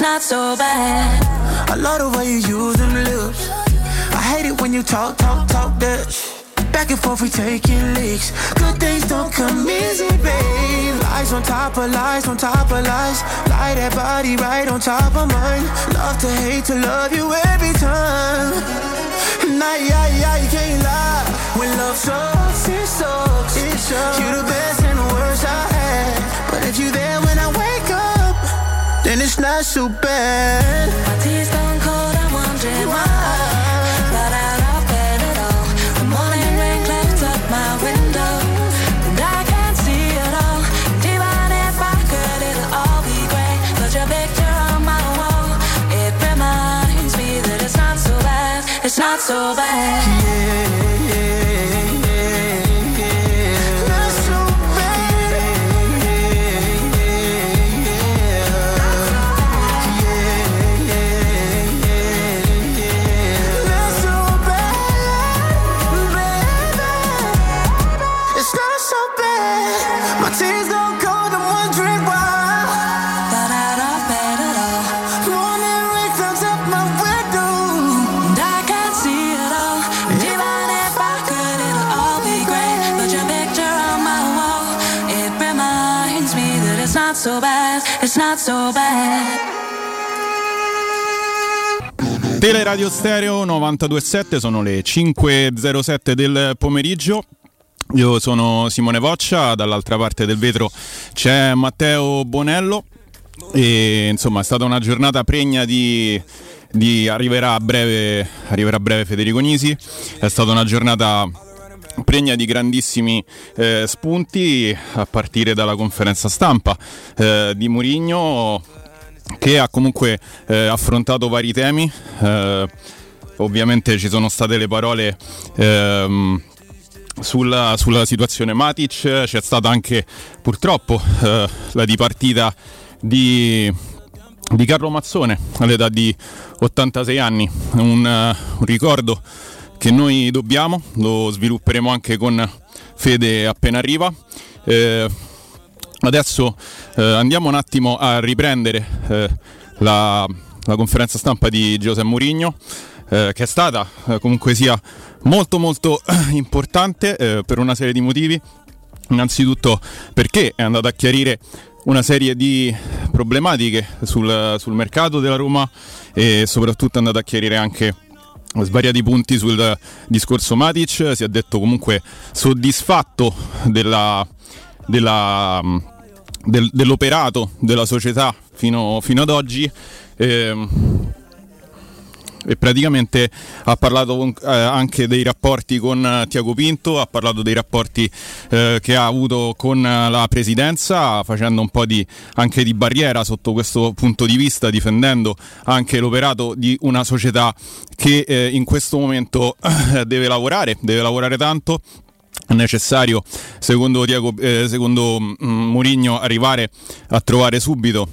It's not so bad. I love the way you use them lips. I hate it when you talk, talk, talk that. Back and forth, we taking leaks. Good things don't come easy, babe. Lies on top of lies, on top of lies. Lie that body right on top of mine. Love to hate to love you every time. Nah, yeah, yeah, you can't lie. When love sucks, it sucks. It sucks. You the best and the worst I not so bad. My tea's cold, I'm wondering why I got out of bed at all. The morning rain clouds up my window, and I can't see it all. And even if I could, it'll all be grey. But your picture on my wall, it reminds me that it's not so bad. It's not so bad. Not Teleradio Stereo 927 sono le 5.07 del pomeriggio. Io sono Simone Voccia, dall'altra parte del vetro c'è Matteo Bonello. E insomma è stata una giornata pregna di, di arriverà, a breve, arriverà a breve Federico Nisi, è stata una giornata pregna di grandissimi eh, spunti a partire dalla conferenza stampa eh, di Murigno che ha comunque eh, affrontato vari temi. eh, ovviamente ci sono state le parole ehm, sulla, sulla situazione Matic, c'è stata anche purtroppo eh, la dipartita di, di Carlo Mazzone all'età di 86 anni, un, eh, un ricordo che noi dobbiamo, lo svilupperemo anche con Fede appena arriva. Eh, Adesso eh, andiamo un attimo a riprendere eh, la, la conferenza stampa di Giuseppe Mourinho, eh, che è stata eh, comunque sia molto molto importante eh, per una serie di motivi. Innanzitutto perché è andato a chiarire una serie di problematiche sul, sul mercato della Roma e soprattutto è andato a chiarire anche svariati punti sul discorso Matic, si è detto comunque soddisfatto della, della, del- dell'operato della società fino, fino ad oggi. ehm, e praticamente ha parlato con- eh, anche dei rapporti con eh, Tiago Pinto, ha parlato dei rapporti eh, che ha avuto con eh, la presidenza, facendo un po' di, anche di barriera sotto questo punto di vista, difendendo anche l'operato di una società che eh, in questo momento deve lavorare, deve lavorare tanto necessario, secondo, Diego, eh, secondo mm, Mourinho, arrivare a trovare subito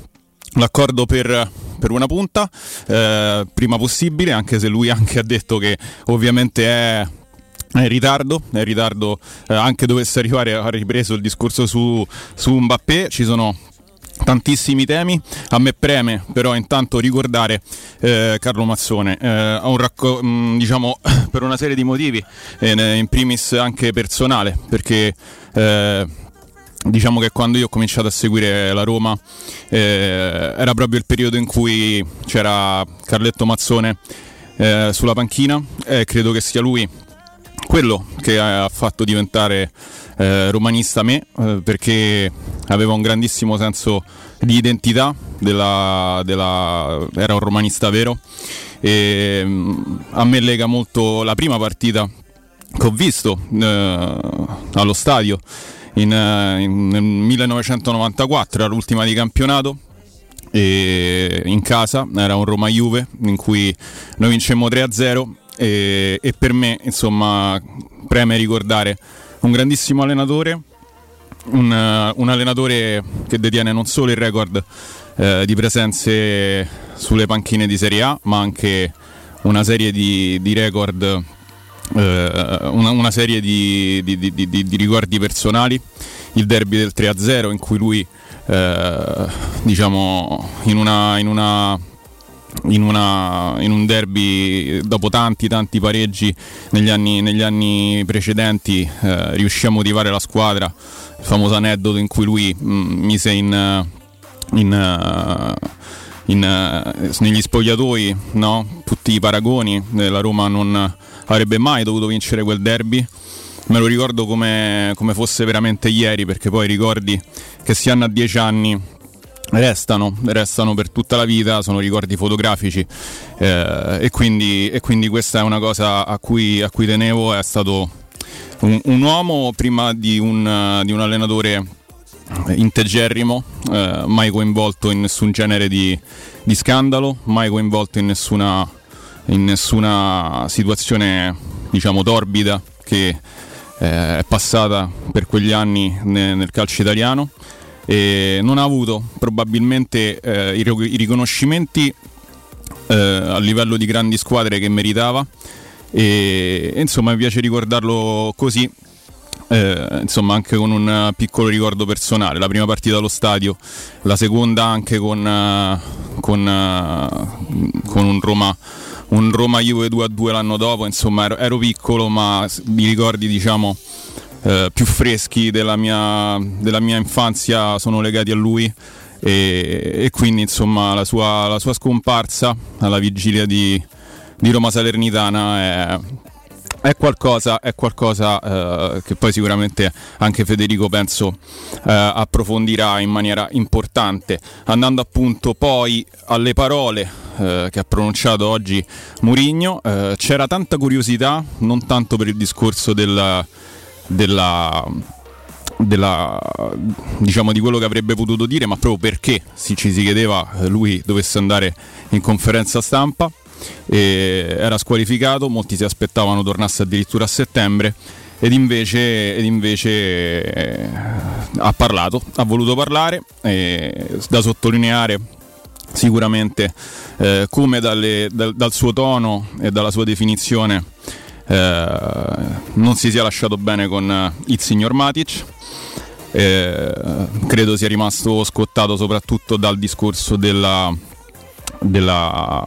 l'accordo per, per una punta, eh, prima possibile, anche se lui anche ha detto che ovviamente è è in ritardo, è in ritardo eh, anche dovesse arrivare, ha ripreso il discorso su, su Mbappé, ci sono tantissimi temi. A me preme però intanto ricordare eh, Carlo Mazzone, eh, racco- mh, mm, diciamo per una serie di motivi, eh, in primis anche personale, perché eh, diciamo che quando io ho cominciato a seguire la Roma eh, era proprio il periodo in cui c'era Carletto Mazzone sulla panchina e credo che sia lui quello che ha fatto diventare eh, romanista me eh, perché aveva un grandissimo senso di identità della, della, era un romanista vero. E mm, a me lega molto la prima partita che ho visto eh, allo stadio in, eh, in, nel 1994 era l'ultima di campionato in casa era un Roma Juve in cui noi vincemmo 3-0 e, e per me insomma preme ricordare un grandissimo allenatore un, un, allenatore che detiene non solo il record eh, di presenze sulle panchine di Serie A, ma anche una serie di, di record, eh, una, una, serie di, di, di, ricordi personali. Il derby del 3-0 in cui lui, eh, diciamo, in una, in una in, una, in, un derby dopo tanti tanti pareggi negli anni, negli anni precedenti eh, riuscì a motivare la squadra il famoso aneddoto in cui lui mh, mm, mise in, in, uh, in, uh, negli spogliatoi no? tutti i paragoni la Roma non avrebbe mai dovuto vincere quel derby me lo ricordo come, come fosse veramente ieri perché poi ricordi che si hanno a dieci anni Restano, restano, per tutta la vita, sono ricordi fotografici eh, e, quindi, e, quindi, questa è una cosa a cui, a cui tenevo, è stato un, un uomo prima di un, di un allenatore integerrimo, eh, mai coinvolto in nessun genere di, di scandalo, mai coinvolto in nessuna, in nessuna situazione diciamo torbida che eh, è passata per quegli anni nel, nel calcio italiano e non ha avuto probabilmente eh, i, i, riconoscimenti eh, a livello di grandi squadre che meritava. E, e insomma mi piace ricordarlo così eh, insomma anche con un piccolo ricordo personale. La prima partita allo stadio la seconda anche con, uh, con, uh, con un Roma un Roma Juve 2 a 2 l'anno dopo. Insomma ero, ero piccolo ma mi ricordi diciamo eh, più freschi della mia, della mia, infanzia sono legati a lui e, e quindi insomma la sua, la sua, scomparsa alla vigilia di, di Roma Salernitana è, è qualcosa, è qualcosa eh, che poi sicuramente anche Federico penso eh, approfondirà in maniera importante. Andando appunto poi alle parole eh, che ha pronunciato oggi Murigno, eh, c'era tanta curiosità, non tanto per il discorso del della, della, diciamo, di quello che avrebbe potuto dire, ma proprio perché ci si chiedeva eh, lui dovesse andare in conferenza stampa. era squalificato, molti si aspettavano tornasse addirittura a settembre ed invece, ed invece eh, ha parlato, ha voluto parlare, eh, da sottolineare sicuramente eh, come dalle, dal, dal suo tono e dalla sua definizione eh, non si sia lasciato bene con eh, il signor Matic. Eh, credo sia rimasto scottato soprattutto dal discorso della, della,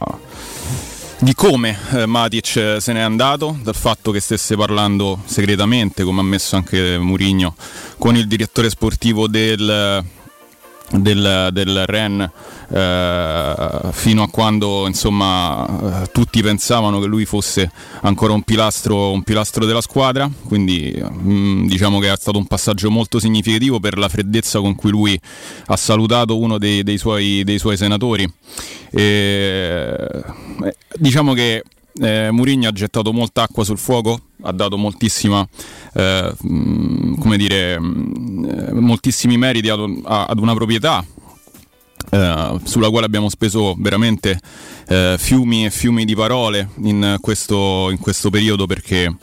di come eh, Matic se n'è andato, dal fatto che stesse parlando segretamente, come ha messo anche Murigno, con il direttore sportivo del, del, del Ren eh, fino a quando insomma, eh, tutti pensavano che lui fosse ancora un pilastro, un pilastro della squadra, quindi mh, mm, diciamo che è stato un passaggio molto significativo per la freddezza con cui lui ha salutato uno dei, dei, suoi, dei suoi, senatori. E, eh, diciamo che eh, Murigno ha gettato molta acqua sul fuoco, ha dato moltissima, eh, mm, come dire, mm, eh, moltissimi meriti ad, ad una proprietà eh, sulla quale abbiamo speso veramente eh, fiumi e fiumi di parole in questo, in questo periodo perché,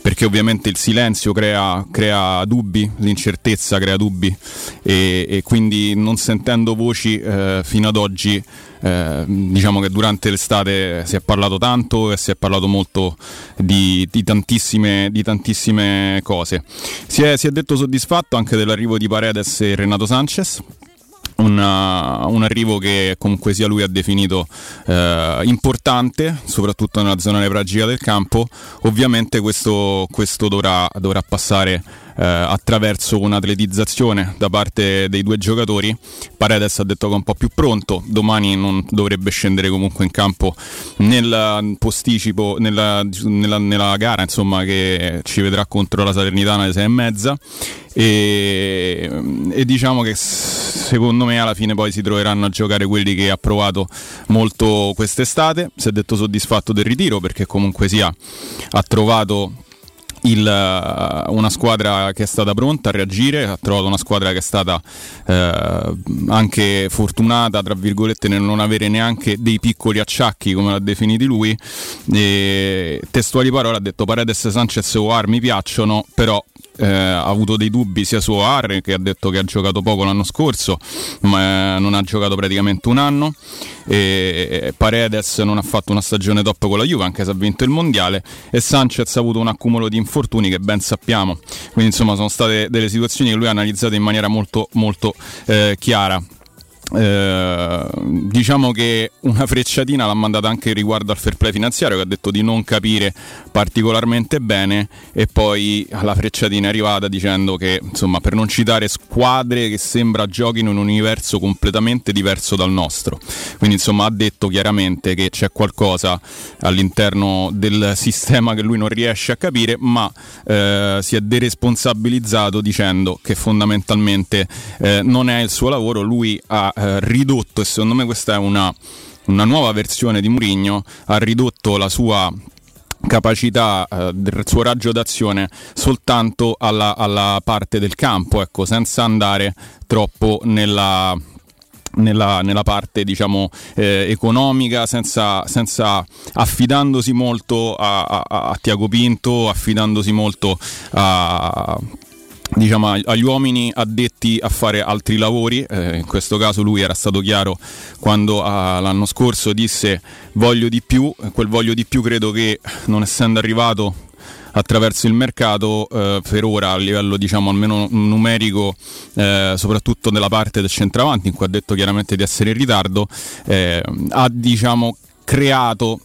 perché, ovviamente il silenzio crea, crea, dubbi, l'incertezza crea dubbi e, e quindi non sentendo voci eh, fino ad oggi eh, diciamo che durante l'estate si è parlato tanto e si è parlato molto di, di, tantissime, di tantissime, cose. Si è, si è detto soddisfatto anche dell'arrivo di Paredes e Renato Sanchez una, un arrivo che comunque sia lui ha definito eh, importante, soprattutto nella zona nevralgica del campo. Ovviamente questo, questo dovrà, dovrà passare eh, attraverso un'atletizzazione da parte dei due giocatori. Paredes ha detto che è un po' più pronto, domani non dovrebbe scendere comunque in campo nel posticipo, nella, nella, nella gara insomma, che ci vedrà contro la Salernitana alle 6 e mezza. E, e, diciamo che secondo me alla fine poi si troveranno a giocare quelli che ha provato molto quest'estate si è detto soddisfatto del ritiro perché comunque sia ha trovato il, uh, una squadra che è stata pronta a reagire, ha trovato una squadra che è stata uh, anche fortunata, tra virgolette, nel non avere neanche dei piccoli acciacchi, come l'ha definiti lui. E, testuali parole ha detto Paredes, Sanchez o Ar mi piacciono, però eh, ha avuto dei dubbi sia su Arre che ha detto che ha giocato poco l'anno scorso, ma non ha giocato praticamente un anno. E Paredes non ha fatto una stagione top con la Juve, anche se ha vinto il mondiale. E Sanchez ha avuto un accumulo di infortuni che ben sappiamo. Quindi, insomma, sono state delle situazioni che lui ha analizzato in maniera molto, molto eh, chiara. Eh, diciamo che una frecciatina l'ha mandata anche riguardo al fair play finanziario che ha detto di non capire particolarmente bene e poi la frecciatina è arrivata dicendo che insomma per non citare squadre che sembra giochino in un universo completamente diverso dal nostro. Quindi insomma ha detto chiaramente che c'è qualcosa all'interno del sistema che lui non riesce a capire ma eh, si è deresponsabilizzato dicendo che fondamentalmente eh, non è il suo lavoro. Lui ha eh, ridotto, e secondo me questa è una, una nuova versione di Mourinho, ha ridotto la sua capacità eh, del suo raggio d'azione soltanto alla, alla, parte del campo, ecco, senza andare troppo nella, nella, nella, parte diciamo eh, economica senza, senza, affidandosi molto a, a, a Tiago Pinto affidandosi molto a diciamo, agli uomini addetti a fare altri lavori, eh, in questo caso lui era stato chiaro quando ah, l'anno scorso disse voglio di più, quel voglio di più credo che non essendo arrivato attraverso il mercato eh, per ora a livello diciamo almeno numerico eh, soprattutto nella parte del centravanti in cui ha detto chiaramente di essere in ritardo eh, ha diciamo creato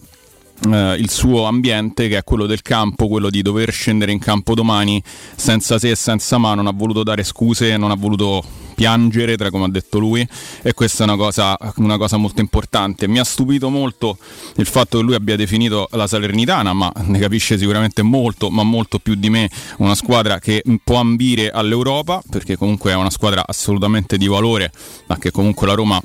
eh, il suo ambiente che è quello del campo, quello di dover scendere in campo domani senza se e senza ma, non ha voluto dare scuse, non ha voluto piangere, tra come ha detto lui, e questa è una cosa, una cosa, molto importante. Mi ha stupito molto il fatto che lui abbia definito la Salernitana, ma ne capisce sicuramente molto, ma molto più di me, una squadra che può ambire all'Europa, perché comunque è una squadra assolutamente di valore, ma che comunque la Roma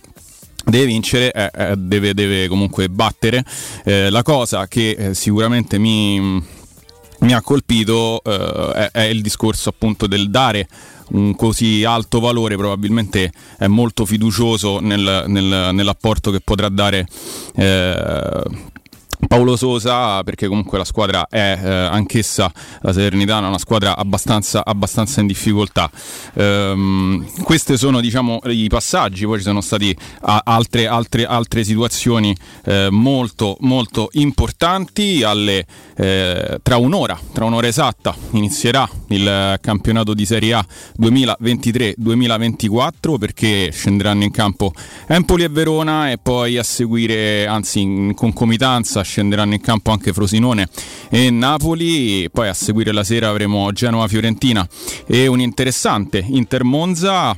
deve vincere, eh, eh, deve, deve, comunque battere. Eh, la cosa che eh, sicuramente mi, mi, ha colpito eh, è, è, il discorso appunto del dare un così alto valore probabilmente è molto fiducioso nel, nel, nell'apporto che potrà dare eh, Paolo Sosa perché comunque la squadra è eh, anch'essa la Salernitana una squadra abbastanza, abbastanza in difficoltà. Ehm, questi sono diciamo i passaggi poi ci sono stati altre, altre, altre situazioni eh, molto molto importanti. Alle, eh, tra un'ora tra un'ora esatta inizierà il campionato di Serie A 2023-2024 perché scenderanno in campo Empoli e Verona e poi a seguire anzi in concomitanza scenderanno in campo anche Frosinone e Napoli, poi a seguire la sera avremo Genova-Fiorentina e un interessante Inter Monza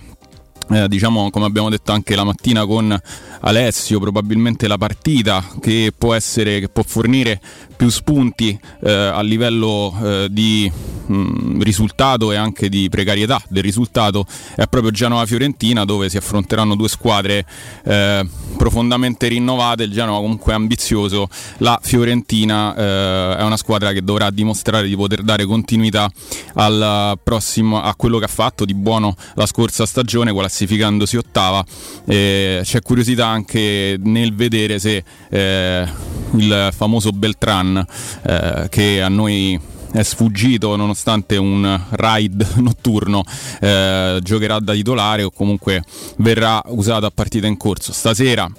eh, diciamo come abbiamo detto anche la mattina con Alessio probabilmente la partita che può essere che può fornire più spunti eh, a livello eh, di mh, mm, risultato e anche di precarietà del risultato è proprio Genova-Fiorentina dove si affronteranno due squadre eh, profondamente rinnovate, il Genova comunque ambizioso, la Fiorentina eh, è una squadra che dovrà dimostrare di poter dare continuità al prossimo, a quello che ha fatto di buono la scorsa stagione classificandosi ottava. c'è curiosità anche nel vedere se eh, il famoso Beltran eh, che a noi è sfuggito nonostante un ride notturno eh, giocherà da titolare o comunque verrà usato a partita in corso. Stasera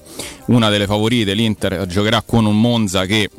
una delle favorite, l'Inter, giocherà con un Monza che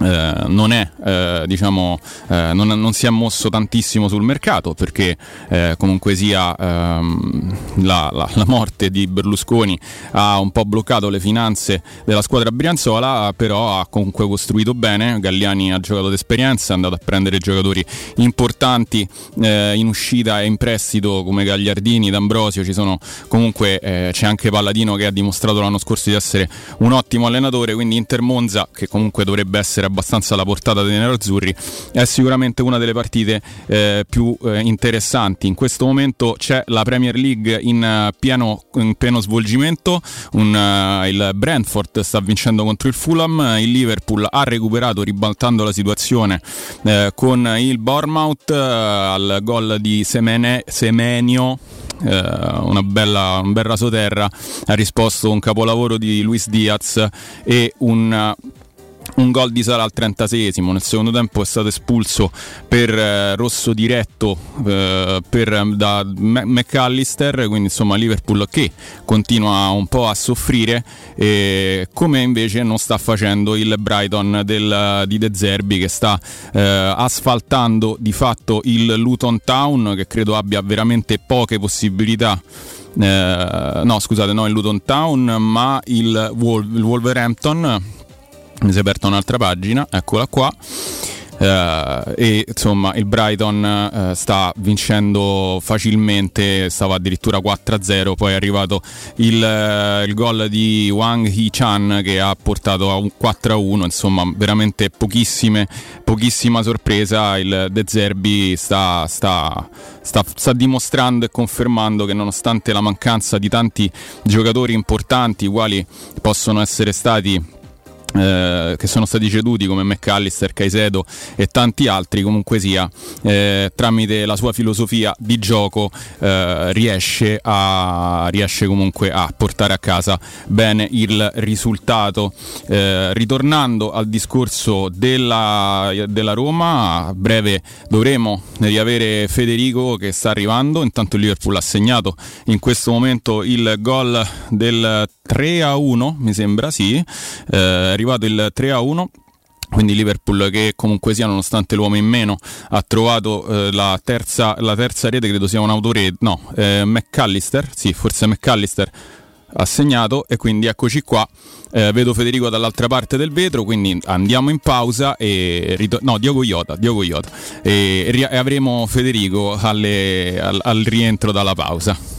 eh, non, è, eh, diciamo, eh, non, non, si è mosso tantissimo sul mercato perché eh, comunque sia ehm, la, la, la, morte di Berlusconi ha un po' bloccato le finanze della squadra brianzola, però ha comunque costruito bene, Galliani ha giocato d'esperienza, è andato a prendere giocatori importanti eh, in uscita e in prestito come Gagliardini, D'Ambrosio, ci sono comunque c'è anche Palladino che ha dimostrato l'anno scorso di essere un ottimo allenatore, quindi Inter Monza che comunque dovrebbe essere abbastanza alla portata dei nerazzurri, è sicuramente una delle partite eh, più eh, interessanti. In questo momento c'è la Premier League in, uh, pieno, in pieno, svolgimento, un, uh, il Brentford sta vincendo contro il Fulham, il Liverpool ha recuperato ribaltando la situazione eh, con il Bournemouth al gol di Semene, Semenio una bella, un bel rasoterra ha risposto un capolavoro di Luis Diaz e un un gol di Sala al 36esimo, nel secondo tempo è stato espulso per eh, rosso diretto eh, per, da McAllister, quindi insomma Liverpool che continua un po' a soffrire, eh, come invece non sta facendo il Brighton del, di De Zerbi che sta eh, asfaltando di fatto il Luton Town che credo abbia veramente poche possibilità. Eh, no scusate, no il Luton Town ma il, Wolver- il Wolverhampton mi si è aperta un'altra pagina, eccola qua. Uh, e insomma il Brighton uh, sta vincendo facilmente, stava addirittura 4-0, poi è arrivato il, uh, il gol di Wang Hee-chan che ha portato a un 4-1, insomma veramente pochissima sorpresa, il De Zerbi sta, sta, sta, sta dimostrando e confermando che nonostante la mancanza di tanti giocatori importanti, quali possono essere stati eh, che sono stati ceduti come McAllister, Caicedo e tanti altri comunque sia eh, tramite la sua filosofia di gioco eh, riesce, a, riesce comunque a portare a casa bene il risultato. Eh, ritornando al discorso della, della, Roma a breve dovremo riavere Federico che sta arrivando. Intanto il Liverpool ha segnato in questo momento il gol del 3 a 1 mi sembra sì. Eh, arrivato il 3 a 1 quindi Liverpool che comunque sia nonostante l'uomo in meno ha trovato eh, la, terza, la, terza, rete credo sia un autorete no eh, McAllister sì forse McAllister ha segnato e quindi eccoci qua. Eh, vedo Federico dall'altra parte del vetro quindi andiamo in pausa e ritor- no Diogo Iota, Diogo Iota. E, e avremo Federico alle, al, al rientro dalla pausa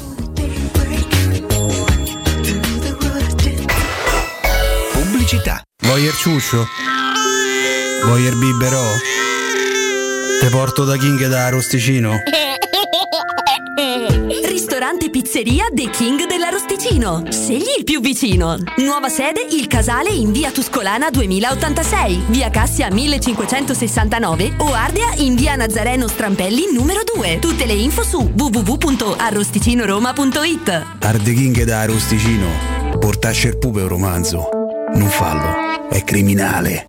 pubblicità Voyer ciuscio? Voyer biberò? Te porto da King da Arosticino? Ristorante Pizzeria The King dell'Arosticino. Scegli il più vicino. Nuova sede Il Casale in via Tuscolana 2086, via Cassia 1569 o Ardea in via Nazareno Strampelli numero 2. Tutte le info su www.arrosticinoroma.it. Arde King da Arosticino. Portasce il pupe un romanzo. Non fallo, è criminale.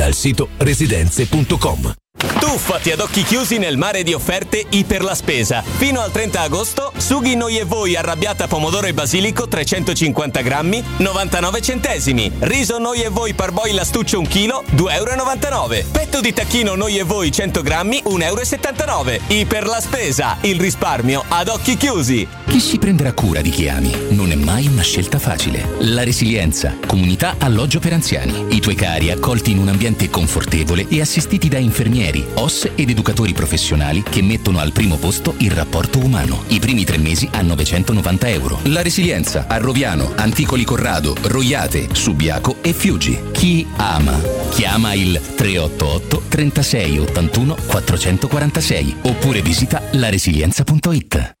il sito residenze.com. Tuffati ad occhi chiusi nel mare di offerte Iper la Spesa. Fino al 30 agosto, sughi noi e voi arrabbiata pomodoro e basilico 350 grammi, 99 centesimi. Riso noi e voi parboil astuccio 1 kg, 2,99 euro. Petto di tacchino noi e voi 100 grammi, 1,79 euro. Iper la Spesa, il risparmio ad occhi chiusi. Chi si prenderà cura di chi ami? Non è mai una scelta facile. La resilienza, comunità alloggio per anziani. I tuoi cari accolti in un ambiente confortevole e assistiti da infermieri infermieri, OS ed educatori professionali che mettono al primo posto il rapporto umano. I primi tre mesi a 990 euro. La resilienza a Roviano, Anticoli Corrado, Roiate, Subiaco e Fiuggi. Chi ama? Chiama il 388 36 81 446 oppure visita laresilienza.it.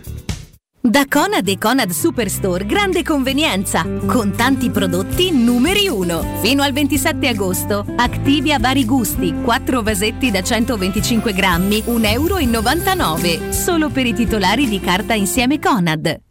Da Conad e Conad Superstore grande convenienza, con tanti prodotti numeri uno. Fino al 27 agosto, Activia vari gusti, 4 vasetti da 125 grammi, 1,99 euro, solo per i titolari di carta insieme Conad.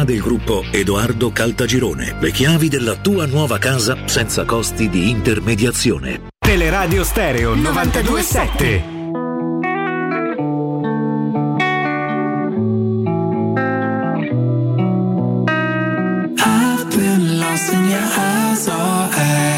del gruppo Edoardo Caltagirone. Le chiavi della tua nuova casa senza costi di intermediazione. Teleradio Stereo 927. I've been lost in your eyes all afternoon.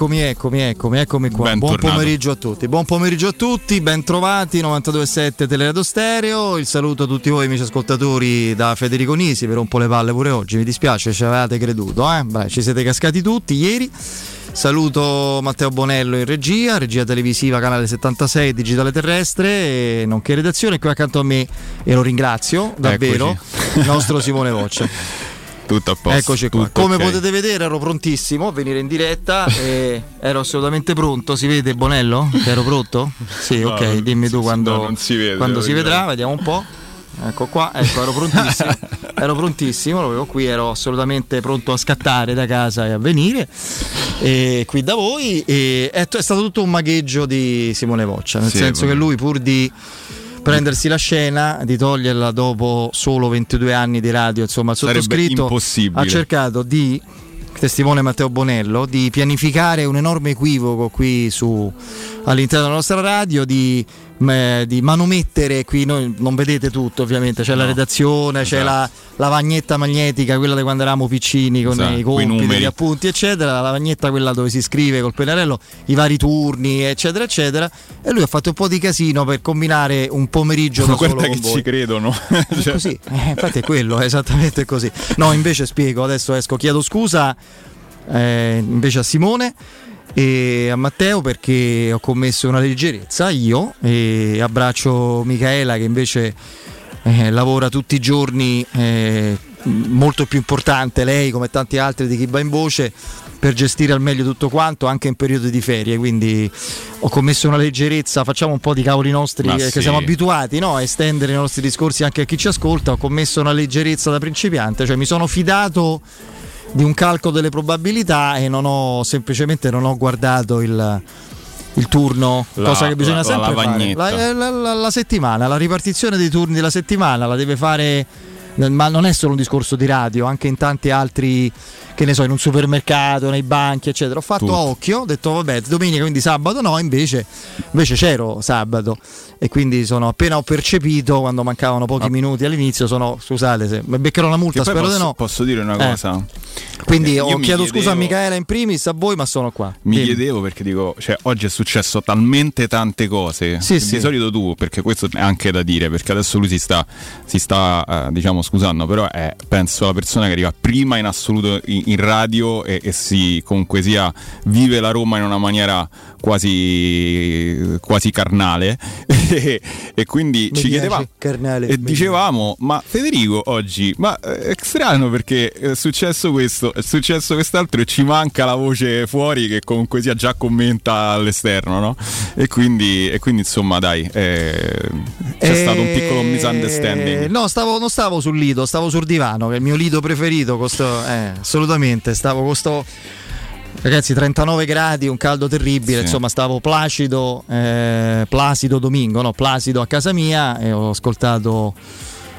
Eccomi, eccomi, eccomi, eccomi qua. Buon pomeriggio a tutti. Buon pomeriggio a tutti, ben trovati 927 Teleradio Stereo. Il saluto a tutti voi amici ascoltatori da Federico Nisi per un po' le palle pure oggi. Mi dispiace, ci avevate creduto, eh? Beh, ci siete cascati tutti ieri. Saluto Matteo Bonello in regia, regia televisiva canale 76 digitale terrestre, e nonché redazione qui accanto a me e lo ringrazio davvero il nostro Simone Voccia. Tutto a posto. Eccoci qua. tutto Come ok. potete vedere ero prontissimo a venire in diretta e ero assolutamente pronto. Si vede Bonello? Che ero pronto? Sì, No, ok, non- dimmi tu quando, no, si vede, quando si vedrà, vediamo un po'. Ecco qua, ecco, ero prontissimo. ero prontissimo, lo avevo qui, ero assolutamente pronto a scattare da casa e a venire e qui da voi. E è, è stato tutto un magheggio di Simone Voccia, nel Sì, senso che lui pur di prendersi la scena, di toglierla dopo solo 22 anni di radio, insomma, il sottoscritto impossibile. ha cercato di testimone Matteo Bonello di pianificare un enorme equivoco qui su, all'interno della nostra radio di, di manomettere qui noi non vedete tutto ovviamente c'è la redazione c'è Esatto. la lavagnetta magnetica quella di quando eravamo piccini con Esatto, i compiti gli appunti eccetera la lavagnetta quella dove si scrive col pennarello i vari turni eccetera eccetera e lui ha fatto un po' di casino per combinare un pomeriggio da guarda con che voi. ci credono. Cioè, così, eh, infatti è quello, è esattamente così. No, invece spiego, adesso esco, chiedo scusa eh, invece a Simone e a Matteo perché ho commesso una leggerezza io e abbraccio Michaela che invece eh, lavora tutti i giorni eh, molto più importante lei come tanti altri di chi va in voce per gestire al meglio tutto quanto anche in periodi di ferie, quindi ho commesso una leggerezza, facciamo un po' di cavoli nostri Ma eh, che sì. siamo abituati no, a estendere i nostri discorsi anche a chi ci ascolta, ho commesso una leggerezza da principiante, cioè mi sono fidato di un calcolo delle probabilità e non ho semplicemente non ho guardato il, il turno, La- cosa che bisogna la- sempre fare. La, la- la- la settimana, la ripartizione dei turni della settimana la deve fare, ma non è solo un discorso di radio, anche in tanti altri, che ne so, in un supermercato, nei banchi, eccetera. Ho fatto Tutto. a occhio, ho detto vabbè, domenica, quindi sabato no, invece, invece c'ero sabato e quindi sono appena ho percepito quando mancavano pochi minuti all'inizio, sono, scusate se mi beccherò una multa, spero posso, di no. posso dire una Eh. cosa? Quindi Io ho chiesto scusa a Michaela in primis, a voi, ma sono qua. Mi Dimmi. chiedevo perché dico, cioè, oggi è successo talmente tante cose. Sì, sì. Di solito tu, perché questo è anche da dire, perché adesso lui si sta, si sta eh, diciamo, scusando, però è, penso, la persona che arriva prima in assoluto in, in radio e, e si comunque sia vive la Roma in una maniera quasi, quasi carnale. e, e quindi Mi ci piace, chiedeva carnale, e dicevamo, ma Federico oggi, ma eh, è strano perché è successo questo, è successo quest'altro e ci manca la voce fuori che comunque sia già commenta all'esterno, no? E quindi, e quindi insomma dai, eh, c'è Eh, stato un piccolo misunderstanding. No, stavo, non stavo sul lido, stavo sul divano, che è il mio lido preferito. sto- eh, assolutamente, stavo con sto. Ragazzi, 39 gradi, un caldo terribile. Sì. Insomma, stavo placido, eh, placido domingo, no? Placido a casa mia e ho ascoltato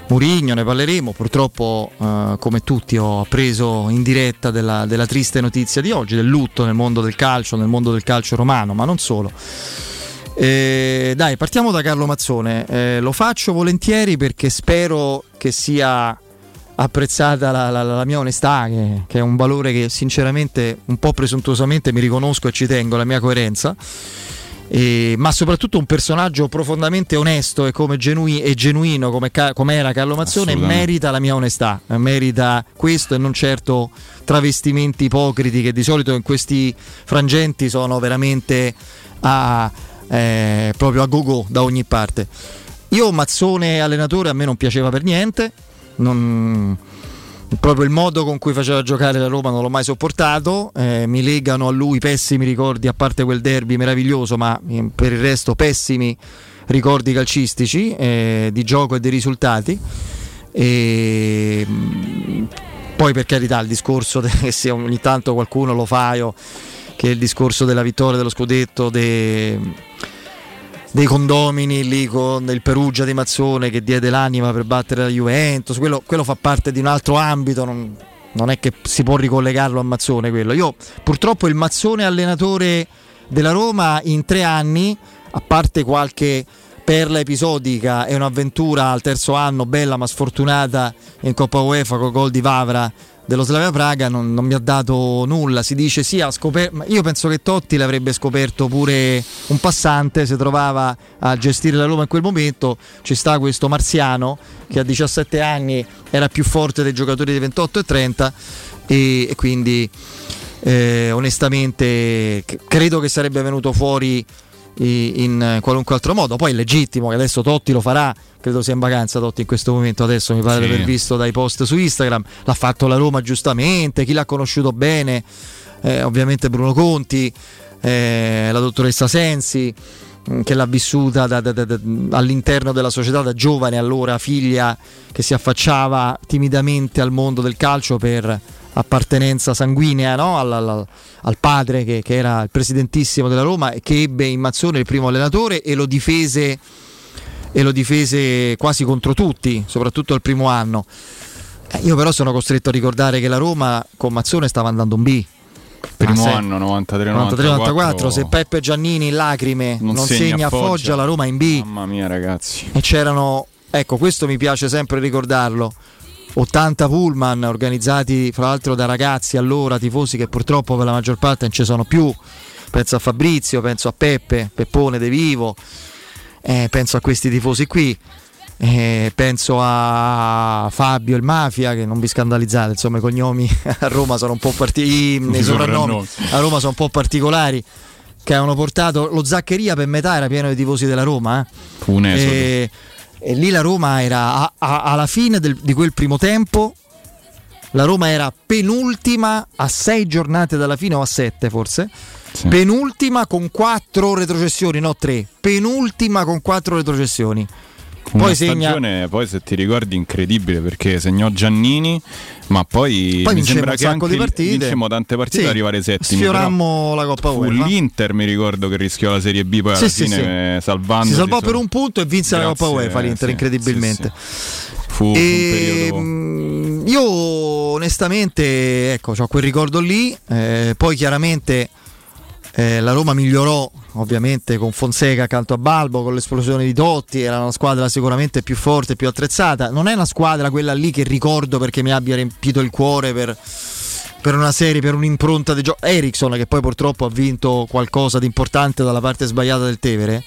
Murigno, ne parleremo. Purtroppo, eh, come tutti, ho appreso in diretta della, della triste notizia di oggi, del lutto nel mondo del calcio, nel mondo del calcio romano, ma non solo. Eh, dai, partiamo da Carlo Mazzone. Eh, lo faccio volentieri perché spero che sia apprezzata la, la- la mia onestà, che, che è un valore che sinceramente, un po' presuntuosamente mi riconosco e ci tengo, la mia coerenza. E- ma soprattutto un personaggio profondamente onesto e, come genui- e genuino come, come era Carlo Mazzone merita la mia onestà, merita questo e non certo travestimenti ipocriti che di solito in questi frangenti sono veramente a, eh, proprio a go-go da ogni parte. Io Mazzone allenatore a me non piaceva per niente, non- proprio il modo con cui faceva giocare la Roma non l'ho mai sopportato, eh, mi legano a lui pessimi ricordi, a parte quel derby meraviglioso, ma eh, per il resto pessimi ricordi calcistici, eh, di gioco e dei risultati. E, mm, poi per carità il discorso che se ogni tanto qualcuno lo fa io, che è il discorso della vittoria dello scudetto de- dei condomini lì con il Perugia di Mazzone che diede l'anima per battere la Juventus, quello, quello fa parte di un altro ambito, non, non è che si può ricollegarlo a Mazzone quello. Io purtroppo il Mazzone allenatore della Roma in tre anni, a parte qualche perla episodica e un'avventura al terzo anno bella ma sfortunata in Coppa UEFA con gol di Vavra dello Slavia Praga non, non mi ha dato nulla. Si dice sì ha scoperto io penso che Totti l'avrebbe scoperto pure un passante si trovava a gestire la Roma in quel momento. Ci sta questo marziano che a 17 anni era più forte dei giocatori di 28 e 30 e, e quindi eh, onestamente credo che sarebbe venuto fuori in qualunque altro modo. Poi è legittimo che adesso Totti lo farà, credo sia in vacanza Totti in questo momento, adesso mi pare Sì. di aver visto dai post su Instagram, l'ha fatto la Roma giustamente, chi l'ha conosciuto bene, eh, ovviamente Bruno Conti, eh, la dottoressa Sensi mh, che l'ha vissuta da- da- da- all'interno della società da giovane allora figlia che si affacciava timidamente al mondo del calcio per appartenenza sanguinea no? al, al- al padre che, che era il presidentissimo della Roma e che ebbe in Mazzone il primo allenatore e lo difese e lo difese quasi contro tutti, soprattutto il primo anno. Eh, io però sono costretto a ricordare che la Roma con Mazzone stava andando un B. Primo Ah, anno 93 93-94, se Peppe Giannini in lacrime non, segna, a Foggia, la Roma in B Mamma mia ragazzi. e c'erano, ecco questo mi piace sempre ricordarlo, 80 pullman organizzati fra l'altro da ragazzi allora, tifosi che purtroppo per la maggior parte non ci sono più, penso a Fabrizio, penso a Peppe, Peppone De Vivo, eh, penso a questi tifosi qui. eh, penso a Fabio il Mafia che non vi scandalizzate insomma i cognomi a Roma sono un po' particolari i soprannomi a Roma sono un po' particolari che hanno portato lo Zaccheria per metà era pieno di tifosi della Roma eh. Un esodo. e, e lì la Roma era a- a- alla fine del- di quel primo tempo la Roma era penultima a sei giornate dalla fine o a sette forse. Penultima con quattro retrocessioni, no tre. Penultima con quattro retrocessioni. Poi segna stagione, poi se ti ricordi, incredibile perché segnò Giannini, ma poi, Poi mi sembra che anche di partite. vincemmo tante partite Sì, arrivare settimi. sfiorammo la Coppa UEFA. l'Inter, mi ricordo, che rischiò la Serie B poi alla Sì, sì, fine eh, salvando. Si salvò per un punto e vinse la Coppa Grazie, UEFA l'Inter, sì, incredibilmente. Fu, fu un E, periodo. io onestamente, ecco, ho quel ricordo lì, eh, poi chiaramente eh, la Roma migliorò ovviamente con Fonseca accanto a Balbo, con l'esplosione di Totti, era una squadra sicuramente più forte, più attrezzata, non è una squadra quella lì che ricordo perché mi abbia riempito il cuore per, per una serie, per un'impronta di gioco. Ericsson che poi purtroppo ha vinto qualcosa di importante dalla parte sbagliata del Tevere,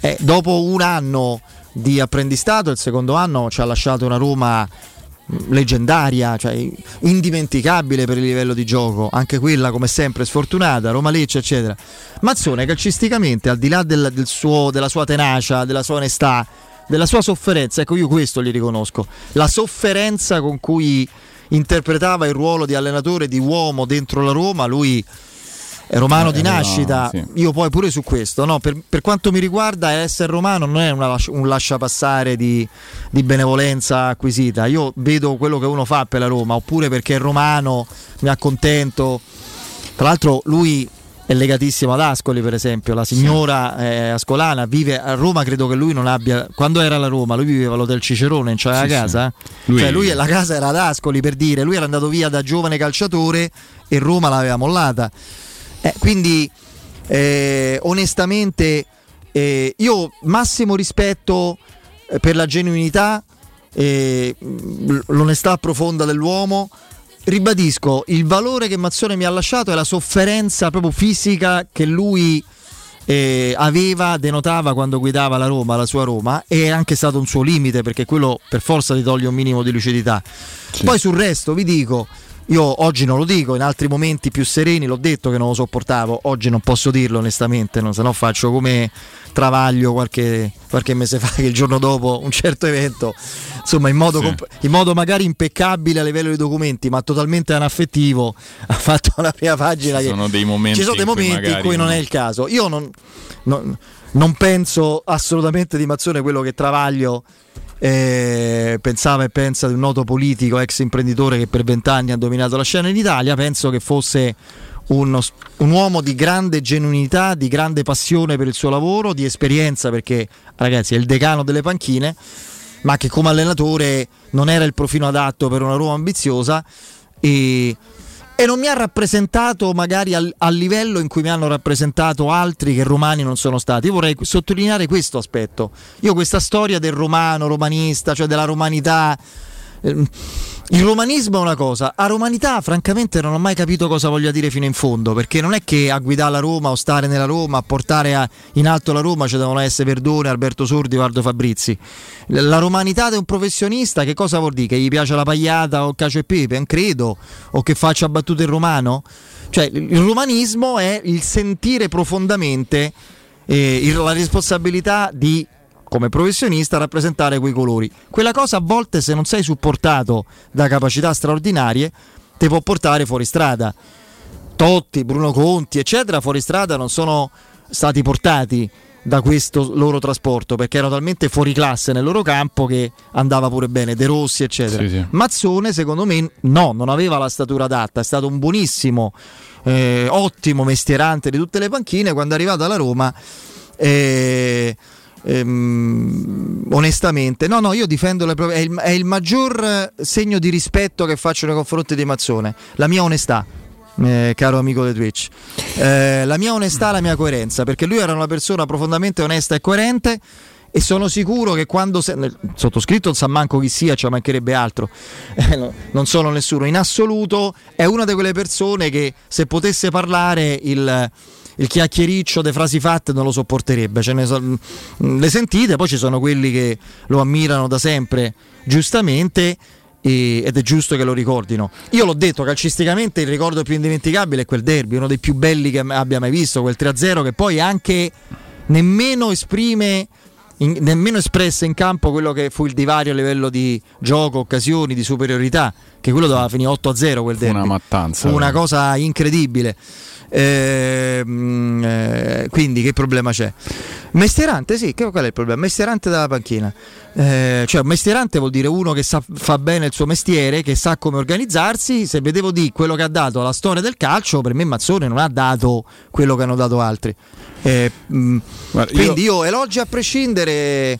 eh, dopo un anno di apprendistato, il secondo anno ci ha lasciato una Roma leggendaria, cioè indimenticabile per il livello di gioco, anche quella come sempre sfortunata, Roma Lecce eccetera. Mazzone calcisticamente al di là del- del suo- della sua tenacia, della sua onestà, della sua sofferenza, ecco io questo gli riconosco, la sofferenza con cui interpretava il ruolo di allenatore, di uomo dentro la Roma, lui romano Eh, di nascita, sì. io poi pure su questo, no? per, per quanto mi riguarda essere romano non è una lascia- un lasciapassare di, di benevolenza acquisita, io vedo quello che uno fa per la Roma, oppure perché è romano, mi accontento. Tra l'altro lui è legatissimo ad Ascoli per esempio, la signora eh, ascolana vive a Roma, credo che lui non abbia, quando era alla Roma lui viveva all'Hotel Cicerone, c'era Sì, la sì. casa, Lui- Cioè, lui- la casa era ad Ascoli per dire, lui era andato via da giovane calciatore e Roma l'aveva mollata. Eh, quindi eh, onestamente eh, io massimo rispetto eh, per la genuinità, eh, l'onestà profonda dell'uomo. Ribadisco, il valore che Mazzone mi ha lasciato è la sofferenza proprio fisica che lui eh, aveva, denotava quando guidava la Roma, la sua Roma, e è anche stato un suo limite perché quello per forza ti toglie un minimo di lucidità. Poi sul resto vi dico, io oggi non lo dico, in altri momenti più sereni l'ho detto che non lo sopportavo, oggi non posso dirlo onestamente, no? se no faccio come Travaglio qualche, qualche mese fa che il giorno dopo un certo evento, insomma in modo, Sì. comp- in modo magari impeccabile a livello di documenti, ma totalmente anaffettivo, ha fatto una prima pagina Ci che... sono dei momenti Ci sono dei in cui momenti in cui non no. è il caso. Io non, non- non penso assolutamente di Mazzone quello che Travaglio eh, pensava e pensa di un noto politico, ex imprenditore che per vent'anni ha dominato la scena in Italia. Penso che fosse uno- un uomo di grande genuinità, di grande passione per il suo lavoro, di esperienza, perché ragazzi è il decano delle panchine, ma che come allenatore non era il profilo adatto per una Roma ambiziosa e, e non mi ha rappresentato magari al, al livello in cui mi hanno rappresentato altri che romani non sono stati. Io vorrei sottolineare questo aspetto. Io questa storia del romano, romanista, cioè della romanità... ehm, Il romanismo è una cosa, a romanità francamente non ho mai capito cosa voglia dire fino in fondo, perché non è che a guidare la Roma o stare nella Roma, a portare a- in alto la Roma ci devono essere Verdone, Alberto Sordi, Valdo Fabrizi. La romanità di un professionista che cosa vuol dire? Che gli piace la pagliata o il cacio e pepe? Non credo. O che faccia battute in romano? Cioè il romanismo è il sentire profondamente eh, la responsabilità di come professionista rappresentare quei colori. Quella cosa a volte se non sei supportato da capacità straordinarie ti può portare fuori strada. Totti, Bruno Conti, eccetera, fuori strada non sono stati portati da questo loro trasporto perché erano talmente fuori classe nel loro campo che andava pure bene, De Rossi, eccetera. Sì, sì. Mazzone, secondo me, no, non aveva la statura adatta, è stato un buonissimo, eh, ottimo mestierante di tutte le panchine. Quando è arrivato alla Roma, eh, ehm, onestamente, no, no, io difendo le proprie. È il, è il maggior eh, segno di rispetto che faccio nei confronti di Mazzone, la mia onestà. eh, caro amico di Twitch, Eh, la mia onestà, la mia coerenza, perché lui era una persona profondamente onesta e coerente e sono sicuro che quando se- sottoscritto non sa manco chi sia, ci mancherebbe altro, Eh, no, non sono nessuno, in assoluto è una di quelle persone che se potesse parlare il, il chiacchiericcio delle frasi fatte non lo sopporterebbe, Ce ne so- mm, le sentite, poi ci sono quelli che lo ammirano da sempre, giustamente. ed è giusto che lo ricordino. Io l'ho detto calcisticamente, il ricordo più indimenticabile è quel derby, uno dei più belli che abbia mai visto, quel 3-0 che poi anche nemmeno esprime in- nemmeno espresse in campo quello che fu il divario a livello di gioco, occasioni, di superiorità, che quello doveva finire 8-0 quel derby. una mattanza. Fu una cosa incredibile. Ehm, eh, quindi che problema c'è? Mestierante, sì, che, qual è il problema? Mestierante dalla panchina. Eh, cioè, mestierante vuol dire uno che sa, fa bene il suo mestiere, che sa come organizzarsi. Se vedevo di quello che ha dato alla storia del calcio, per me Mazzone non ha dato quello che hanno dato altri. Eh, mh, Guarda, quindi io... elogi a prescindere, eh,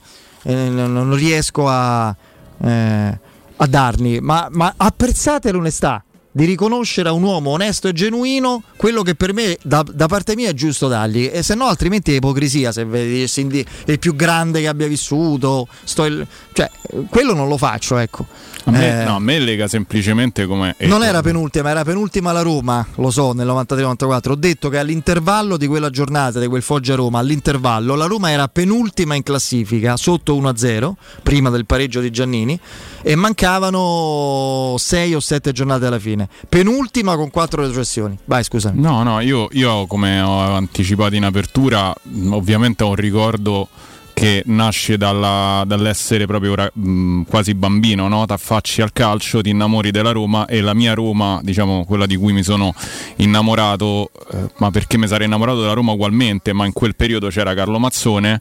non, non riesco a, eh, a darli, ma, ma apprezzate l'onestà di riconoscere a un uomo onesto e genuino quello che per me da, da parte mia è giusto dargli e se no altrimenti è ipocrisia se vedi il, più grande che abbia vissuto sto il- cioè quello non lo faccio ecco A me, Eh, no, a me lega semplicemente come. non era penultima, era penultima la Roma, lo so, nel 93-94. Ho detto che all'intervallo di quella giornata, di quel Foggia Roma, all'intervallo, la Roma era penultima in classifica, sotto 1-0, prima del pareggio di Giannini, e mancavano 6 o 7 giornate alla fine. Penultima con 4 retrocessioni. Vai, scusami. No, no, io, io come ho anticipato in apertura, ovviamente ho un ricordo che nasce dalla- dall'essere proprio mh, quasi bambino, no? T'affacci al calcio, ti innamori della Roma e la mia Roma, diciamo quella di cui mi sono innamorato, eh, ma perché mi sarei innamorato della Roma ugualmente, ma in quel periodo c'era Carlo Mazzone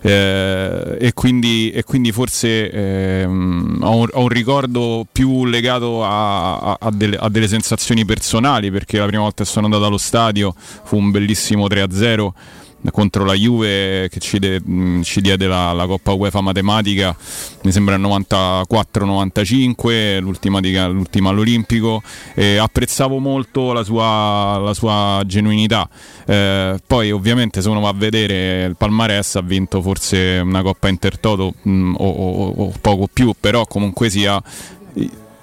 eh, e, quindi, e quindi forse ehm, ho, un, ho un ricordo più legato a, a- a delle, a delle sensazioni personali perché la prima volta che sono andato allo stadio fu un bellissimo 3-0 contro la Juve che ci, de- ci diede la, la Coppa UEFA matematica mi sembra il 94-95 l'ultima, di- l'ultima all'Olimpico e apprezzavo molto la sua, la sua genuinità. Eh, poi ovviamente se uno va a vedere il Palmares ha vinto forse una Coppa Intertoto mh, o, o- o poco più però comunque sia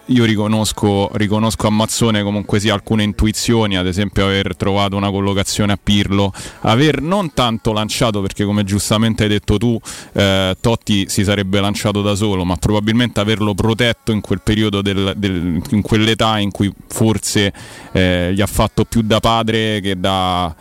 io riconosco, riconosco a Mazzone comunque sia alcune intuizioni, ad esempio aver trovato una collocazione a Pirlo, aver non tanto lanciato perché come giustamente hai detto tu eh, Totti si sarebbe lanciato da solo, ma probabilmente averlo protetto in quel periodo, del- del- in quell'età in cui forse eh, gli ha fatto più da padre che da...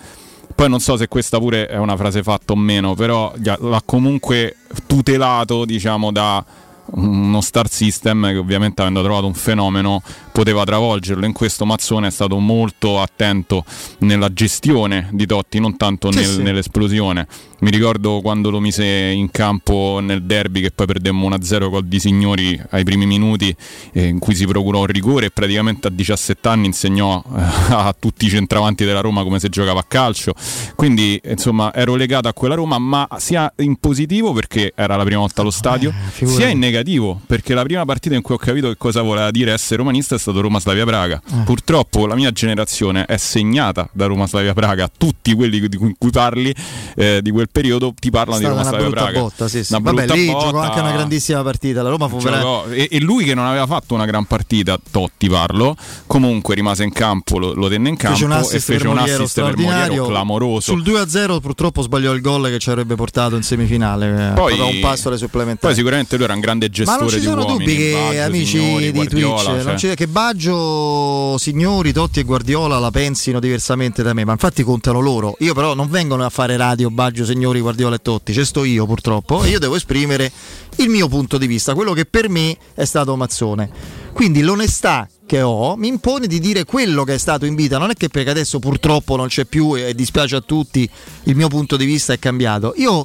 Poi non so se questa pure è una frase fatta o meno, però l'ha comunque tutelato, diciamo, da uno star system che ovviamente avendo trovato un fenomeno poteva travolgerlo in questo Mazzone è stato molto attento nella gestione di Totti non tanto Sì, nel- sì. nell'esplosione mi ricordo quando lo mise in campo nel derby che poi perdemmo 1-0 col di Signori ai primi minuti eh, in cui si procurò un rigore e praticamente a 17 anni insegnò eh, a tutti i centravanti della Roma come si giocava a calcio quindi insomma ero legato a quella Roma ma sia in positivo perché era la prima volta allo stadio figurati. sia in negativo perché la prima partita in cui ho capito che cosa voleva dire essere romanista è stato Roma Slavia Praga Eh. purtroppo la mia generazione è segnata da Roma Slavia Praga tutti quelli di cui parli eh, di quel periodo ti parlano di stata Roma una Slavia brutta Praga botta, sì, sì. Una Vabbè, brutta lì botta. giocò anche una grandissima partita. La Roma fu Giocò- veramente e, e lui che non aveva fatto una gran partita, Totti parlo, comunque rimase in campo, lo, lo tenne in campo fece un e fece un assist per straordinario. clamoroso. Sul 2-0 purtroppo sbagliò il gol che ci avrebbe portato in semifinale. Poi- un passo alle supplementari. Poi sicuramente lui era un grande Ma gestore non ci di sono uomini, dubbi che Baggio, amici Signori, di Twitch, cioè. che Baggio, Signori, Totti e Guardiola la pensino diversamente da me, ma infatti contano loro. Io però non vengono a fare radio Baggio, Signori, Guardiola e Totti, ci sto io purtroppo e io devo esprimere il mio punto di vista, quello che per me è stato Mazzone. Quindi l'onestà che ho mi impone di dire quello che è stato in vita, non è che perché adesso purtroppo non c'è più e dispiace a tutti, il mio punto di vista è cambiato. Io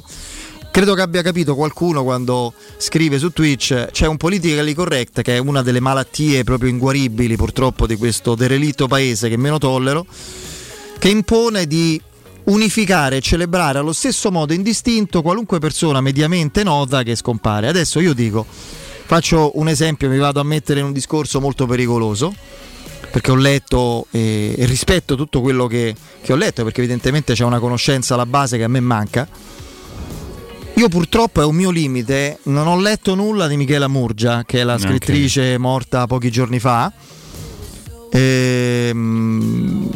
Credo che abbia capito qualcuno quando scrive su Twitch c'è un politically correct che è una delle malattie proprio inguaribili purtroppo di questo derelitto paese che meno tollero, che impone di unificare e celebrare allo stesso modo indistinto qualunque persona mediamente nota che scompare. Adesso io dico, faccio un esempio, mi vado a mettere in un discorso molto pericoloso perché ho letto e, e rispetto tutto quello che, che ho letto perché evidentemente c'è una conoscenza alla base che a me manca. Io purtroppo è un mio limite, non ho letto nulla di Michela Murgia, che è la scrittrice morta pochi giorni fa. Ehm,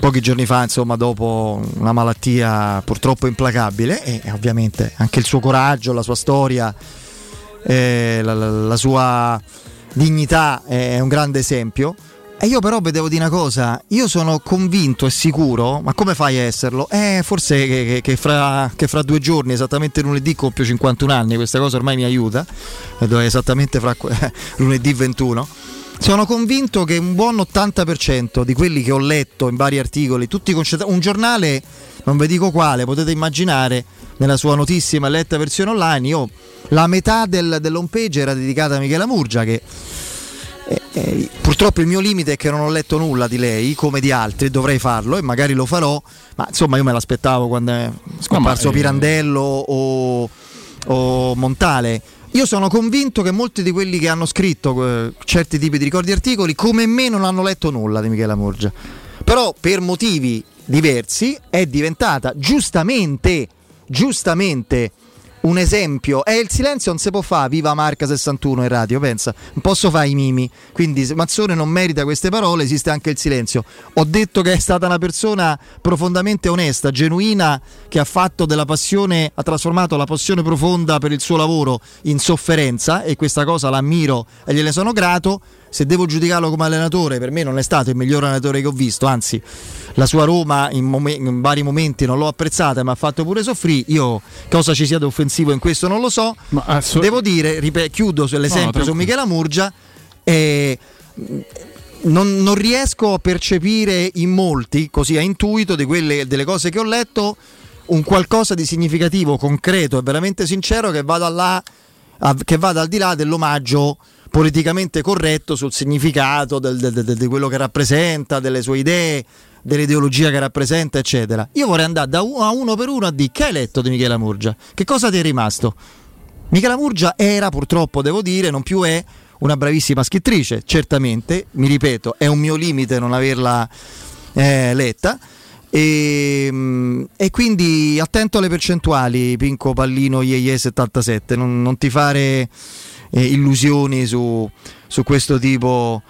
pochi giorni fa, insomma, dopo una malattia purtroppo implacabile, e ovviamente anche il suo coraggio, la sua storia, eh, la, la- la sua dignità è un grande esempio. E io però vedevo di una cosa, io sono convinto e sicuro, ma come fai a esserlo? Eh, forse che, che- che fra, che fra due giorni, esattamente lunedì, compio 51 anni, questa cosa ormai mi aiuta, è esattamente fra lunedì 21. Sono convinto che un buon 80% di quelli che ho letto in vari articoli, tutti concentrati, un giornale, non vi dico quale, potete immaginare, nella sua notissima letta versione online, io la metà del, dell'home page era dedicata a Michela Murgia che eh, eh, purtroppo il mio limite è che non ho letto nulla di lei come di altri, dovrei farlo e magari lo farò, ma insomma io me l'aspettavo quando è scomparso No, eh, Pirandello o, o Montale. Io sono convinto che molti di quelli che hanno scritto eh, certi tipi di ricordi e articoli come me non hanno letto nulla di Michela Murgia. Però per motivi diversi è diventata giustamente, giustamente un esempio. E il silenzio non si può fare, viva Marca 61 in radio, pensa. Non posso fare i mimi. Quindi se Mazzone non merita queste parole, esiste anche il silenzio. Ho detto che è stata una persona profondamente onesta, genuina, che ha fatto della passione, ha trasformato la passione profonda per il suo lavoro in sofferenza e questa cosa l'ammiro e gliene sono grato. Se devo giudicarlo come allenatore, per me non è stato il miglior allenatore che ho visto, anzi la sua Roma in, momen- in vari momenti non l'ho apprezzata mi ha fatto pure soffrire. Io cosa ci sia di offensivo in questo non lo so. Devo dire, ripet- chiudo sull'esempio su tranquillo. Michela Murgia. eh, non, non riesco a percepire in molti, così a intuito, di quelle, delle cose che ho letto, un qualcosa di significativo, concreto e veramente sincero che vada, là, a- che vada al di là dell'omaggio politicamente corretto sul significato del- del- del- di quello che rappresenta, delle sue idee, dell'ideologia che rappresenta, eccetera. Io vorrei andare da uno a uno per uno a dire che hai letto di Michela Murgia? Che cosa ti è rimasto? Michela Murgia era, purtroppo devo dire, non più è una bravissima scrittrice, certamente, mi ripeto, è un mio limite non averla eh, letta. E, mm, e quindi attento alle percentuali, Pinco Pallino Yeye 77, non, non ti fare eh, illusioni su, su questo tipo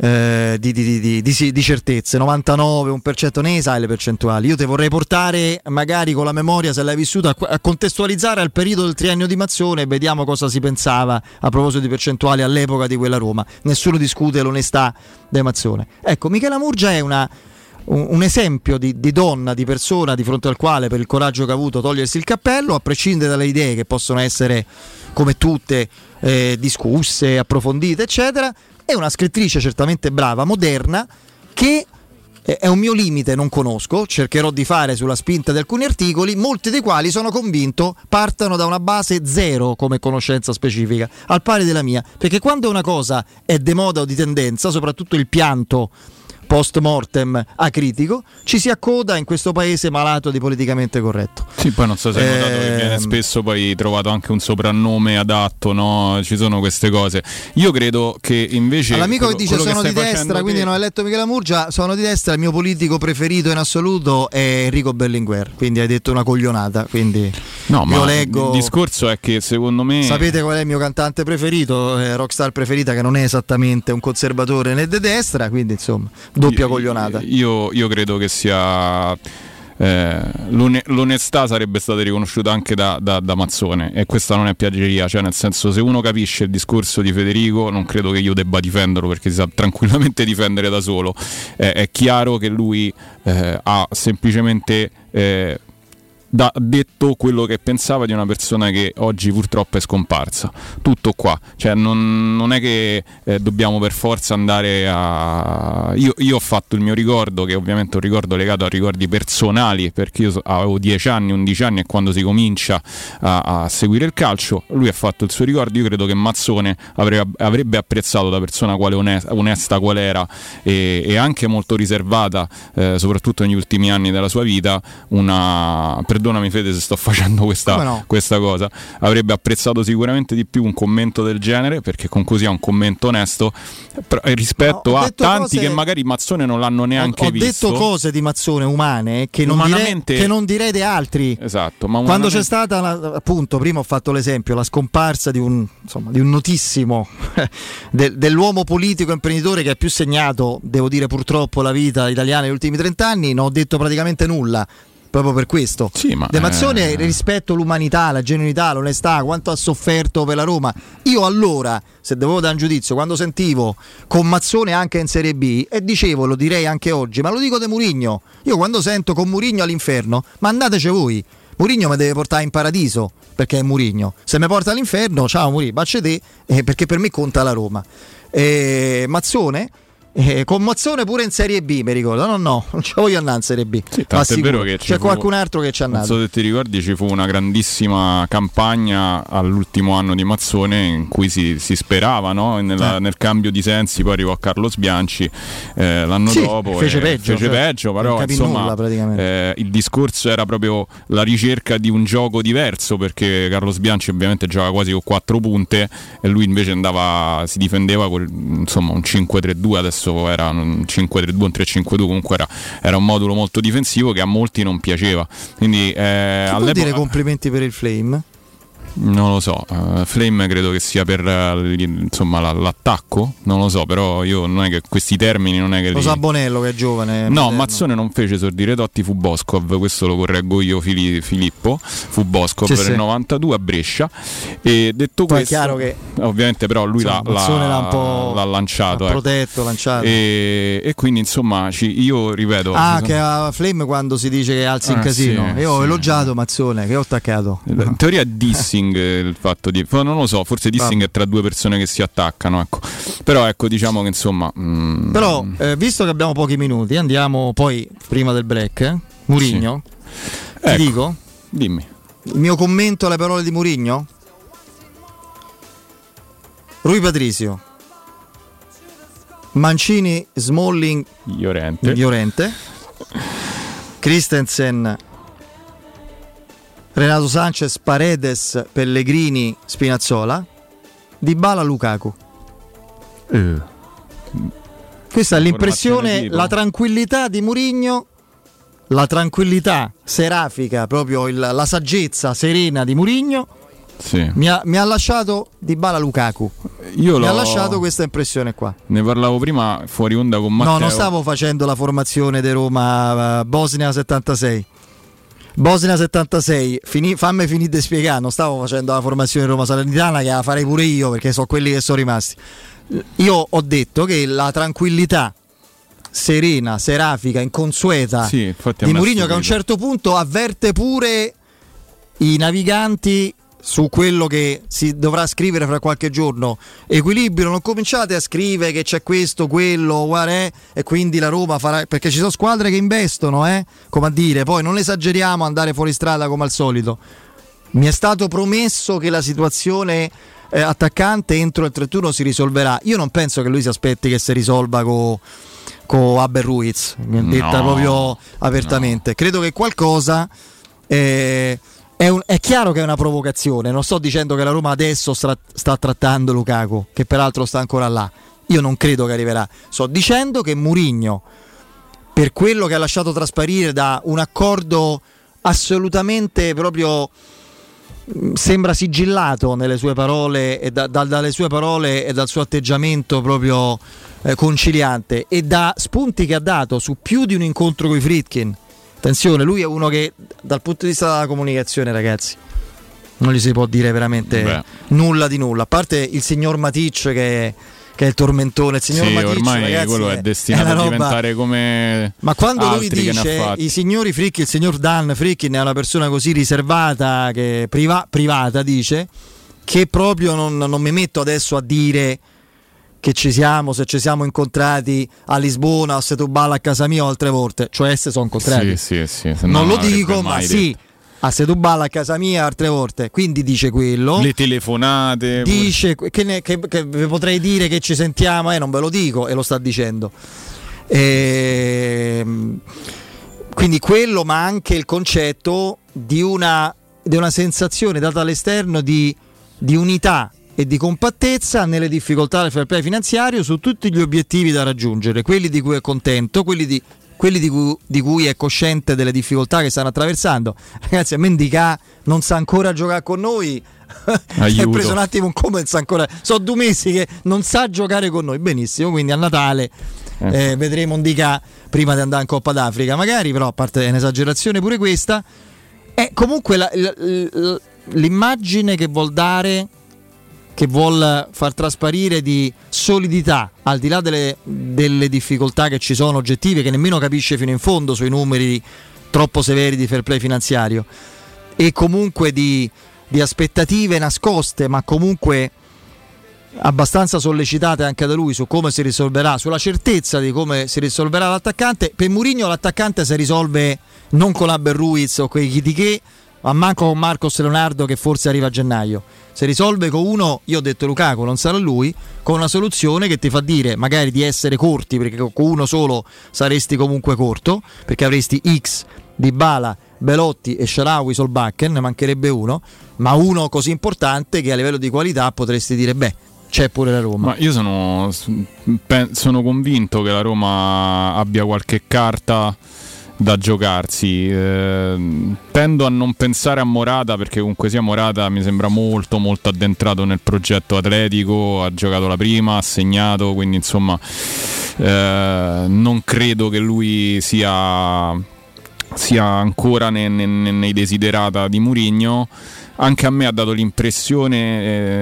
eh, di, di- di- di- certezze. 99, 1% ne sai le percentuali. Io ti vorrei portare, magari con la memoria, se l'hai vissuta, a contestualizzare al periodo del triennio di Mazzone e vediamo cosa si pensava a proposito di percentuali all'epoca di quella Roma. Nessuno discute l'onestà di Mazzone. Ecco, Michela Murgia è una un, un esempio di, di donna, di persona di fronte al quale per il coraggio che ha avuto togliersi il cappello, a prescindere dalle idee che possono essere come tutte eh, discusse, approfondite, eccetera, è una scrittrice certamente brava, moderna, che è un mio limite, non conosco, cercherò di fare sulla spinta di alcuni articoli, molti dei quali sono convinto partano da una base zero come conoscenza specifica, al pari della mia, perché quando una cosa è de moda o di tendenza, soprattutto il pianto post mortem acritico, ci si accoda in questo paese malato di politicamente corretto. Sì, poi non so se hai notato che viene Ehm. spesso poi trovato anche un soprannome adatto, no? Ci sono queste cose. Io credo che invece. Quello- che dice sono che di destra, quindi te- non hai letto Michela Murgia, sono di destra, il mio politico preferito in assoluto è Enrico Berlinguer, quindi hai detto una coglionata, quindi No, ma io leggo... il discorso è che secondo me. Sapete qual è il mio cantante preferito, eh, rockstar preferita, che non è esattamente un conservatore né di destra, quindi insomma, doppia Io- coglionata. Io, io credo che sia. eh, l'one- l'onestà sarebbe stata riconosciuta anche da, da- da Mazzone e questa non è piaggeria, cioè nel senso se uno capisce il discorso di Federico non credo che io debba difenderlo perché si sa tranquillamente difendere da solo, Eh, è chiaro che lui eh, ha semplicemente eh, da- detto quello che pensava di una persona che oggi purtroppo è scomparsa. Tutto qua, cioè non, non è che eh, dobbiamo per forza andare a... Io, io ho fatto il mio ricordo, che ovviamente è un ricordo legato a ricordi personali, perché io avevo 10 anni, 11 anni e quando si comincia a, a seguire il calcio, lui ha fatto il suo ricordo, io credo che Mazzone avrebbe, avrebbe apprezzato da persona quale onesta, onesta qual era e, e anche molto riservata, eh, soprattutto negli ultimi anni della sua vita, una perdonami Fede se sto facendo questa, no? questa cosa, avrebbe apprezzato sicuramente di più un commento del genere, perché con così è un commento onesto, eh, rispetto No, ho a tanti cose- che magari Mazzone non l'hanno neanche ho visto. detto cose di Mazzone umane che non, direi, Umanamente- che non direi di altri. Esatto, ma Quando umanamente- c'è stata, la- appunto, prima ho fatto l'esempio, la scomparsa di un, insomma, di un notissimo, del- dell'uomo politico imprenditore che ha più segnato, devo dire purtroppo, la vita italiana negli ultimi 30 anni, non ho detto praticamente nulla. Proprio per questo. Sì, ma, De Mazzone eh, rispetto l'umanità, la genuinità, l'onestà, quanto ha sofferto per la Roma. Io allora, se dovevo dare un giudizio, quando sentivo con Mazzone anche in Serie B, e dicevo, lo direi anche oggi, ma lo dico de Murigno. Io quando sento con Murigno all'inferno, mandateci voi. Murigno mi deve portare in paradiso perché è Murigno. Se mi porta all'inferno, ciao Murigno, bacia te, eh, perché per me conta la Roma. E Mazzone, eh, con Mazzone pure in Serie B, mi ricordo. No, no, non ci voglio andare in Serie B. Sì, tanto è vero che c'è fu- qualcun altro che ci ha Non andato. so se ti ricordi, ci fu una grandissima campagna all'ultimo anno di Mazzone in cui si, si sperava no? Nella- Eh. nel cambio di sensi, poi arrivò Carlo Sbianci eh, l'anno Sì, dopo. fece peggio, fece cioè, peggio, non però insomma nulla, eh, il discorso era proprio la ricerca di un gioco diverso perché Carlo Sbianci ovviamente gioca quasi con quattro punte e lui invece andava, si difendeva con insomma, un 5-3-2, adesso era un 5-3-2, un 3-5-2, comunque era, era un modulo molto difensivo che a molti non piaceva. Quindi eh, all'epoca dire complimenti per il Flame? Non lo so, eh, Flame credo che sia per eh, l- insomma, la- l'attacco, non lo so, però io non è che questi termini non è che Lo li... sa Bonello che è giovane. No, moderno. Mazzone non fece esordire Totti, fu Boscov, questo lo correggo io Fili- Filippo, fu Boscov Sì, nel sì. 92 a Brescia e detto Poi è questo, chiaro che- ovviamente però lui Insomma, l'ha, l'ha- un po' l'ha lanciato, l'ha ecco. protetto, lanciato. E, e quindi insomma ci- io ripeto... Ah, ci che sono- a Flame quando si dice che alzi in Ah, casino. sì, Io ho sì. elogiato Mazzone, che ho attaccato. In teoria è dissing il fatto di. Non lo so, forse dissing è tra due persone che si attaccano. Ecco. Però ecco, diciamo che insomma. mm, Però, eh, visto che abbiamo pochi minuti, andiamo poi prima del break. eh? Murigno. Ti Ecco. dico? Dimmi. Il mio commento alle parole di Murigno? Rui Patrizio. Mancini, Smalling, Llorente. Llorente. Christensen, Renato Sanchez, Paredes, Pellegrini, Spinazzola. Dybala, Lukaku. Questa è l'impressione, la tranquillità di Murigno, la tranquillità serafica, proprio il- la saggezza serena di Murigno. Sì. Mi ha, mi ha lasciato Dybala Lukaku. Io mi ha lasciato questa impressione qua. Ne parlavo prima fuori onda con Matteo. No, non stavo facendo la formazione di Roma eh, Bosnia 76. Bosnia 76, fini- fammi finire di spiegare, non stavo facendo la formazione Roma Salernitana che la farei pure io perché sono quelli che sono rimasti. Io ho detto che la tranquillità serena, serafica, inconsueta Sì, di Mourinho che a un certo punto avverte pure i naviganti su quello che si dovrà scrivere fra qualche giorno. Equilibrio, non cominciate a scrivere che c'è questo, quello, guarda, eh, e quindi la Roma farà. Perché ci sono squadre che investono, eh? Come a dire, poi non esageriamo andare fuori strada come al solito. Mi è stato promesso che la situazione eh, attaccante entro il 31 si risolverà. Io non penso che lui si aspetti che si risolva con con Abel Ruiz, detta No, proprio apertamente. Credo che qualcosa eh, è, un- è chiaro che è una provocazione. Non sto dicendo che la Roma adesso sta, sta trattando Lukaku, che peraltro sta ancora là. Io non credo che arriverà. Sto dicendo che Murigno, per quello che ha lasciato trasparire da un accordo assolutamente proprio mh, sembra sigillato nelle sue parole e da- da- dalle sue parole e dal suo atteggiamento proprio eh, conciliante e da spunti che ha dato su più di un incontro con i Fritkin. Attenzione, lui è uno che dal punto di vista della comunicazione, ragazzi, non gli si può dire veramente Beh. nulla di nulla. A parte il signor Matic che, che è il tormentone, il signor Sì, Matic, ormai ragazzi, quello è è destinato a roba- diventare come ma quando lui dice i signori Fricchi, il signor Dan Frickin è una persona così riservata, che priva- privata, dice, che proprio non, non mi metto adesso a dire che ci siamo, se ci siamo incontrati a Lisbona, a Setubala a casa mia o altre volte, cioè se sono incontrati. Sì, sì, sì, no non lo dico, ma mai sì, detto. a Setubala a casa mia altre volte, quindi dice quello. Le telefonate. Dice che, ne- che- che potrei dire che ci sentiamo, eh, non ve lo dico e lo sta dicendo. Ehm, quindi quello, ma anche il concetto di una, di una sensazione data all'esterno di, di unità e di compattezza nelle difficoltà del fair play finanziario su tutti gli obiettivi da raggiungere, quelli di cui è contento, quelli di, quelli di cui, di cui è cosciente delle difficoltà che stanno attraversando. Ragazzi, a Mendica non sa ancora giocare con noi. è Aiuto. preso un attimo un sa ancora. Sono due mesi che non sa giocare con noi. Benissimo, quindi a Natale eh, vedremo un dica prima di andare in Coppa d'Africa, magari, però a parte è un'esagerazione pure questa. È comunque la- la- la- l'immagine che vuol dare, che vuol far trasparire di solidità, al di là delle, delle difficoltà che ci sono oggettive, che nemmeno capisce fino in fondo sui numeri troppo severi di fair play finanziario, e comunque di, di aspettative nascoste, ma comunque abbastanza sollecitate anche da lui su come si risolverà, sulla certezza di come si risolverà l'attaccante. Per Murigno l'attaccante si risolve non con Aber Ruiz o con i Chitiché, ma manco con Marcos Leonardo che forse arriva a gennaio. Si risolve con uno, io ho detto Lukaku, non sarà lui, con una soluzione che ti fa dire magari di essere corti, perché con uno solo saresti comunque corto, perché avresti X, Dybala, Belotti e Sharawi Solbakken, ne mancherebbe uno, ma uno così importante che a livello di qualità potresti dire beh, c'è pure la Roma. Ma io sono, sono convinto che la Roma abbia qualche carta da giocarsi. Eh, tendo a non pensare a Morata perché comunque sia Morata mi sembra molto molto addentrato nel progetto atletico, ha giocato la prima, ha segnato, quindi insomma eh, non credo che lui sia, sia ancora ne- ne- ne- nei desiderata di Murigno anche a me ha dato l'impressione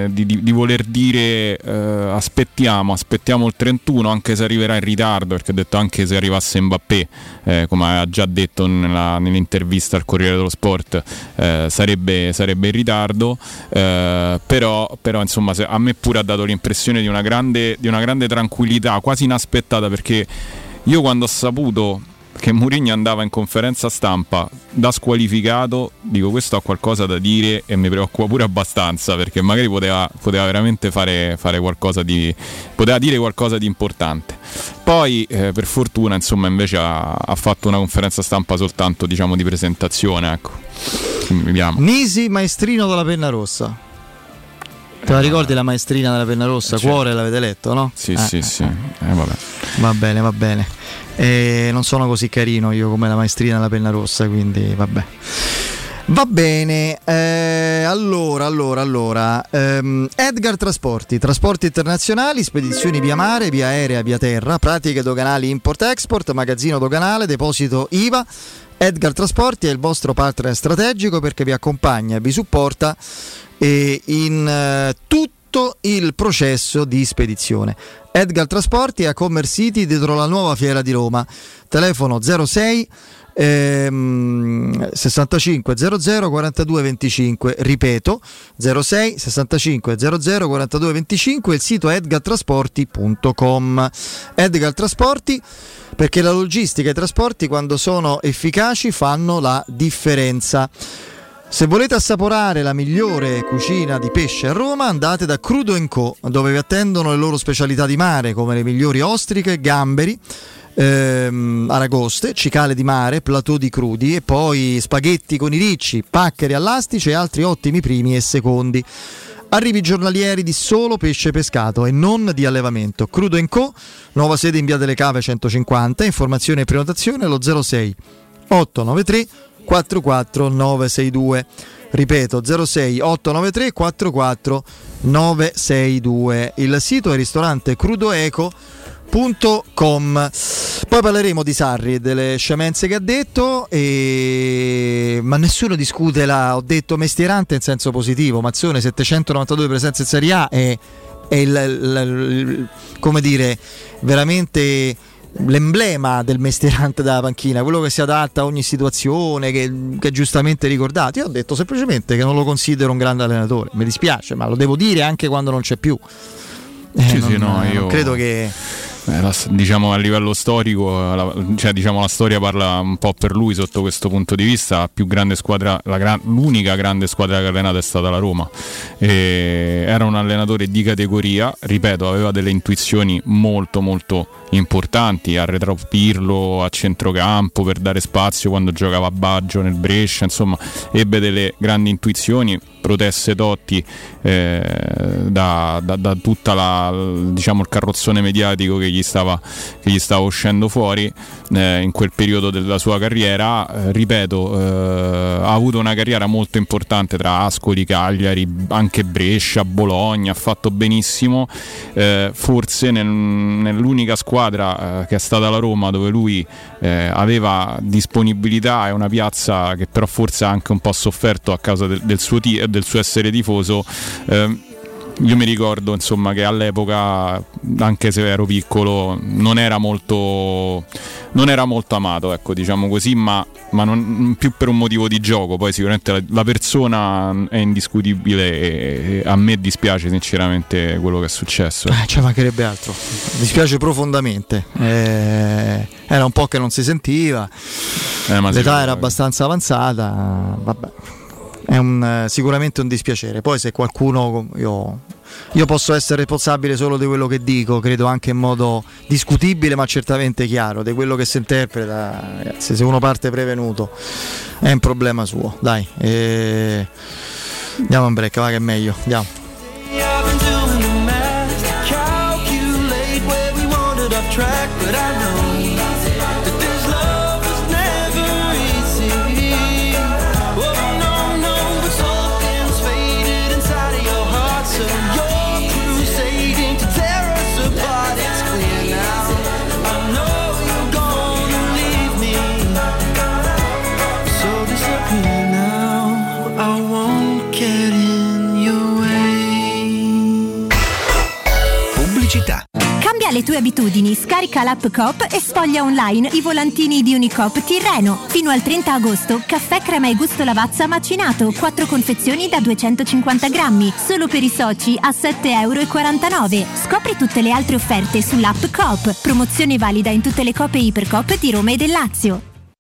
eh, di, di- di voler dire eh, aspettiamo, aspettiamo il 31 anche se arriverà in ritardo perché ha detto anche se arrivasse Mbappé eh, come aveva già detto nella- nell'intervista al Corriere dello Sport eh, sarebbe, sarebbe in ritardo. Eh, però, però insomma a me pure ha dato l'impressione di una grande, di una grande tranquillità quasi inaspettata perché io quando ho saputo che Mourinho andava in conferenza stampa da squalificato, dico questo ha qualcosa da dire e mi preoccupa pure abbastanza perché magari poteva, poteva veramente fare, fare qualcosa di poteva dire qualcosa di importante. Poi eh, per fortuna insomma invece ha, ha fatto una conferenza stampa soltanto diciamo di presentazione, ecco. Vediamo. Nisi, maestrino della penna rossa. Te la ricordi la maestrina della penna rossa? Certo. Cuore l'avete letto, no? Sì, Eh, sì, sì. Eh, vabbè. Va bene, va bene. Eh, non sono così carino io come la maestrina della penna rossa, quindi vabbè. Va bene, eh, allora, allora, allora. ehm, Edgar Trasporti, trasporti internazionali, spedizioni via mare, via aerea, via terra, pratiche doganali import-export, magazzino doganale, deposito IVA. Edgar Trasporti è il vostro partner strategico perché vi accompagna e vi supporta eh, in eh, tutto il processo di spedizione. Edgar Trasporti a Commerce City dietro la nuova fiera di Roma. Telefono 06 ehm, 65 00 42 25 ripeto 06 65 00 42 25 il sito edgartrasporti.com Edgar Trasporti perché la logistica e i trasporti quando sono efficaci fanno la differenza se volete assaporare la migliore cucina di pesce a Roma, andate da Crudo Co, dove vi attendono le loro specialità di mare, come le migliori ostriche, gamberi, ehm, aragoste, cicale di mare, plateau di crudi e poi spaghetti con i ricci, paccheri all'astice e altri ottimi primi e secondi. Arrivi giornalieri di solo pesce pescato e non di allevamento. Crudo Co, nuova sede in via delle Cave 150, informazione e prenotazione allo 06 893 44962 ripeto 06 893 44 962 il sito è ristorante crudoeco.com poi parleremo di Sarri e delle scemenze che ha detto e... ma nessuno discute la ho detto mestierante in senso positivo Mazzone 792 presenze in Serie A è, è il, il- il- come dire veramente l'emblema del mestierante dalla panchina, quello che si adatta a ogni situazione, che, che giustamente ricordato. Io ho detto semplicemente che non lo considero un grande allenatore, mi dispiace, ma lo devo dire anche quando non c'è più. Eh, Sì, non, sì, no, non io- credo che Eh, la- diciamo a livello storico, la, cioè, diciamo, la storia parla un po' per lui sotto questo punto di vista. Grande squadra, la gra- l'unica grande squadra che ha allenato è stata la Roma. E era un allenatore di categoria, ripeto, aveva delle intuizioni molto molto importanti a retropirlo a centrocampo per dare spazio quando giocava a Baggio nel Brescia, insomma, ebbe delle grandi intuizioni, protesse Totti eh, da, da, da tutta la diciamo il carrozzone mediatico che gli gli stava, che gli stava uscendo fuori eh, in quel periodo della sua carriera. Eh, ripeto, eh, ha avuto una carriera molto importante tra Ascoli, Cagliari, anche Brescia, Bologna, ha fatto benissimo. Eh, forse nel, nell'unica squadra eh, che è stata la Roma dove lui aveva disponibilità e una piazza che però forse ha anche un po' sofferto a causa del, del suo, ti- del suo essere tifoso. eh, io mi ricordo insomma che all'epoca, anche se ero piccolo, non era molto, non era molto amato, ecco, diciamo così, ma, ma non, più per un motivo di gioco. Poi sicuramente la, la persona è indiscutibile e, e a me dispiace sinceramente quello che è successo. Eh, ci mancherebbe altro. Dispiace profondamente. Eh, era un po' che non si sentiva. Eh, ma L'età era abbastanza avanzata. Vabbè. È un, eh, sicuramente un dispiacere. Poi se qualcuno io, io posso essere responsabile solo di quello che dico, credo anche in modo discutibile ma certamente chiaro, di quello che si interpreta. Ragazzi, se uno parte prevenuto è un problema suo. Dai, eh, andiamo in break, va che è meglio. Andiamo. Track, but I le tue abitudini, scarica l'app Coop e sfoglia online i volantini di Unicoop Tirreno. Fino al 30 agosto, caffè crema e gusto lavazza macinato, 4 confezioni da 250 grammi, solo per i soci a 7,49 euro. Scopri tutte le altre offerte sull'app Coop. Promozione valida in tutte le coppe Ipercoop di Roma e del Lazio.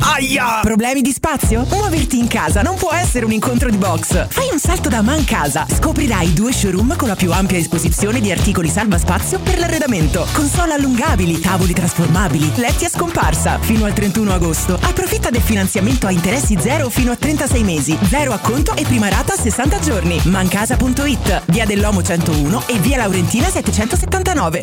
Aia! Problemi di spazio? Muoverti in casa non può essere un incontro di box. Fai un salto da Man Casa. Scoprirai due showroom con la più ampia esposizione di articoli salva spazio per l'arredamento. Console allungabili, tavoli trasformabili, letti a scomparsa. Fino al 31 agosto. Approfitta del finanziamento a interessi zero fino a 36 mesi. Zero acconto e prima rata a 60 giorni. Mancasa.it. Via dell'Omo 101 e via Laurentina 779.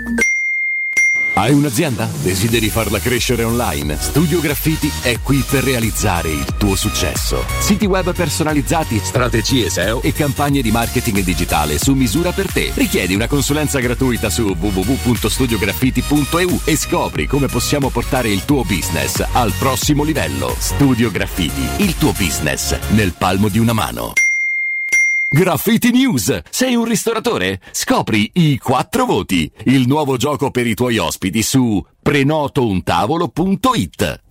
Hai un'azienda? Desideri farla crescere online? Studio Graffiti è qui per realizzare il tuo successo. Siti web personalizzati, strategie SEO e campagne di marketing digitale su misura per te. Richiedi una consulenza gratuita su www.studiograffiti.eu e scopri come possiamo portare il tuo business al prossimo livello. Studio Graffiti, il tuo business nel palmo di una mano. Graffiti News! Sei un ristoratore? Scopri i quattro voti, il nuovo gioco per i tuoi ospiti su prenotountavolo.it.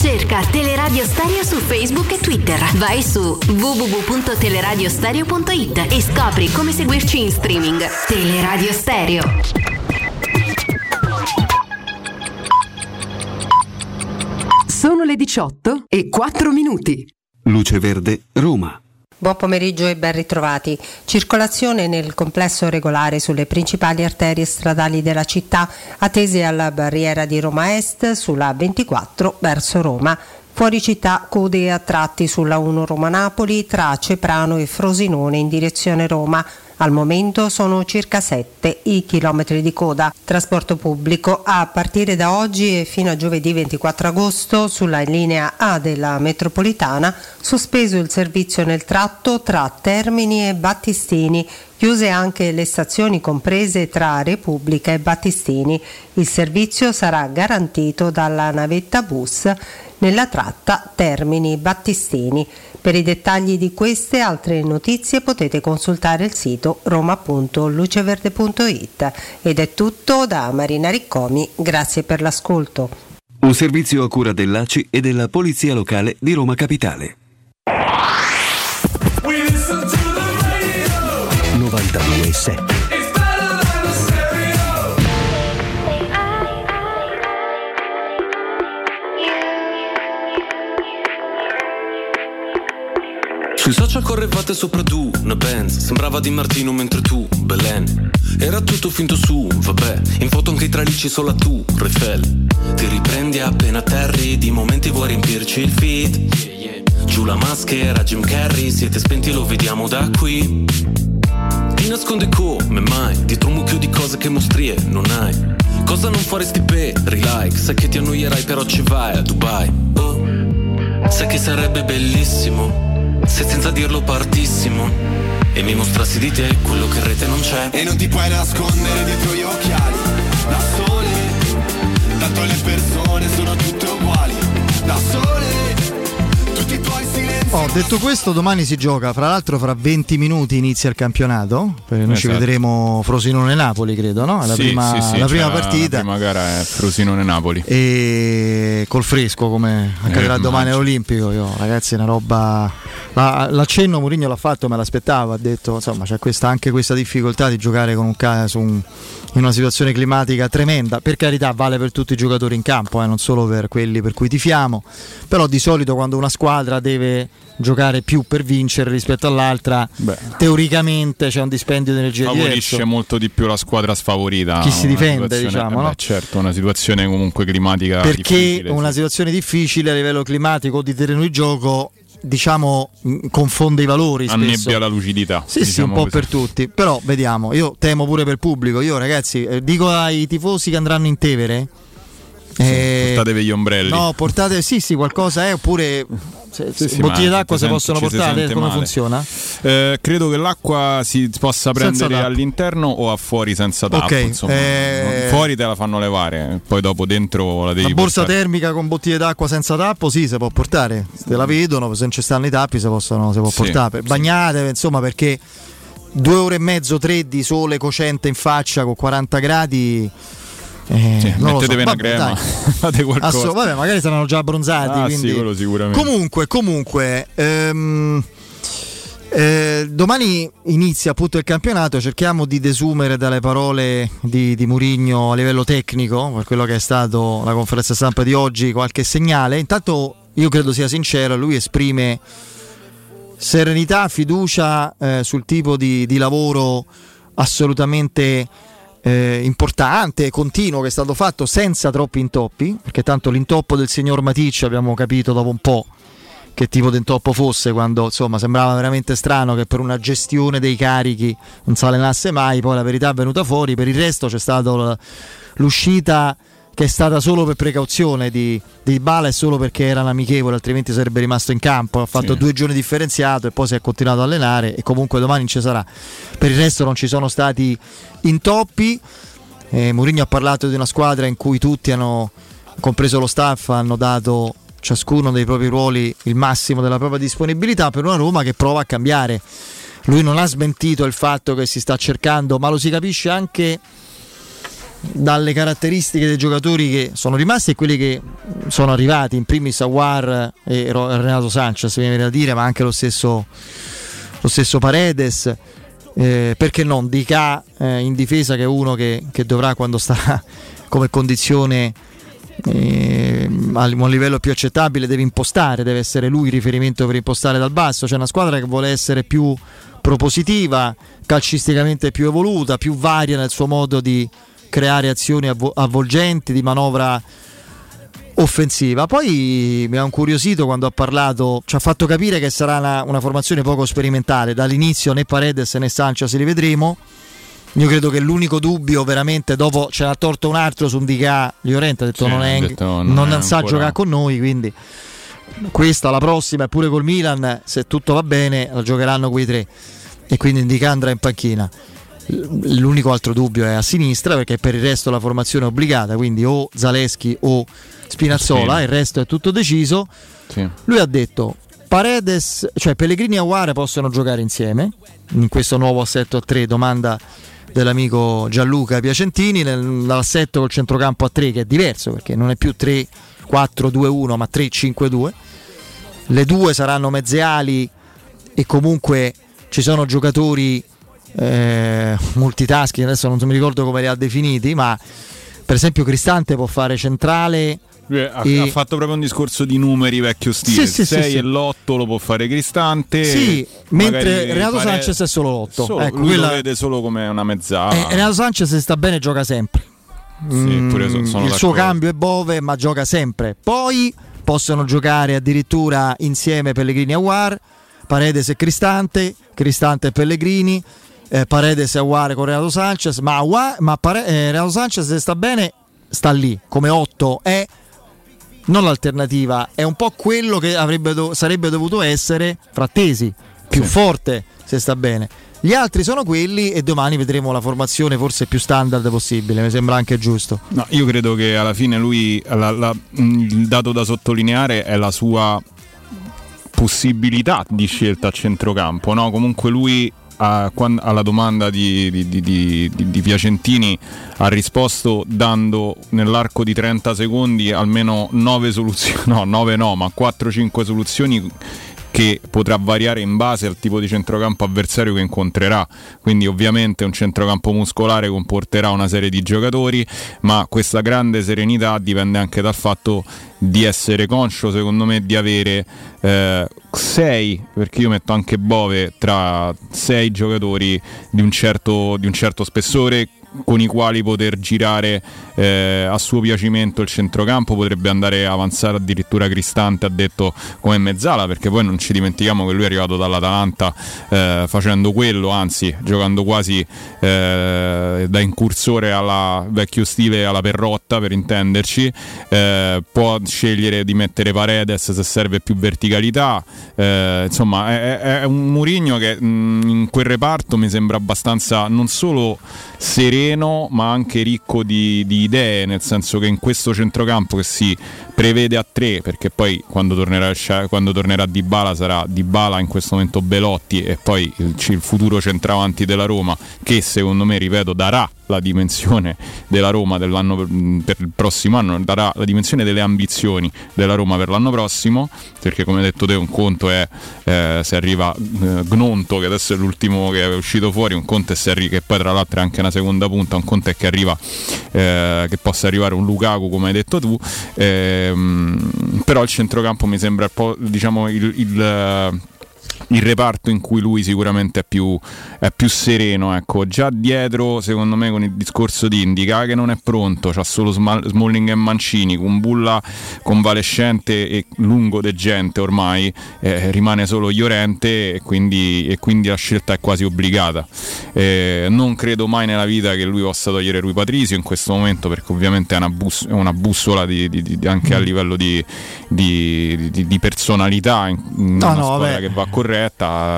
Cerca Teleradio Stereo su Facebook e Twitter. Vai su www.teleradiostereo.it e scopri come seguirci in streaming. Teleradio Stereo. Sono le 18 e 4 minuti. Luce Verde, Roma. Buon pomeriggio e ben ritrovati. Circolazione nel complesso regolare sulle principali arterie stradali della città, attese alla barriera di Roma Est sulla 24 verso Roma. Fuori città code a tratti sulla 1 Roma-Napoli tra Ceprano e Frosinone in direzione Roma. Al momento sono circa 7 i chilometri di coda. Trasporto pubblico a partire da oggi e fino a giovedì 24 agosto sulla linea A della metropolitana sospeso il servizio nel tratto tra Termini e Battistini. Chiuse anche le stazioni comprese tra Repubblica e Battistini. Il servizio sarà garantito dalla navetta bus nella tratta Termini Battistini. Per i dettagli di queste e altre notizie potete consultare il sito roma.luceverde.it. Ed è tutto da Marina Riccomi, grazie per l'ascolto. Un servizio a cura dell'ACI e della Polizia Locale di Roma Capitale. 92.7 Sui social correvate sopra tu, una Benz. Sembrava di Martino mentre tu, Belen. Era tutto finto su, vabbè. In foto anche i tralicci solo tu, Refel Ti riprendi appena atterri Di momenti vuoi riempirci il feed. Giù la maschera, Jim Carrey Siete spenti, lo vediamo da qui. Ti nasconde come mai Dietro un mucchio di cose che mostrie non hai. Cosa non faresti per like Sai che ti annoierai però ci vai a Dubai. Oh, sai che sarebbe bellissimo se senza dirlo partissimo E mi mostrassi di te quello che in rete non c'è. E non ti puoi nascondere dietro gli occhiali. Da sole Tanto le persone sono tutte uguali. Da sole Oh, detto questo, domani si gioca. Fra l'altro, fra 20 minuti inizia il campionato. Noi ci Esatto. vedremo Frosinone-Napoli, credo, no? La Sì, prima, sì, sì, la prima partita. La prima gara è Frosinone-Napoli. E col fresco come accadrà Eh, domani all'Olimpico. Io, ragazzi, è una roba. la- l'accenno Mourinho l'ha fatto, me l'aspettavo. Ha detto, insomma, c'è questa, anche questa difficoltà di giocare con un ca- su un- in una situazione climatica tremenda. Per carità, vale per tutti i giocatori in campo, eh, non solo per quelli per cui tifiamo. Però di solito quando una squadra deve giocare più per vincere rispetto all'altra, teoricamente c'è un dispendio di energia Favorisce diverso. molto di più la squadra sfavorita. Chi si difende, diciamo, eh beh, no? Certo, una situazione comunque climatica perché difficile, una sì. situazione difficile a livello climatico di terreno di gioco diciamo mh, confonde i valori spesso. annebbia la lucidità. Sì, sì, diciamo un po' così. per tutti. Però vediamo, io temo pure per il pubblico. Io, ragazzi, eh, dico ai tifosi che andranno in Tevere. eh, Portatevi gli ombrelli. No, portate sì, sì, qualcosa è oppure se- se- Sì, bottiglie d'acqua si sente- possono portare, come male. funziona? Eh, credo che l'acqua si possa prendere all'interno o a fuori senza tappo. Ok, insomma. eh, Fuori te la fanno levare, poi dopo dentro la devi La borsa portare. termica con bottiglie d'acqua senza tappo, sì, si può portare. Se la vedono, se non ci stanno i tappi, si, possono, si può Sì, portare. Bagnate, insomma, perché due ore e mezzo, tre di sole cocente in faccia con 40 gradi. Eh, Sì, lo so. mettetevi una crema, fate qualcosa. Assolut- vabbè, magari saranno già abbronzati. Ah, quindi- sì, sicuramente. Comunque, comunque. ehm, eh, domani inizia appunto il campionato, cerchiamo di desumere dalle parole di, di Murigno a livello tecnico, per quello che è stato la conferenza stampa di oggi, qualche segnale. Intanto io credo sia sincero, lui esprime serenità, fiducia eh, sul tipo di, di lavoro assolutamente eh, importante, continuo che è stato fatto senza troppi intoppi, perché tanto l'intoppo del signor Maticci abbiamo capito dopo un po' che tipo di intoppo fosse quando insomma sembrava veramente strano che per una gestione dei carichi non si allenasse mai, poi la verità è venuta fuori, per il resto c'è stata l'uscita che è stata solo per precauzione di, di Bala e solo perché era un amichevole, altrimenti sarebbe rimasto in campo. Ha fatto Sì. due giorni differenziato e poi si è continuato ad allenare e comunque domani ci sarà. Per il resto non ci sono stati intoppi. Eh, Mourinho ha parlato di una squadra in cui tutti hanno, compreso lo staff, hanno dato ciascuno dei propri ruoli il massimo della propria disponibilità per una Roma che prova a cambiare. Lui non ha smentito il fatto che si sta cercando, ma lo si capisce anche dalle caratteristiche dei giocatori che sono rimasti e quelli che sono arrivati, in primis Aguar e Renato Sanchez, mi viene da dire, ma anche lo stesso, lo stesso Paredes. Eh, perché non Dica eh, in difesa che è uno che, che dovrà quando sta come condizione eh, a un livello più accettabile deve impostare, deve essere lui il riferimento per impostare dal basso. C'è una squadra che vuole essere più propositiva, calcisticamente più evoluta, più varia nel suo modo di creare azioni avvo- avvolgenti, di manovra offensiva. Poi mi ha incuriosito quando ha parlato, ci ha fatto capire che sarà una, una formazione poco sperimentale. Dall'inizio né Paredes né Sanchez li vedremo. Io credo che l'unico dubbio veramente dopo ce n'ha torto un altro su un Dica Llorente ha detto Sì, non, è, detto non non è sa giocare con noi quindi questa la prossima e pure col Milan se tutto va bene la giocheranno quei tre e quindi Dica andrà in panchina l'unico altro dubbio è a sinistra perché per il resto la formazione è obbligata quindi o Zaleschi o Spinazzola Sì. il resto è tutto deciso Sì. lui ha detto Paredes, cioè Pellegrini e Aguare possono giocare insieme in questo nuovo assetto a 3, domanda dell'amico Gianluca Piacentini, nell'assetto col centrocampo a 3 che è diverso perché non è più 3-4-2-1 ma 3-5-2. Le due saranno mezze ali e comunque ci sono giocatori eh, multitasking, adesso non mi ricordo come li ha definiti, ma per esempio Cristante può fare centrale ha, E- ha fatto proprio un discorso di numeri vecchio stile. Sì, sì, il sì, 6 sì. e l'8 lo può fare Cristante. Sì, mentre Renato Pare- Sanchez è solo l'8. Solo- ecco, lui quella- lo vede solo come una mezzala. Eh, Renato Sanchez se sta bene gioca sempre. Mm, il suo cambio è Bove, ma gioca sempre. Poi possono giocare addirittura insieme Pellegrini e Aguar, Paredes e Cristante, Cristante e Pellegrini, eh, Paredes e Aguar con Renato Sanchez, ma, Aguar- ma Pare- eh, Renato Sanchez se sta bene sta lì come 8 è non l'alternativa, è un po' quello che avrebbe do- sarebbe dovuto essere Frattesi, più forte se sta bene. Gli altri sono quelli e domani vedremo la formazione forse più standard possibile, mi sembra anche giusto. No, io credo che alla fine lui, la- la- il dato da sottolineare è la sua possibilità di scelta a centrocampo. No? Comunque lui a- alla domanda di, di- di- di- Piacentini ha risposto dando nell'arco di 30 secondi almeno 9 soluzioni, no 9 no, ma 4-5 soluzioni che potrà variare in base al tipo di centrocampo avversario che incontrerà. Quindi ovviamente un centrocampo muscolare comporterà una serie di giocatori, ma questa grande serenità dipende anche dal fatto di essere conscio, secondo me, di avere 6, perché io metto anche Bove tra 6 giocatori di un certo, di un certo spessore con i quali poter girare eh, a suo piacimento il centrocampo, potrebbe andare a avanzare addirittura Cristante, ha detto come mezzala, perché poi non ci dimentichiamo che lui è arrivato dall'Atalanta eh, facendo quello, anzi giocando quasi eh, da incursore alla vecchio stile alla perrotta per intenderci, eh, può scegliere di mettere Paredes se serve più verticalità, eh, insomma è, è- un Murigno che mh, in quel reparto mi sembra abbastanza non solo sereno ma anche ricco di, di idee, nel senso che in questo centrocampo che si prevede a tre, perché poi quando tornerà, quando tornerà Dybala sarà Dybala in questo momento Belotti e poi il, il futuro centravanti della Roma che secondo me, ripeto, darà la dimensione della Roma dell'anno per, per il prossimo anno, darà la dimensione delle ambizioni della Roma per l'anno prossimo, perché come hai detto te un conto è eh, se arriva eh, Gnonto, che adesso è l'ultimo che è uscito fuori, un conto è se arri- che poi tra l'altro è anche una seconda punta, un conto è che arriva eh, che possa arrivare un Lukaku come hai detto tu, ehm, però il centrocampo mi sembra un po' diciamo il- il il reparto in cui lui sicuramente è più, è più sereno. Ecco. Già dietro, secondo me, con il discorso di Indica che non è pronto, c'ha solo Smalling e Mancini, con Bulla convalescente e lungo de gente ormai, eh, rimane solo Iorente e quindi, e quindi, la scelta è quasi obbligata. Eh, non credo mai nella vita che lui possa togliere Rui Patrizio in questo momento perché ovviamente è una, bus- una bussola di, di, di, anche a livello di, personalità in, in no, una no, squadra vabbè. che va corretta.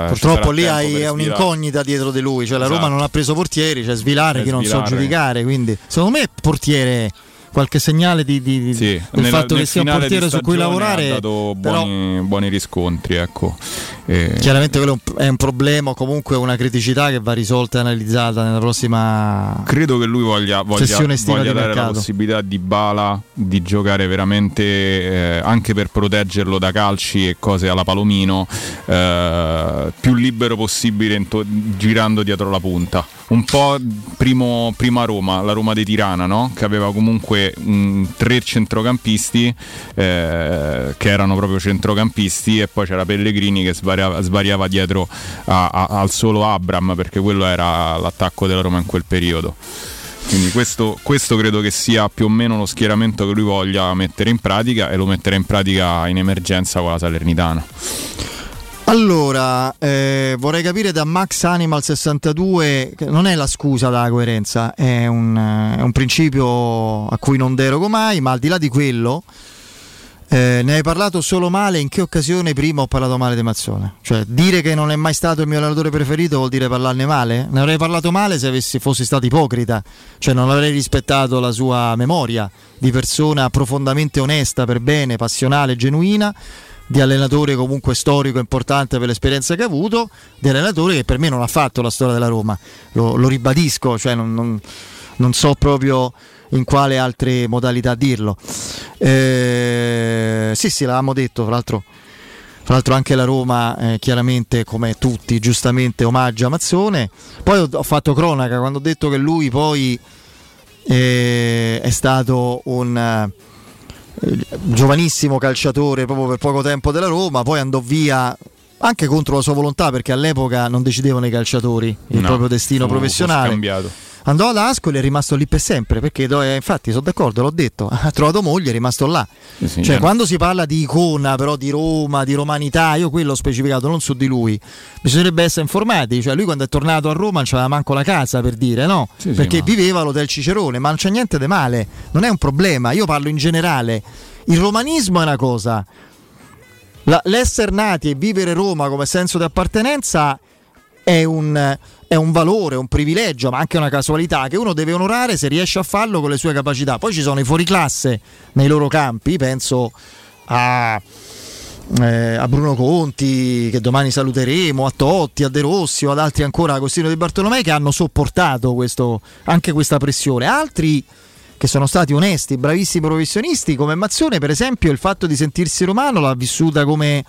Purtroppo lì hai un'incognita dietro di lui, cioè la esatto. Roma non ha preso portieri, cioè Svilare che non so giudicare, quindi secondo me portiere qualche segnale di, di, sì, del nella, fatto che sia un portiere su cui lavorare. Ha dato buoni, però, buoni riscontri. Ecco. Eh, chiaramente quello è un problema o comunque una criticità che va risolta e analizzata nella prossima. Credo che lui voglia, voglia, voglia dare la possibilità di Bala di giocare veramente eh, anche per proteggerlo da calci e cose alla Palomino eh, più libero possibile to- girando dietro la punta. Un po' primo, prima Roma, la Roma di Tirana, no? che aveva comunque comunque mh, tre centrocampisti eh, che erano proprio centrocampisti e poi c'era Pellegrini che svariava, svariava dietro a, a, al solo Abram perché quello era l'attacco della Roma in quel periodo. Quindi questo, questo, credo che sia più o meno lo schieramento che lui voglia mettere in pratica e lo metterà in pratica in emergenza con la Salernitana. Allora, eh, vorrei capire da Max Animal 62, che non è la scusa della coerenza, è un, è un principio a cui non derogo mai, ma al di là di quello, eh, ne hai parlato solo male, in che occasione prima ho parlato male di Mazzone? Cioè, dire che non è mai stato il mio allenatore preferito vuol dire parlarne male? Ne avrei parlato male se avessi, fossi stato ipocrita, cioè non avrei rispettato la sua memoria di persona profondamente onesta, per bene, passionale, genuina di allenatore comunque storico importante per l'esperienza che ha avuto, di allenatore che per me non ha fatto la storia della Roma, lo, lo ribadisco, cioè non, non, non, so proprio in quale altre modalità dirlo. Eh, sì, sì, l'avevamo detto, tra l'altro. Tra l'altro anche la Roma, eh, chiaramente come tutti, giustamente omaggia Mazzone. Poi ho, ho, fatto cronaca quando ho detto che lui poi eh, è stato un giovanissimo calciatore proprio per poco tempo della Roma, poi andò via anche contro la sua volontà perché all'epoca non decidevano i calciatori il no, proprio destino professionale. andò ad Ascoli e è rimasto lì per sempre perché eh, infatti sono d'accordo l'ho detto ha trovato moglie è rimasto là. Sì, sì, cioè quando si parla di icona però di Roma di romanità io quello ho specificato non su di lui. Bisognerebbe essere informati cioè lui quando è tornato a Roma non c'aveva manco la casa per dire no? Sì, perché ma... viveva all'hotel Cicerone ma non c'è niente di male non è un problema io parlo in generale. Il romanismo è una cosa la, l'essere nati e vivere Roma come senso di appartenenza è un è un valore, un privilegio, ma anche una casualità che uno deve onorare se riesce a farlo con le sue capacità. Poi ci sono i fuoriclasse nei loro campi, penso a, eh, a Bruno Conti, che domani saluteremo, a Totti, a De Rossi o ad altri ancora, Agostino Di Bartolomei, che hanno sopportato questo, anche questa pressione. Altri che sono stati onesti, bravissimi professionisti, come Mazzone, per esempio, il fatto di sentirsi romano l'ha vissuta come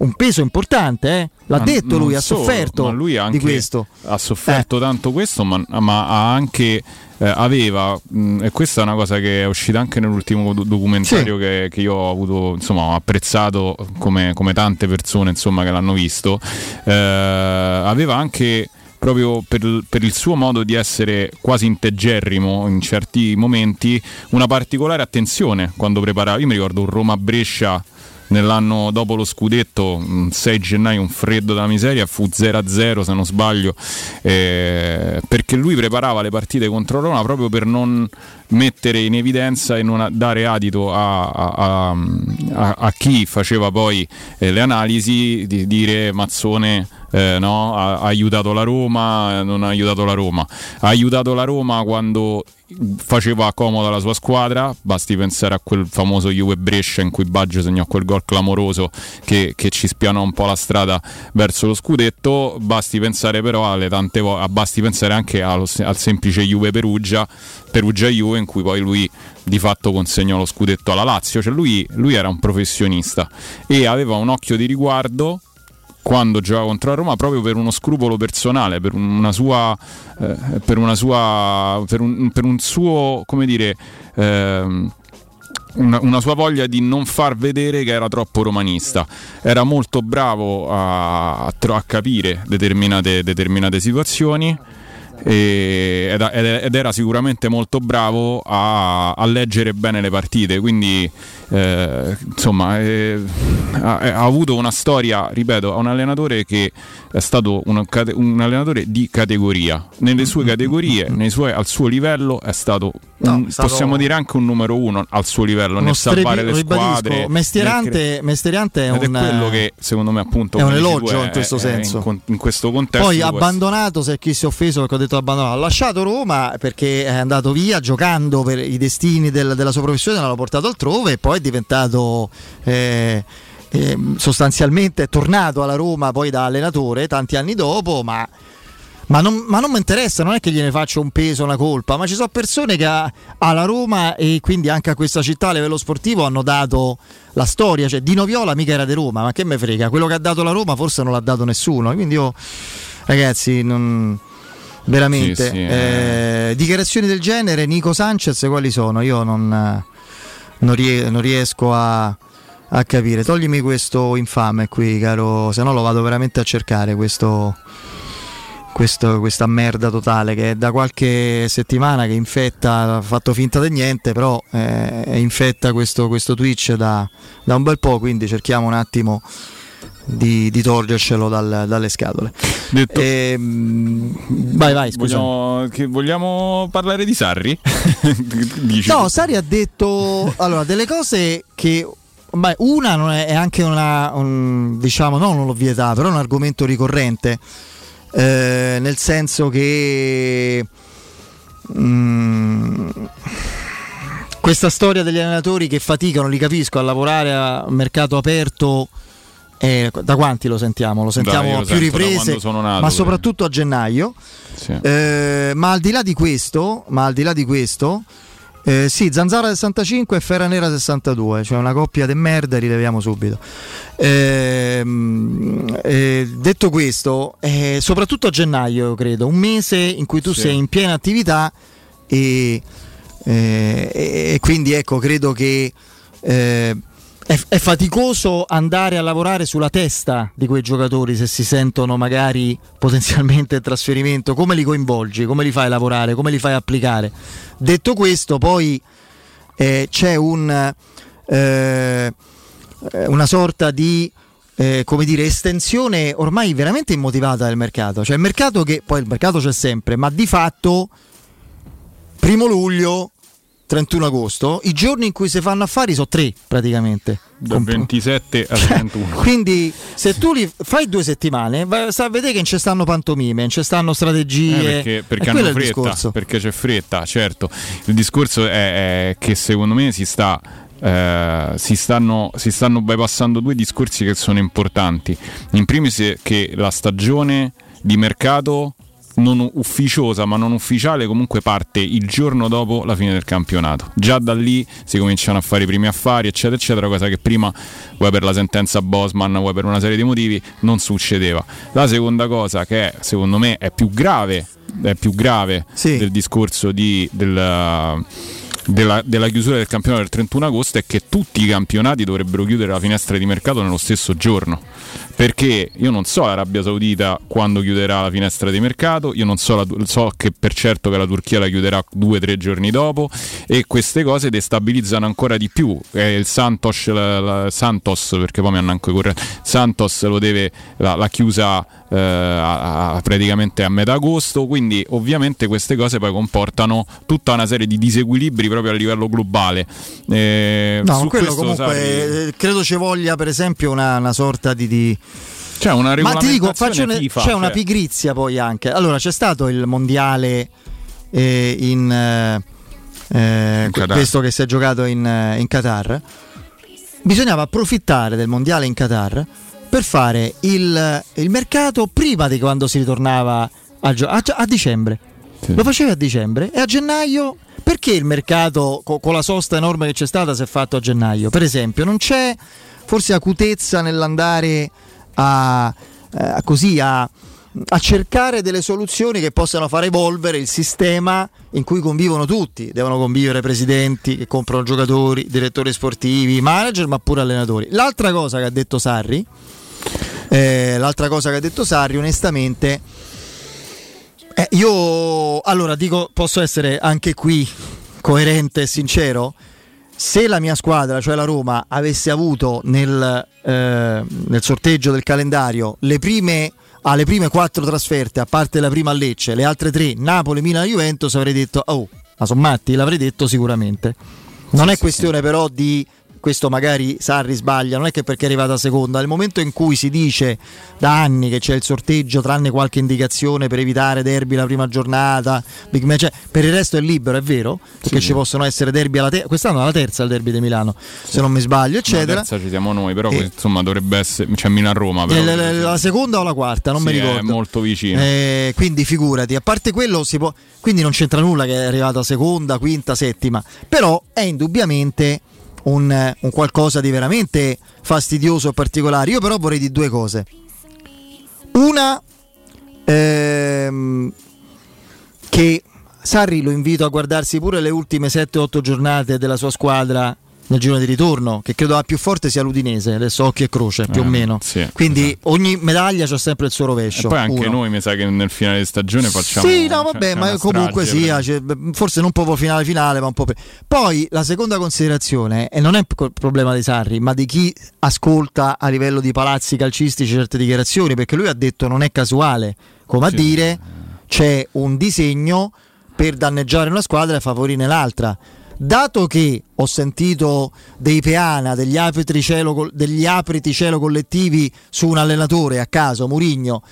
un peso importante, eh? l'ha ma detto lui, ha solo, sofferto lui di questo. Ha sofferto eh. tanto questo, ma, ma ha anche eh, aveva, mh, e questa è una cosa che è uscita anche nell'ultimo do- documentario sì. che, che, io ho avuto, insomma, ho apprezzato come, come tante persone insomma, che l'hanno visto, eh, aveva anche proprio per, per, il suo modo di essere quasi integerrimo in certi momenti, una particolare attenzione quando preparava. Io mi ricordo un Roma-Brescia nell'anno dopo lo scudetto, 6 gennaio, un freddo della miseria, fu 0-0 se non sbaglio, eh, perché lui preparava le partite contro Roma proprio per non mettere in evidenza e non dare adito a, a, a, a chi faceva poi eh, le analisi di dire Mazzone eh, no? ha, ha, aiutato la Roma, non ha aiutato la Roma. Ha aiutato la Roma quando faceva comoda la sua squadra, basti pensare a quel famoso Juve Brescia in cui Baggio segnò quel gol clamoroso che, che, ci spianò un po' la strada verso lo scudetto, basti pensare però alle tante volte, basti pensare anche allo, al semplice Juve Perugia, Perugia Juve in cui poi lui di fatto consegnò lo scudetto alla Lazio, cioè lui, lui era un professionista e aveva un occhio di riguardo quando giocava contro la Roma proprio per uno scrupolo personale, per una sua, eh, per, una sua per, un, per, un, suo, come dire, eh, una, una, sua voglia di non far vedere che era troppo romanista. Era molto bravo a, a, a capire determinate, determinate situazioni ed, ed, era sicuramente molto bravo a, a leggere bene le partite, quindi eh, insomma eh, ha, ha, avuto una storia, ripeto, a un allenatore che è stato un, un allenatore di categoria, nelle sue categorie, suoi, al suo livello è stato, un, no, stato, possiamo dire anche un numero uno al suo livello nel salvare le squadre. Mestierante, Mestierante è, un, è quello che secondo me appunto è un elogio è, in questo senso. In, in, questo contesto. Poi abbandonato, se chi si è offeso perché ho detto abbandonato, ha lasciato Roma perché è andato via giocando per i destini del, della sua professione, l'hanno portato altrove e poi è diventato... Eh, eh, sostanzialmente è tornato alla Roma poi da allenatore tanti anni dopo, ma, ma non, non mi interessa, non è che gliene faccio un peso, una colpa, ma ci sono persone che alla Roma e quindi anche a questa città a livello sportivo hanno dato la storia, cioè Dino Viola mica era di Roma, ma che me frega, quello che ha dato la Roma forse non l'ha dato nessuno, quindi io ragazzi non veramente sì, sì, eh, eh. dichiarazioni del genere Nico Sanchez quali sono? Io non, non, ries- non riesco a a capire. Toglimi questo infame qui, caro, se no lo vado veramente a cercare questo, questo, questa merda totale che è da qualche settimana che infetta, ha fatto finta di niente, però eh, infetta questo, questo Twitch da, da, un bel po', quindi cerchiamo un attimo di, di togliercelo dal, dalle scatole. Detto, e, ehm, vai, vai, scusa. Vogliamo, vogliamo parlare di Sarri? no, Sarri ha detto allora, delle cose che Beh, una è, anche una, un, diciamo, no, non l'ho vietata, però è un argomento ricorrente, eh, nel senso che mm, questa storia degli allenatori che faticano, li capisco, a lavorare a mercato aperto. Eh, da quanti lo sentiamo? Lo sentiamo a più riprese, nato, ma soprattutto a gennaio. Sì. Eh, ma al di là di questo, ma al di là di questo eh, sì, Zanzara 65 e Ferra Nera 62, cioè una coppia di merda, rileviamo subito. Eh, eh, detto questo, eh, soprattutto a gennaio, credo, un mese in cui tu sì. sei in piena attività e, eh, e quindi ecco, credo che eh, è, è, faticoso andare a lavorare sulla testa di quei giocatori se si sentono magari potenzialmente in trasferimento, come li coinvolgi, come li fai lavorare, come li fai applicare. Detto questo, poi eh, c'è un, eh, una sorta di eh, come dire, estensione ormai veramente immotivata del mercato. Cioè il mercato che poi il mercato c'è sempre, ma di fatto primo luglio 31 agosto, i giorni in cui si fanno affari sono tre praticamente. Da 27 a 31. Quindi se tu li fai due settimane, sta a vedere che non ci stanno pantomime, non ci stanno strategie. Eh perché, perché hanno fretta, perché c'è fretta, certo. Il discorso è, è che secondo me si sta eh, si, stanno, si, stanno, bypassando due discorsi che sono importanti. In primis che la stagione di mercato non ufficiosa ma non ufficiale comunque parte il giorno dopo la fine del campionato. Già da lì si cominciano a fare i primi affari, eccetera, eccetera, cosa che prima, vuoi per la sentenza Bosman, vuoi per una serie di motivi, non succedeva. La seconda cosa che secondo me è più grave, è più grave sì. del discorso di, del, della, della, chiusura del campionato del 31 agosto è che tutti i campionati dovrebbero chiudere la finestra di mercato nello stesso giorno perché io non so l'Arabia Saudita quando chiuderà la finestra di mercato, io non so, la, so che per certo che la Turchia la chiuderà due o tre giorni dopo e queste cose destabilizzano ancora di più. Eh, il Santos, la, Santos, perché poi mi hanno anche corretto, Santos lo deve, la, la chiusa eh, a, a, praticamente a metà agosto, quindi ovviamente queste cose poi comportano tutta una serie di disequilibri proprio a livello globale. Eh, no, quello comunque sai... credo ci voglia per esempio una, una sorta di, di c'è una Ma ti dico, una, FIFA, c'è cioè. una pigrizia poi anche. Allora, c'è stato il mondiale eh, in, eh, in questo che si è giocato in, in, Qatar. Bisognava approfittare del mondiale in Qatar per fare il, il mercato prima di quando si ritornava a, a, a dicembre. Sì. Lo facevi a dicembre e a gennaio perché il mercato co- con la sosta enorme che c'è stata si è fatto a gennaio? Per esempio, non c'è forse acutezza nell'andare a, eh, così a a cercare delle soluzioni che possano far evolvere il sistema in cui convivono tutti. Devono convivere presidenti che comprano giocatori, direttori sportivi, manager, ma pure allenatori. L'altra cosa che ha detto Sarri, eh, l'altra cosa che ha detto Sarri, onestamente, eh, io allora dico, posso essere anche qui coerente e sincero. Se la mia squadra, cioè la Roma, avesse avuto nel, eh, nel sorteggio del calendario le prime alle prime quattro trasferte, a parte la prima a Lecce, le altre tre, Napoli, Milan e Juventus, avrei detto, oh, ma sono matti, l'avrei detto sicuramente. Non sì, è questione sì. però di questo magari Sarri sbaglia, non è che perché è arrivata seconda, nel momento in cui si dice da anni che c'è il sorteggio tranne qualche indicazione per evitare derby la prima giornata, big match, cioè, per il resto è libero, è vero, perché sì, ci possono essere derby alla terza, quest'anno è la terza il derby di Milano, sì. se non mi sbaglio, eccetera. La terza ci siamo noi, però e... insomma dovrebbe essere, c'è Milan-Roma. Però, la, la, la, seconda o la quarta, non sì, mi ricordo. È molto vicino. Eh, quindi figurati, a parte quello si può, quindi non c'entra nulla che è arrivata seconda, quinta, settima, però è indubbiamente un, un qualcosa di veramente fastidioso e particolare. Io però vorrei dire due cose. Una, ehm, che Sarri lo invito a guardarsi pure le ultime 7-8 giornate della sua squadra nel giro di ritorno, che credo la più forte sia l'Udinese, adesso occhio e croce più eh, o meno. Sì, Quindi esatto. ogni medaglia c'ha sempre il suo rovescio. E poi anche uno. noi mi sa che nel finale di stagione facciamo Sì, no, vabbè, ma comunque sia, cioè, forse non proprio finale finale, ma un po' per... Poi la seconda considerazione e non è il problema dei Sarri, ma di chi ascolta a livello di palazzi calcistici certe dichiarazioni, perché lui ha detto non è casuale, come a sì. dire c'è un disegno per danneggiare una squadra e favorire l'altra dato che ho sentito dei peana, degli apriti cielo, degli apriti cielo collettivi su un allenatore a caso, Murigno,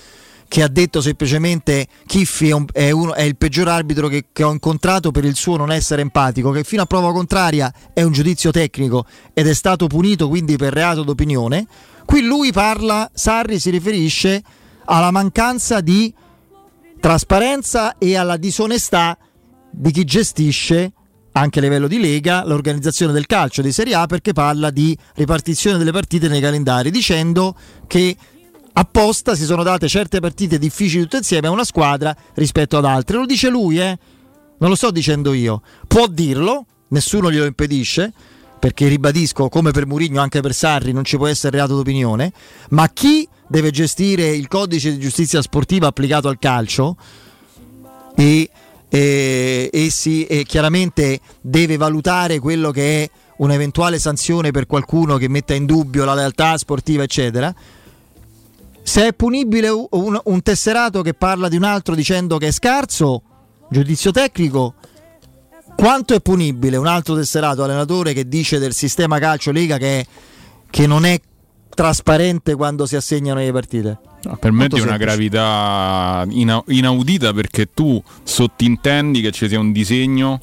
che ha detto semplicemente Chiffi è, un, è, uno, è il peggior arbitro che, che, ho incontrato per il suo non essere empatico, che fino a prova contraria è un giudizio tecnico ed è stato punito quindi per reato d'opinione. Qui lui parla, Sarri si riferisce alla mancanza di trasparenza e alla disonestà di chi gestisce anche a livello di Lega l'organizzazione del calcio di Serie A perché parla di ripartizione delle partite nei calendari dicendo che apposta si sono date certe partite difficili tutte insieme a una squadra rispetto ad altre. Lo dice lui, eh? Non lo sto dicendo io. Può dirlo, nessuno glielo impedisce, perché ribadisco, come per Murigno, anche per Sarri non ci può essere reato d'opinione, ma chi deve gestire il codice di giustizia sportiva applicato al calcio e e, e, si, e chiaramente deve valutare quello che è un'eventuale sanzione per qualcuno che metta in dubbio la lealtà sportiva, eccetera. Se è punibile un, un tesserato che parla di un altro dicendo che è scarso, giudizio tecnico, quanto è punibile un altro tesserato allenatore che dice del sistema calcio Lega che, che non è trasparente quando si assegnano le partite? No, per me è una gravità inaudita perché tu sottintendi che ci sia un disegno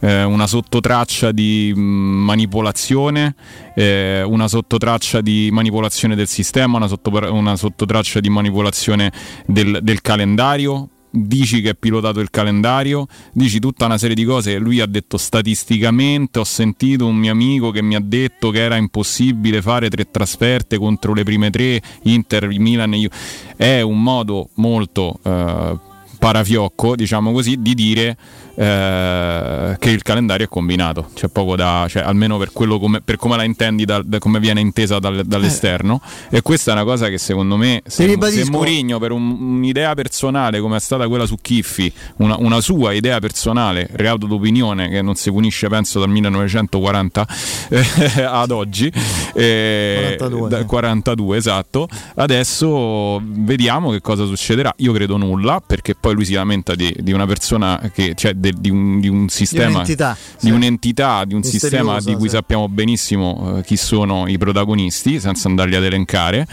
eh, una sottotraccia di mm, manipolazione, eh, una sottotraccia di manipolazione del sistema, una, sotto, una sottotraccia di manipolazione del, del calendario dici che è pilotato il calendario, dici tutta una serie di cose. Lui ha detto statisticamente, ho sentito un mio amico che mi ha detto che era impossibile fare tre trasferte contro le prime tre, Inter, Milan e io. È un modo molto eh, parafiocco, diciamo così, di dire eh, che il calendario è combinato, c'è poco da, cioè, almeno per, come, per come la intendi, da, da come viene intesa dal, dall'esterno. Eh. E questa è una cosa che secondo me, se, se Mourinho per un, un'idea personale come è stata quella su Chiffi, una, una sua idea personale, reato d'opinione che non si punisce penso dal 1940 eh, ad oggi, 42, 42 esatto, adesso vediamo che cosa succederà. Io credo nulla perché poi lui si lamenta di, di una persona che, cioè, de, di, un, di, un, sistema, di un'entità, di, sì. un'entità, di un sistema di cui sì. sappiamo benissimo uh, chi sono i protagonisti, senza andarli ad elencare.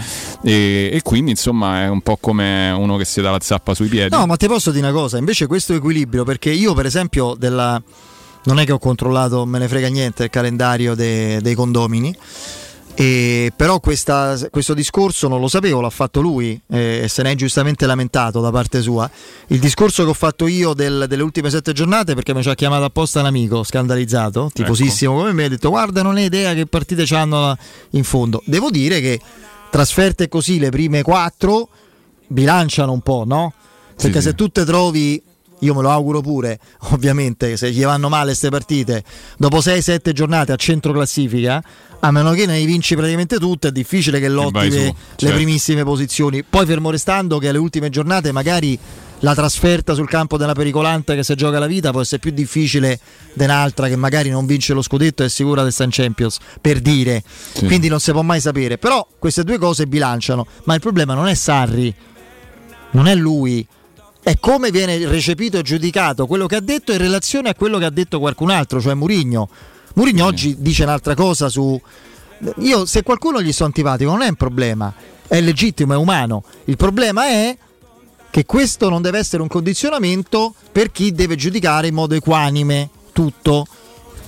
E, e, quindi, insomma, è un po' come uno che si dà la zappa sui piedi. No, ma ti posso dire una cosa: invece, questo equilibrio, perché io, per esempio, della... non è che ho controllato, me ne frega niente il calendario de, dei condomini e però questa, questo discorso non lo sapevo, l'ha fatto lui eh, e se ne è giustamente lamentato da parte sua. Il discorso che ho fatto io del, delle ultime sette giornate, perché mi ci ha chiamato apposta un amico scandalizzato, tifosissimo ecco. come me, ha detto guarda non hai idea che partite c'hanno in fondo. Devo dire che trasferte così le prime quattro bilanciano un po', no? Perché sì. se tu te trovi, io me lo auguro pure, ovviamente, se gli vanno male queste partite, dopo 6-7 giornate a centro classifica, a meno che ne vinci praticamente tutte, è difficile che lotti le, certo. primissime posizioni. Poi fermo restando che alle ultime giornate magari la trasferta sul campo della pericolante che si gioca la vita può essere più difficile di un'altra che magari non vince lo scudetto e è sicura stare in Champions, per dire. Sì. Quindi non si può mai sapere. Però queste due cose bilanciano. Ma il problema non è Sarri, non è lui. È come viene recepito e giudicato quello che ha detto in relazione a quello che ha detto qualcun altro, cioè Murigno. Murigno oggi dice un'altra cosa su... Io se qualcuno gli sto antipatico non è un problema, è legittimo, è umano. Il problema è che questo non deve essere un condizionamento per chi deve giudicare in modo equanime tutto.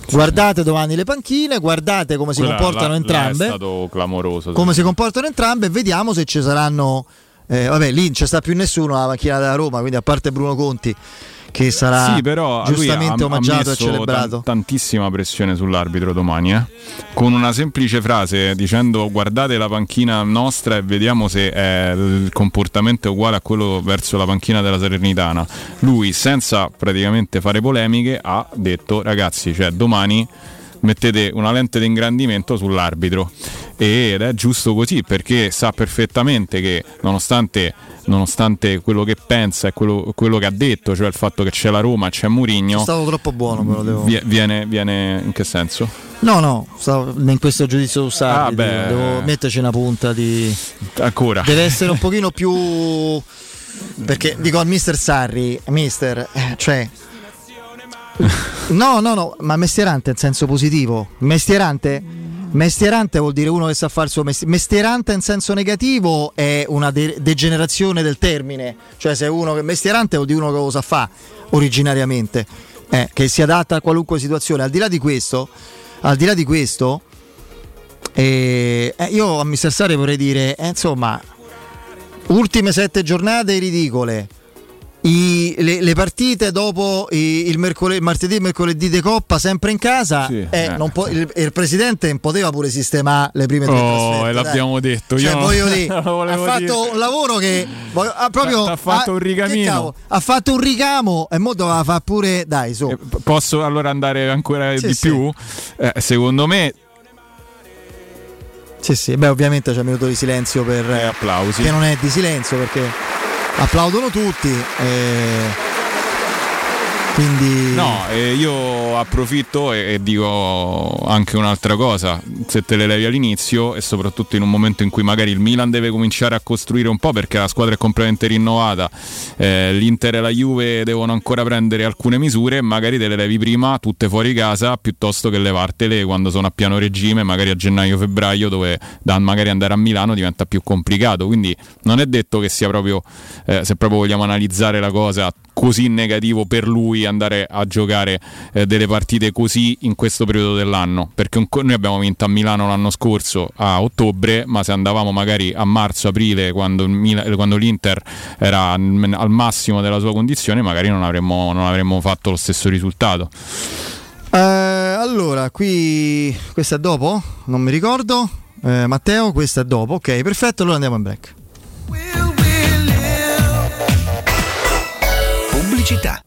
Guardate domani le panchine, guardate come si Quella- comportano là entrambe È stato clamoroso. come si comportano entrambe e vediamo se ci saranno eh, vabbè lì non c'è sta più nessuno alla macchina della Roma quindi a parte Bruno Conti che sarà Sì, però giustamente ha, omaggiato ha e celebrato tan- tantissima pressione sull'arbitro domani, eh? con una semplice frase dicendo guardate la panchina nostra e vediamo se è- il comportamento è uguale a quello verso la panchina della Salernitana. Lui, senza praticamente fare polemiche, ha detto ragazzi, cioè domani mettete una lente di ingrandimento sull'arbitro ed è giusto così perché sa perfettamente che nonostante, nonostante quello che pensa e quello, quello che ha detto, cioè il fatto che c'è la Roma, c'è è Murigno, stato troppo buono però devo... vie- viene, viene in che senso? no no in questo giudizio su Sarri Ah, beh. devo, devo metterci una punta di Ancora. deve essere un pochino più perché dico al mister Sarri mister eh, cioè no no no ma mestierante in senso positivo. Mestierante mestierante vuol dire uno che sa fare il suo mestiere mestierante in senso negativo è una de- degenerazione del termine. Cioè se uno che mestierante vuol dire uno che lo sa fa originariamente eh, che si adatta a qualunque situazione. Al di là di questo al di là di questo eh, eh, io a Mister Sarri vorrei dire eh, insomma ultime sette giornate ridicole I- le, le partite dopo i- il mercoledì, martedì e mercoledì di Coppa sempre in casa Sì, eh, eh. può- il, il presidente non poteva pure sistemare le prime tre Oh, e dai. l'abbiamo detto. Cioè, io lo ha fatto dire. un lavoro che voglio- ha proprio T'ha fatto ha- un rigamino. ha fatto un ricamo e mo doveva fare pure dai su P- Posso allora andare ancora Sì, di sì. più? Eh, secondo me sì sì beh ovviamente c'è un minuto di silenzio per eh, applausi. che non è di silenzio perché applaudono tutti eh, quindi No, eh, io approfitto e, e dico anche un'altra cosa, se te le levi all'inizio e soprattutto in un momento in cui magari il Milan deve cominciare a costruire un po' perché la squadra è completamente rinnovata, eh, l'Inter e la Juve devono ancora prendere alcune misure, magari te le levi prima tutte fuori casa piuttosto che levartele quando sono a piano regime, magari a gennaio-febbraio dove da magari andare a Milano diventa più complicato, quindi non è detto che sia proprio, eh, se proprio vogliamo analizzare la cosa così negativo per lui andare a giocare eh, delle partite così in questo periodo dell'anno perché un noi abbiamo vinto a Milano l'anno scorso a ottobre ma se andavamo magari a marzo aprile quando, quando l'Inter era al massimo della sua condizione magari non avremmo, non avremmo fatto lo stesso risultato Eh, allora, qui questo è dopo? Non mi ricordo. Eh, Matteo, questo è dopo. Ok, perfetto, allora andiamo in break. Pubblicità.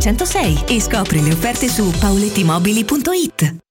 906 e scopri le offerte su paulettimobili.it.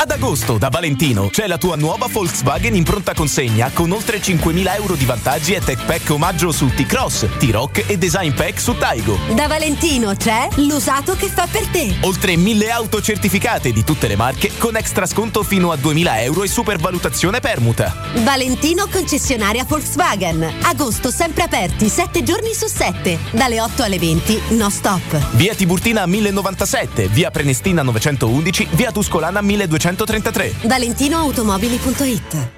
Ad agosto da Valentino c'è la tua nuova Volkswagen in pronta consegna con oltre 5.000 euro di vantaggi e tech pack omaggio su T-Cross, T-Rock e design pack su Taigo. Da Valentino c'è l'usato che fa per te. Oltre 1.000 auto certificate di tutte le marche con extra sconto fino a 2.000 euro e supervalutazione permuta. Valentino concessionaria Volkswagen. Agosto sempre aperti 7 giorni su 7. Dalle 8 alle 20 no stop. Via Tiburtina 1097, via Prenestina 911, via Tuscolana 1233. ValentinoAutomobili.it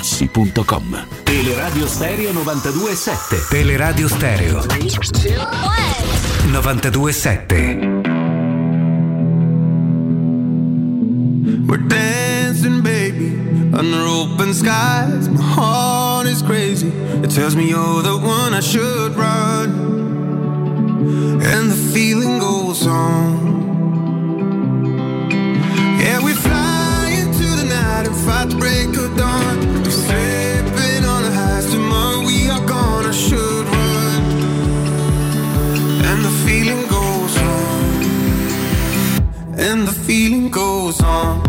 artigianamaterassi.com. Teleradio Stereo 92.7 Teleradio Stereo 92.7 We're dancing, baby, under open skies. My heart is crazy. It tells me you're the one I should run. And the feeling goes on. Yeah, we fly into the night and fight the break of dawn. And the feeling goes on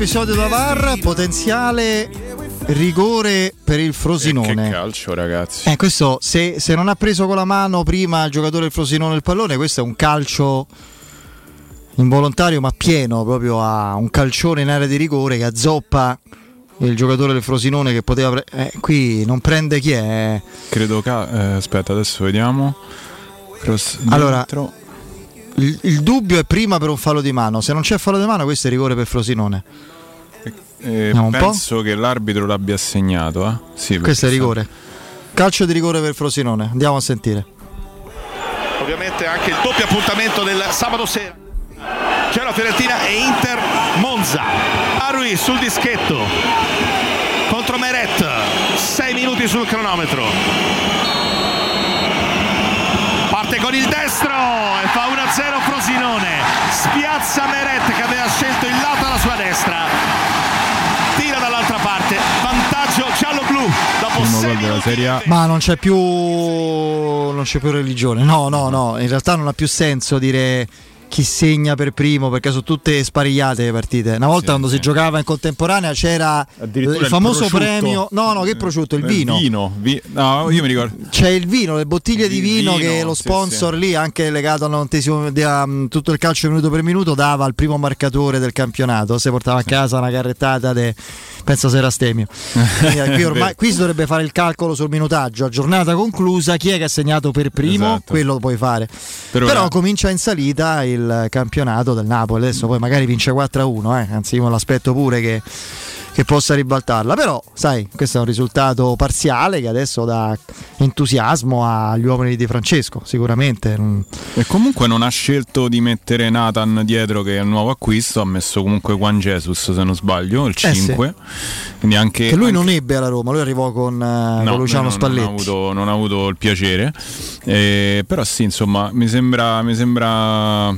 episodio da VAR, potenziale rigore per il Frosinone. Che calcio, ragazzi. Eh, questo se, se non ha preso con la mano prima il giocatore del Frosinone il pallone, questo è un calcio involontario ma pieno, proprio a un calcione in area di rigore che azzoppa il giocatore del Frosinone che poteva... Pre- eh, qui non prende chi è... Credo che... eh, aspetta, adesso vediamo. Cross Allora, dentro. Il, il dubbio è prima per un fallo di mano, se non c'è fallo di mano questo è rigore per Frosinone. Eh, un po'. penso che l'arbitro l'abbia assegnato. Eh? Sì, Questo è rigore. Calcio di rigore per Frosinone, andiamo a sentire. Ovviamente ovviamente anche il doppio appuntamento del sabato sera. C'è la Fiorentina e Inter Monza. Arui sul dischetto contro Meret. 6 minuti sul cronometro. Parte con il destro e fa 1-0 Frosinone. Spiazza Meret che aveva scelto il lato alla sua destra. Tira dall'altra parte. Vantaggio giallo-blu dopo 6 della Serie A. Ma non c'è più non c'è più religione. No, no, no, in realtà non ha più senso dire chi segna per primo perché sono tutte sparigliate le partite. Una volta quando si giocava in contemporanea c'era il famoso prosciutto. premio. No, no, che prosciutto, il vino. Il vino. vi- no, io mi ricordo. C'è il vino, le bottiglie di Il vino, vino, che lo sì, sponsor lì, anche legato al novantesimo di um, tutto il calcio minuto per minuto, dava al primo marcatore del campionato. Se portava a casa una carrettata de penso se era Stemio. Eh, qui, ormai, qui si dovrebbe fare il calcolo sul minutaggio. A giornata conclusa, chi è che ha segnato per primo? Esatto. Quello lo puoi fare. Per Però ora- comincia in salita il campionato del Napoli. Adesso poi magari vince 4-1, eh. anzi io me l'aspetto pure che, che possa ribaltarla. Però, sai, questo è un risultato parziale che adesso dà entusiasmo agli uomini di Francesco, sicuramente. Mm. E comunque non ha scelto di mettere Nathan dietro che è il nuovo acquisto, ha messo comunque Juan Jesus se non sbaglio, il Eh sì. 5. Quindi anche Che lui anche- non ebbe alla Roma, lui arrivò con, eh, No, con Luciano non- Spalletti. Non ha avuto, non ha avuto il piacere. Eh, però sì, insomma, mi sembra, mi sembra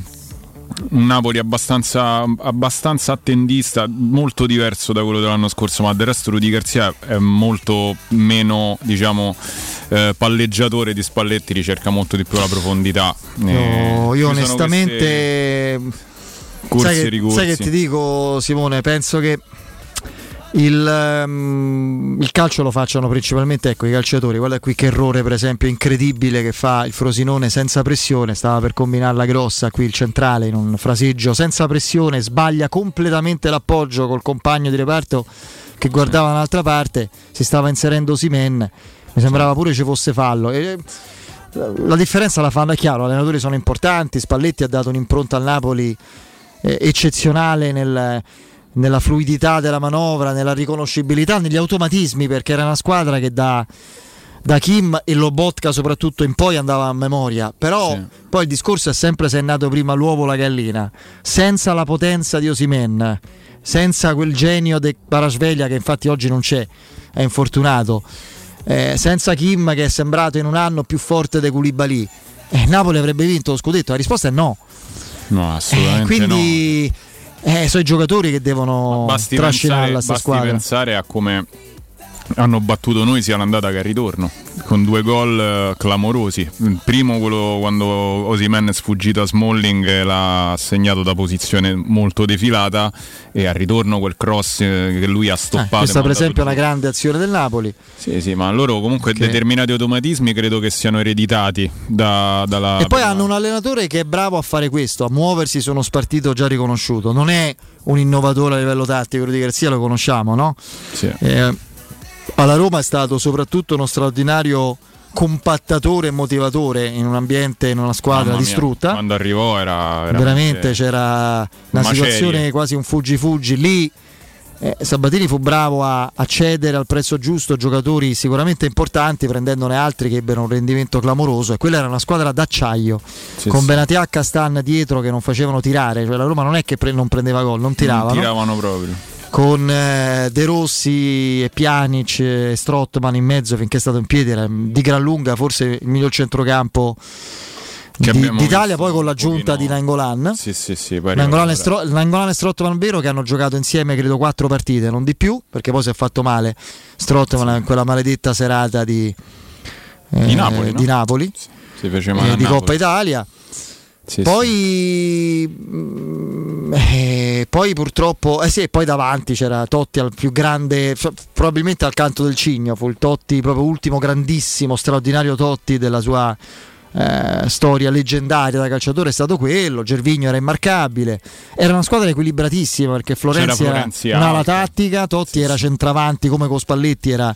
un Napoli abbastanza, abbastanza attendista, molto diverso da quello dell'anno scorso, ma del resto Rudy Garzia è molto meno, diciamo, eh, palleggiatore di Spalletti, ricerca molto di più la profondità. No, Eh, io onestamente corsi sai che, sai che ti dico Simone, penso che il, ehm, il calcio lo facciano principalmente ecco, i calciatori. Guarda qui che errore, per esempio, incredibile che fa il Frosinone senza pressione. Stava per combinarla grossa qui il centrale in un fraseggio senza pressione, sbaglia completamente l'appoggio col compagno di reparto che guardava dall'altra parte. Si stava inserendo Simen. Mi sembrava pure ci fosse fallo. E, la differenza la fanno, è chiaro, gli allenatori sono importanti, Spalletti ha dato un'impronta al Napoli eh, eccezionale nel- nella fluidità della manovra, nella riconoscibilità, negli automatismi, perché era una squadra che da, da Kim e Lobotka soprattutto in poi andava a memoria, però poi il discorso è sempre se è nato prima l'uovo o la gallina, senza la potenza di Osimen, senza quel genio di Parasveglia che infatti oggi non c'è, è infortunato, eh, senza Kim che è sembrato in un anno più forte di Koulibaly, eh, Napoli avrebbe vinto lo scudetto, la risposta è no. No, assolutamente Quindi eh, sono i giocatori che devono trascinarla pensare, sta basti squadra. pensare a come hanno battuto noi sia l'andata che il ritorno con due gol eh, clamorosi il primo quello quando Osimen è sfuggito a Smalling e l'ha segnato da posizione molto defilata e al ritorno quel cross eh, che lui ha Eh, stoppato questa e per esempio è una grande azione del Napoli. sì sì ma loro comunque Che- determinati automatismi credo che siano ereditati da- dalla E poi hanno un allenatore che è bravo a fare questo, a muoversi su uno spartito già riconosciuto. Non è un innovatore a livello tattico, Rudy Garzia lo conosciamo, no? Sì. Eh, alla Roma è stato soprattutto uno straordinario compattatore e motivatore in un ambiente, in una squadra Mamma mia, distrutta. quando arrivò era veramente c'era una macerie. situazione quasi un fuggi-fuggi lì. eh, Sabatini fu bravo a, a cedere al prezzo giusto giocatori sicuramente importanti, prendendone altri che ebbero un rendimento clamoroso. E quella era una squadra d'acciaio Sì, con sì. Benatia Castan dietro che non facevano tirare. Cioè la Roma non è che pre- non prendeva gol, non tiravano. non tiravano proprio Con eh, De Rossi e Pjanic e Strottman in mezzo finché è stato in piedi, era di gran lunga forse il miglior centrocampo di- d'Italia, poi con l'aggiunta di Nangolan. sì sì sì Nangolan e, Stro- Nangolan e Strottman vero che hanno giocato insieme credo quattro partite, non di più, perché poi si è fatto male Strottman in quella maledetta serata di, eh, Di Napoli, no? di Napoli, si fece eh, di Napoli. Coppa Italia. Sì, poi, mm, eh, poi purtroppo, eh sì, poi davanti c'era Totti al più grande, probabilmente al canto del cigno, fu il Totti proprio ultimo grandissimo, straordinario Totti della sua eh, storia leggendaria da calciatore è stato quello, Gervigno era immarcabile, era una squadra equilibratissima perché Florenzi, Florenzi era un'ala alto. tattica, Totti era centravanti come con Spalletti era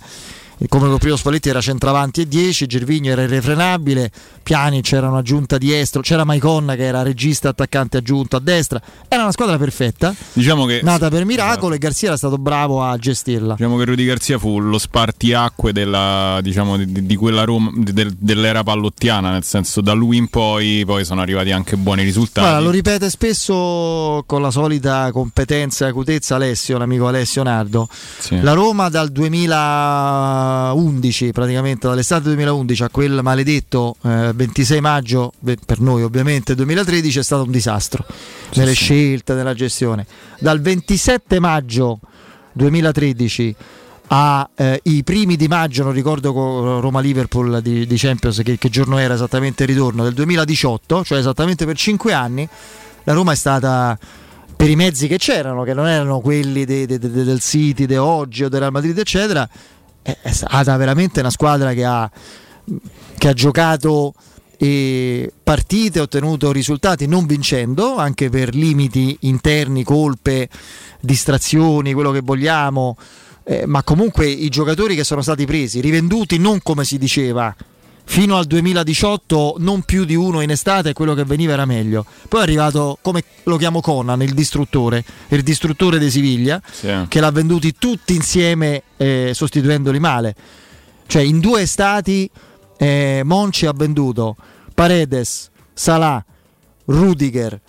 come lo primo Spalletti era centravanti e 10, Gervigno era irrefrenabile, Piani c'era una giunta di estro, c'era Maiconna che era regista attaccante aggiunto a destra, era una squadra perfetta, diciamo che, nata per miracolo e Garzia era stato bravo a gestirla. Diciamo che Rudy Garzia fu lo spartiacque della, diciamo, di, di, quella Roma, di, dell'era pallottiana, nel senso da lui in poi, poi sono arrivati anche buoni risultati. Guarda, lo ripete spesso con la solita competenza e acutezza Alessio, l'amico Alessio Nardo. Sì. La Roma dal 2011, praticamente dall'estate 2011 a quel maledetto eh, 26 maggio, beh, per noi ovviamente 2013, è stato un disastro Sì, nelle sì. scelte, nella gestione. Dal 27 maggio 2013 ai eh, primi di maggio, non ricordo co- Roma-Liverpool di, di Champions che, che giorno era esattamente il ritorno, del 2018, cioè esattamente per 5 anni, la Roma è stata per i mezzi che c'erano, che non erano quelli de- de- de- del City, di oggi o del Real Madrid, eccetera, è, stata veramente una squadra che ha, che ha giocato partite, ottenuto risultati non vincendo, anche per limiti interni, colpe, distrazioni, quello che vogliamo. Eh, ma comunque i giocatori che sono stati presi, rivenduti non come si diceva, fino al 2018 non più di uno in estate quello che veniva era meglio. Poi è arrivato, come lo chiamo Conan, il distruttore, il distruttore di Siviglia, Sì. che l'ha venduti tutti insieme eh, sostituendoli male. Cioè in due estati eh, Monci ha venduto Paredes, Salah, Rudiger,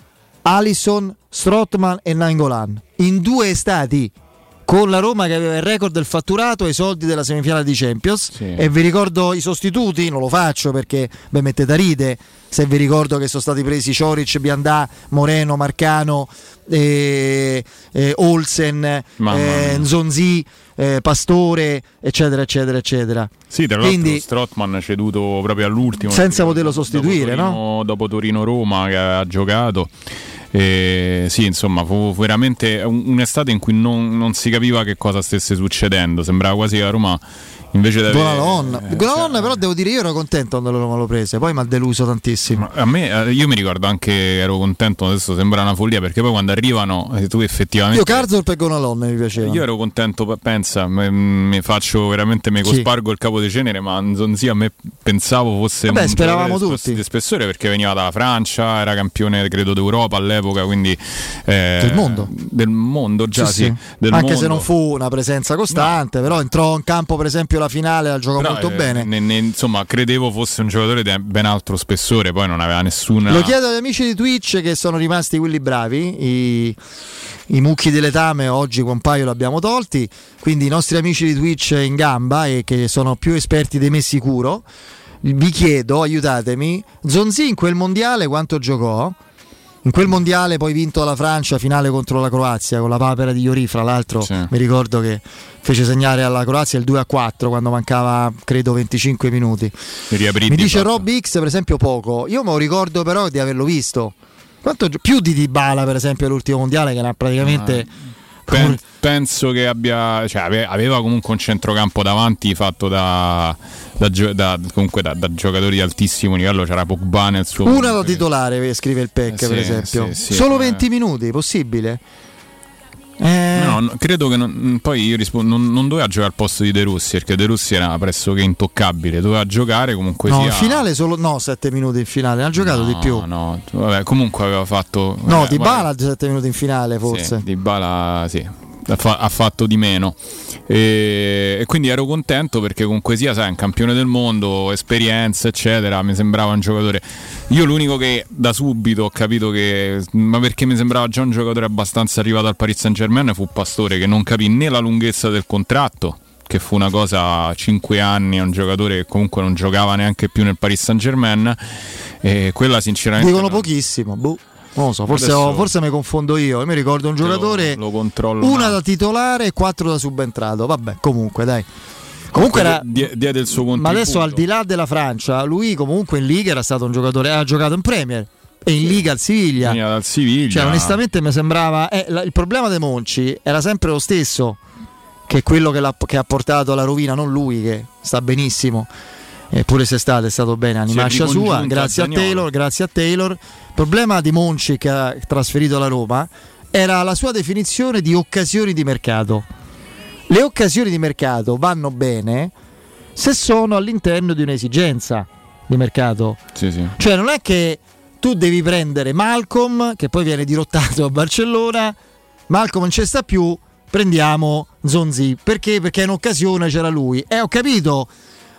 Alisson, Strottman e Nangolan. In due estati con la Roma che aveva il record del fatturato e i soldi della semifinale di Champions e vi ricordo i sostituti, non lo faccio perché beh, mettete a ride se vi ricordo che sono stati presi Cioric, Biandà, Moreno, Marcano, eh, eh, Olsen, eh, mia. Nzonzi, eh, Pastore, eccetera, eccetera, eccetera. Sì, tra Quindi- l'altro Strottman ceduto proprio all'ultimo. Senza poterlo sostituire, dopo no? Torino- Dopo Torino-Roma che ha giocato. E sì, insomma, fu veramente un- un'estate in cui non, non si capiva che cosa stesse succedendo. Sembrava quasi che la Roma invece avere- Gonalon, eh, Gonalon però devo dire io ero contento quando Roma lo prese, poi mi ha deluso tantissimo. A me, eh, io mi ricordo anche, ero contento, adesso sembra una follia perché poi quando arrivano eh, tu effettivamente... Io Carzorp e Gonalon mi piaceva. Io ero contento, pensa, mi faccio veramente, mi Sì. cospargo il capo di cenere, ma Nzonzi a me pensavo fosse Vabbè, un speravamo tutti. di spessore perché veniva dalla Francia, era campione credo d'Europa all'epoca, quindi... eh, Del mondo. Del mondo, già Sì, sì. sì. Anche se mondo. non fu una presenza costante, però entrò in campo per esempio la finale, la giocò Però, molto eh, bene. ne- ne- insomma, credevo fosse un giocatore di ben altro spessore, poi non aveva nessuna... Lo chiedo agli amici di Twitch che sono rimasti quelli bravi, i, i mucchi di letame oggi un paio li abbiamo tolti, quindi i nostri amici di Twitch in gamba e che sono più esperti di me sicuro, vi chiedo, aiutatemi, Zonzi in quel mondiale quanto giocò? In quel mondiale poi vinto dalla Francia, finale contro la Croazia con la papera di Iori, fra l'altro Sì. mi ricordo che fece segnare alla Croazia il 2 a 4 quando mancava credo 25 minuti. Mi di dice. Rob X per esempio poco, io me lo ricordo però di averlo visto. Quanto più di Dybala per esempio all'ultimo mondiale che era praticamente Pen- penso che abbia cioè, ave- aveva comunque un centrocampo davanti fatto da, da da- comunque da, da giocatori di altissimo livello c'era Pogba nel suo una da titolare, scrive il PEC Eh, per sì, esempio. sì, sì, Solo eh. 20 minuti, possibile? Eh, No, credo che non, poi io rispondo, non, non doveva giocare al posto di De Rossi perché De Rossi era pressoché intoccabile, doveva giocare comunque no, sia in finale solo no, 7 minuti in finale, ha giocato No, di più. No, vabbè, comunque aveva fatto No, vabbè, Dybala 7 minuti in finale forse. Sì, Dybala sì, ha, fa- ha fatto di meno. E, e quindi ero contento perché comunque sia, sai, un campione del mondo, esperienza, eccetera, mi sembrava un giocatore. Io l'unico che da subito ho capito che, ma perché mi sembrava già un giocatore abbastanza arrivato al Paris Saint Germain, fu Pastore che non capì né la lunghezza del contratto. Che fu una cosa a 5 anni, un giocatore che comunque non giocava neanche più nel Paris Saint Germain. E quella sinceramente. Dicono non- pochissimo, boh. Non lo so, forse, Adesso- ho- forse mi confondo io. Io mi ricordo un giocatore, lo controllo. una da titolare e quattro da subentrato. Vabbè, comunque dai. Comunque era, die- diede il suo ma contributo. adesso al di là della Francia, lui comunque in Liga era stato un giocatore, ha giocato in Premier e in Liga al Siviglia. Dal Siviglia. Cioè, onestamente mi sembrava. eh, la- il problema dei Monci era sempre lo stesso, che quello che, che ha portato alla rovina, non lui che sta benissimo. Eppure se state è stato bene, animaccia sua, grazie a. Taylor, grazie a Taylor. Il problema di Monci che ha trasferito alla Roma era la sua definizione di occasioni di mercato. Le occasioni di mercato vanno bene se sono all'interno di un'esigenza di mercato. Sì, sì. Cioè non è che tu devi prendere Malcolm, che poi viene dirottato a Barcellona, Malcolm non ci sta più, prendiamo Zonzi. Perché? Perché in occasione c'era lui. E ho capito,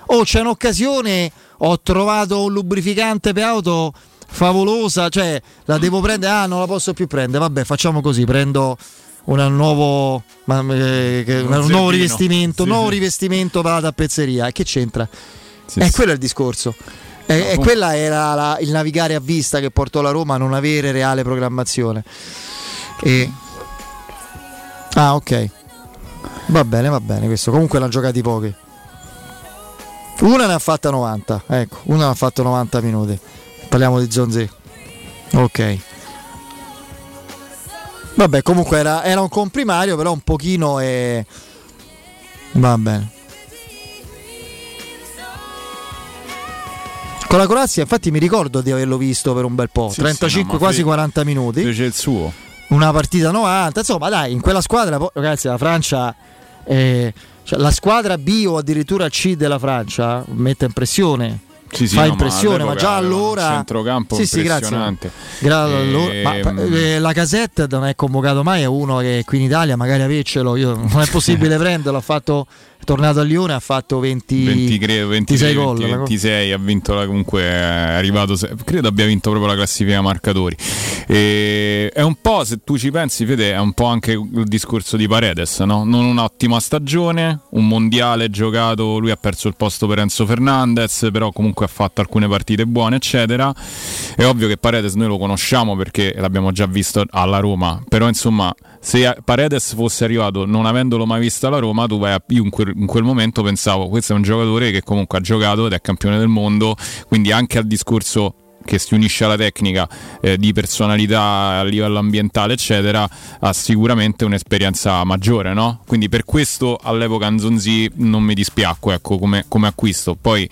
oh c'è un'occasione, ho trovato un lubrificante per auto favolosa, cioè la devo prendere, ah non la posso più prendere, vabbè facciamo così, prendo un nuovo, ma, eh, un zerbino. nuovo rivestimento, Sì, nuovo sì. rivestimento per la tappezzeria. Che c'entra? Sì, e sì. quello è il discorso. E, e com- quella era la- il navigare a vista che portò la Roma a non avere reale programmazione. E... Ah, ok. Va bene, va bene questo. Comunque l'hanno giocati pochi. Una ne ha fatta 90, ecco, una ne ha fatto 90 minuti. Parliamo di Zonzi. Ok. Vabbè, comunque era, era un comprimario, però un pochino e... Va bene. Con la Croazia, infatti, mi ricordo di averlo visto per un bel po', Sì, 35, sì, no, quasi fe- 40 minuti. Fece il suo. Una partita 90, insomma, dai, in quella squadra, ragazzi, la Francia, eh, cioè, la squadra B o addirittura C della Francia mette impressione. Sì, sì, fa no, impressione, ma, all'epoca già allora centrocampo sì, sì, grazie. impressionante. Gra- allora- ma, Ehm, eh, la casetta non è convocato mai, è uno che qui in Italia magari avercelo, io, non è possibile prenderlo, ha fatto tornato a Lione, ha fatto 20, 20, credo, 26 26 gol. 20, la co- 26 ha vinto la, comunque è arrivato credo abbia vinto proprio la classifica marcatori e è un po' se tu ci pensi Fede è un po' anche il discorso di Paredes no? non un'ottima stagione un mondiale giocato lui ha perso il posto per Enzo Fernandez però comunque ha fatto alcune partite buone eccetera è ovvio che Paredes noi lo conosciamo perché l'abbiamo già visto alla Roma però insomma se Paredes fosse arrivato non avendolo mai visto alla Roma, tu vai a, io in quel, in quel momento pensavo questo è un giocatore che comunque ha giocato ed è campione del mondo, quindi anche al discorso che si unisce alla tecnica eh, di personalità a livello ambientale eccetera ha sicuramente un'esperienza maggiore no? quindi per questo all'epoca Nzonzi non mi dispiacque ecco, come, come acquisto. Poi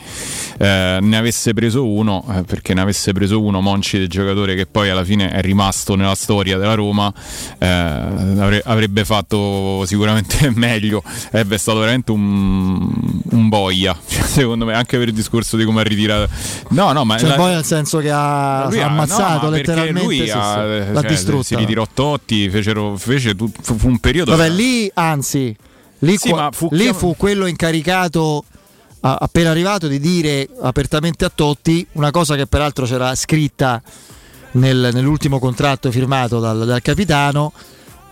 eh, ne avesse preso uno eh, perché ne avesse preso uno Monci del giocatore che poi alla fine è rimasto nella storia della Roma eh, avre- avrebbe fatto sicuramente meglio. Sarebbe stato veramente un, un boia secondo me anche per il discorso di come ha ritirato. No no ma Cioè, la- poi nel senso che ha, lui ha ha- ammazzato no, letteralmente lui sì, ha- sì, l'ha cioè, distrutta. si ritirò Totti fecero, fece fu, fu un periodo Vabbè, lì anzi, lì, Sì, qua- fu lì fu quello incaricato a- appena arrivato di dire apertamente a Totti una cosa che peraltro c'era scritta nel- nell'ultimo contratto firmato dal, dal capitano,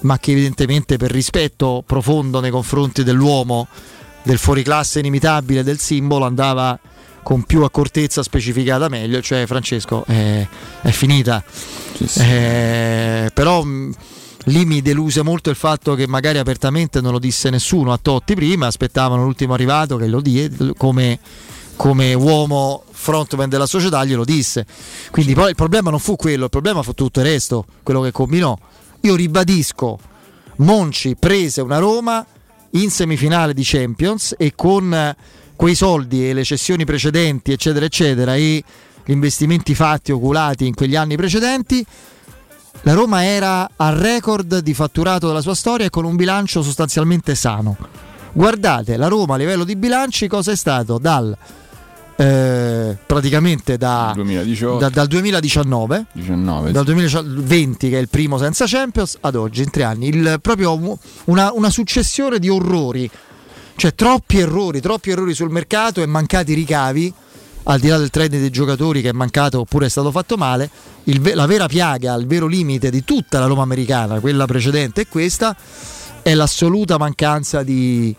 ma che evidentemente per rispetto profondo nei confronti dell'uomo, del fuoriclasse inimitabile, del simbolo, andava con più accortezza specificata meglio, cioè Francesco è, è finita. Eh, però mh, lì mi deluse molto il fatto che magari apertamente non lo disse nessuno a Totti prima, aspettavano l'ultimo arrivato che lo diede come, come uomo frontman della società glielo disse. Quindi poi il problema non fu quello, il problema fu tutto il resto, quello che combinò. Io ribadisco, Monci prese una Roma in semifinale di Champions e con eh, quei soldi e le cessioni precedenti, eccetera, eccetera, e gli investimenti fatti, oculati in quegli anni precedenti, la Roma era al record di fatturato della sua storia e con un bilancio sostanzialmente sano. Guardate, la Roma a livello di bilanci cosa è stato dal eh, praticamente da, 2018. da- dal 2019 19 dal 2020 che è il primo senza Champions ad oggi in tre anni il- proprio una, una successione di orrori cioè troppi errori troppi errori sul mercato e mancati ricavi al di là del trend dei giocatori che è mancato oppure è stato fatto male il la vera piaga il vero limite di tutta la Roma americana quella precedente e questa è l'assoluta mancanza di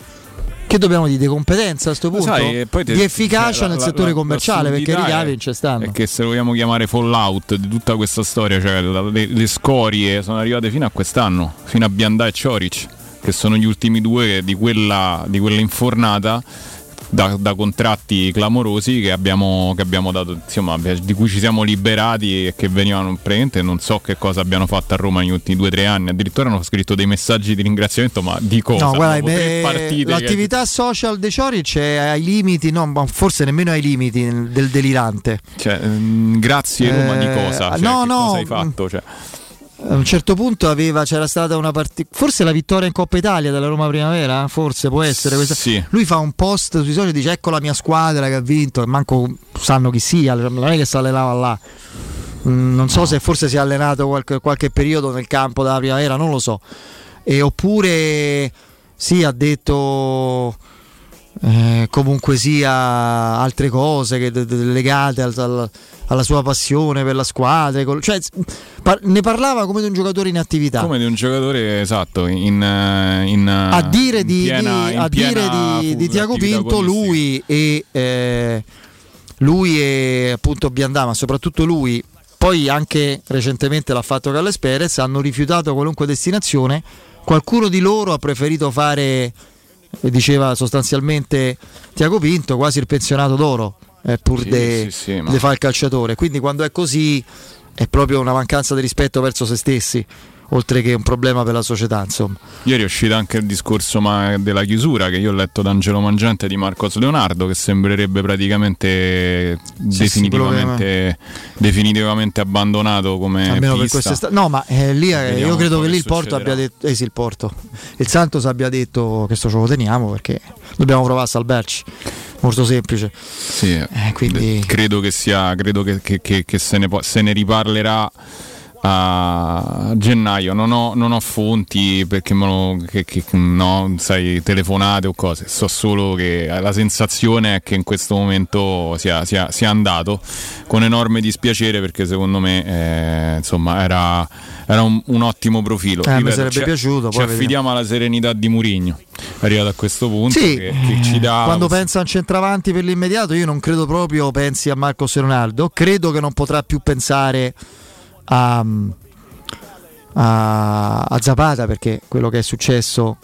che dobbiamo dire di competenza a questo punto? Sai, te- di efficacia cioè, nel la- settore la- commerciale perché i ricavi non ci stanno. che se lo vogliamo chiamare fallout di tutta questa storia, cioè le, le scorie sono arrivate fino a quest'anno, fino a Biandà e Cioric, che sono gli ultimi due di quella, di quella infornata. Da, da contratti clamorosi che abbiamo, che abbiamo dato, insomma, di cui ci siamo liberati e che venivano praticamente non so che cosa abbiano fatto a Roma negli ultimi due o tre anni. Addirittura hanno scritto dei messaggi di ringraziamento, ma di cosa? No, guarda, beh, partite che- l'attività social dei Cioric è ai limiti, no, ma forse nemmeno ai limiti del delirante. Cioè, mm, grazie Roma di Eh, cosa? Cioè, no, no, cosa hai fatto? Cioè, a un certo punto aveva, c'era stata una partita, forse la vittoria in Coppa Italia della Roma Primavera, forse può essere questa. Sì. Lui fa un post sui social e dice ecco la mia squadra che ha vinto, e manco sanno chi sia, non è che si allenava là. Mm, Non so se forse si è allenato qualche, qualche periodo nel campo della primavera, non lo so. E oppure sì, ha detto eh, comunque sia altre cose che, legate al- al- alla sua passione per la squadra. cioè, par- ne parlava come di un giocatore in attività. Come di un giocatore esatto, in, in, a dire in di, piena- di- a dire di, di Tiago Pinto, lui e, eh, lui e appunto Biandà, ma soprattutto lui, poi anche recentemente l'ha fatto Galles Perez, hanno rifiutato qualunque destinazione. Qualcuno di loro ha preferito fare, diceva sostanzialmente Tiago Pinto, quasi il pensionato d'oro, eh, pur Sì, di sì, sì, ma- fare il calciatore. Quindi quando è così è proprio una mancanza di rispetto verso se stessi, oltre che un problema per la società, insomma. Ieri è uscito anche il discorso ma- della chiusura che io ho letto da Angelo Mangiante di Marcos Leonardo che sembrerebbe praticamente sì, definitivamente, definitivamente abbandonato come almeno per pista. quest'estate. No, ma eh, lì eh, io credo che lì il Porto abbia detto, eh sì, il Porto, il Santos abbia detto che sto ce lo teniamo perché dobbiamo provare a salvarci. Molto semplice. Sì, Eh, quindi- credo che sia credo che, che- che- che se, ne se ne riparlerà a gennaio. Non ho, non ho fonti perché lo, che, che- no, sai, telefonate o cose. So solo che la sensazione è che in questo momento sia, sia- sia andato. Con enorme dispiacere perché secondo me eh, insomma era, era un, un ottimo profilo. Eh, mi sarebbe ci- piaciuto, ci affidiamo alla serenità di Murigno arrivato a questo punto Sì, che, che ci dà quando pensa a un centravanti per l'immediato, io non credo proprio pensi a Marcos Leonardo. Credo che non potrà più pensare a, a, a Zapata perché quello che è successo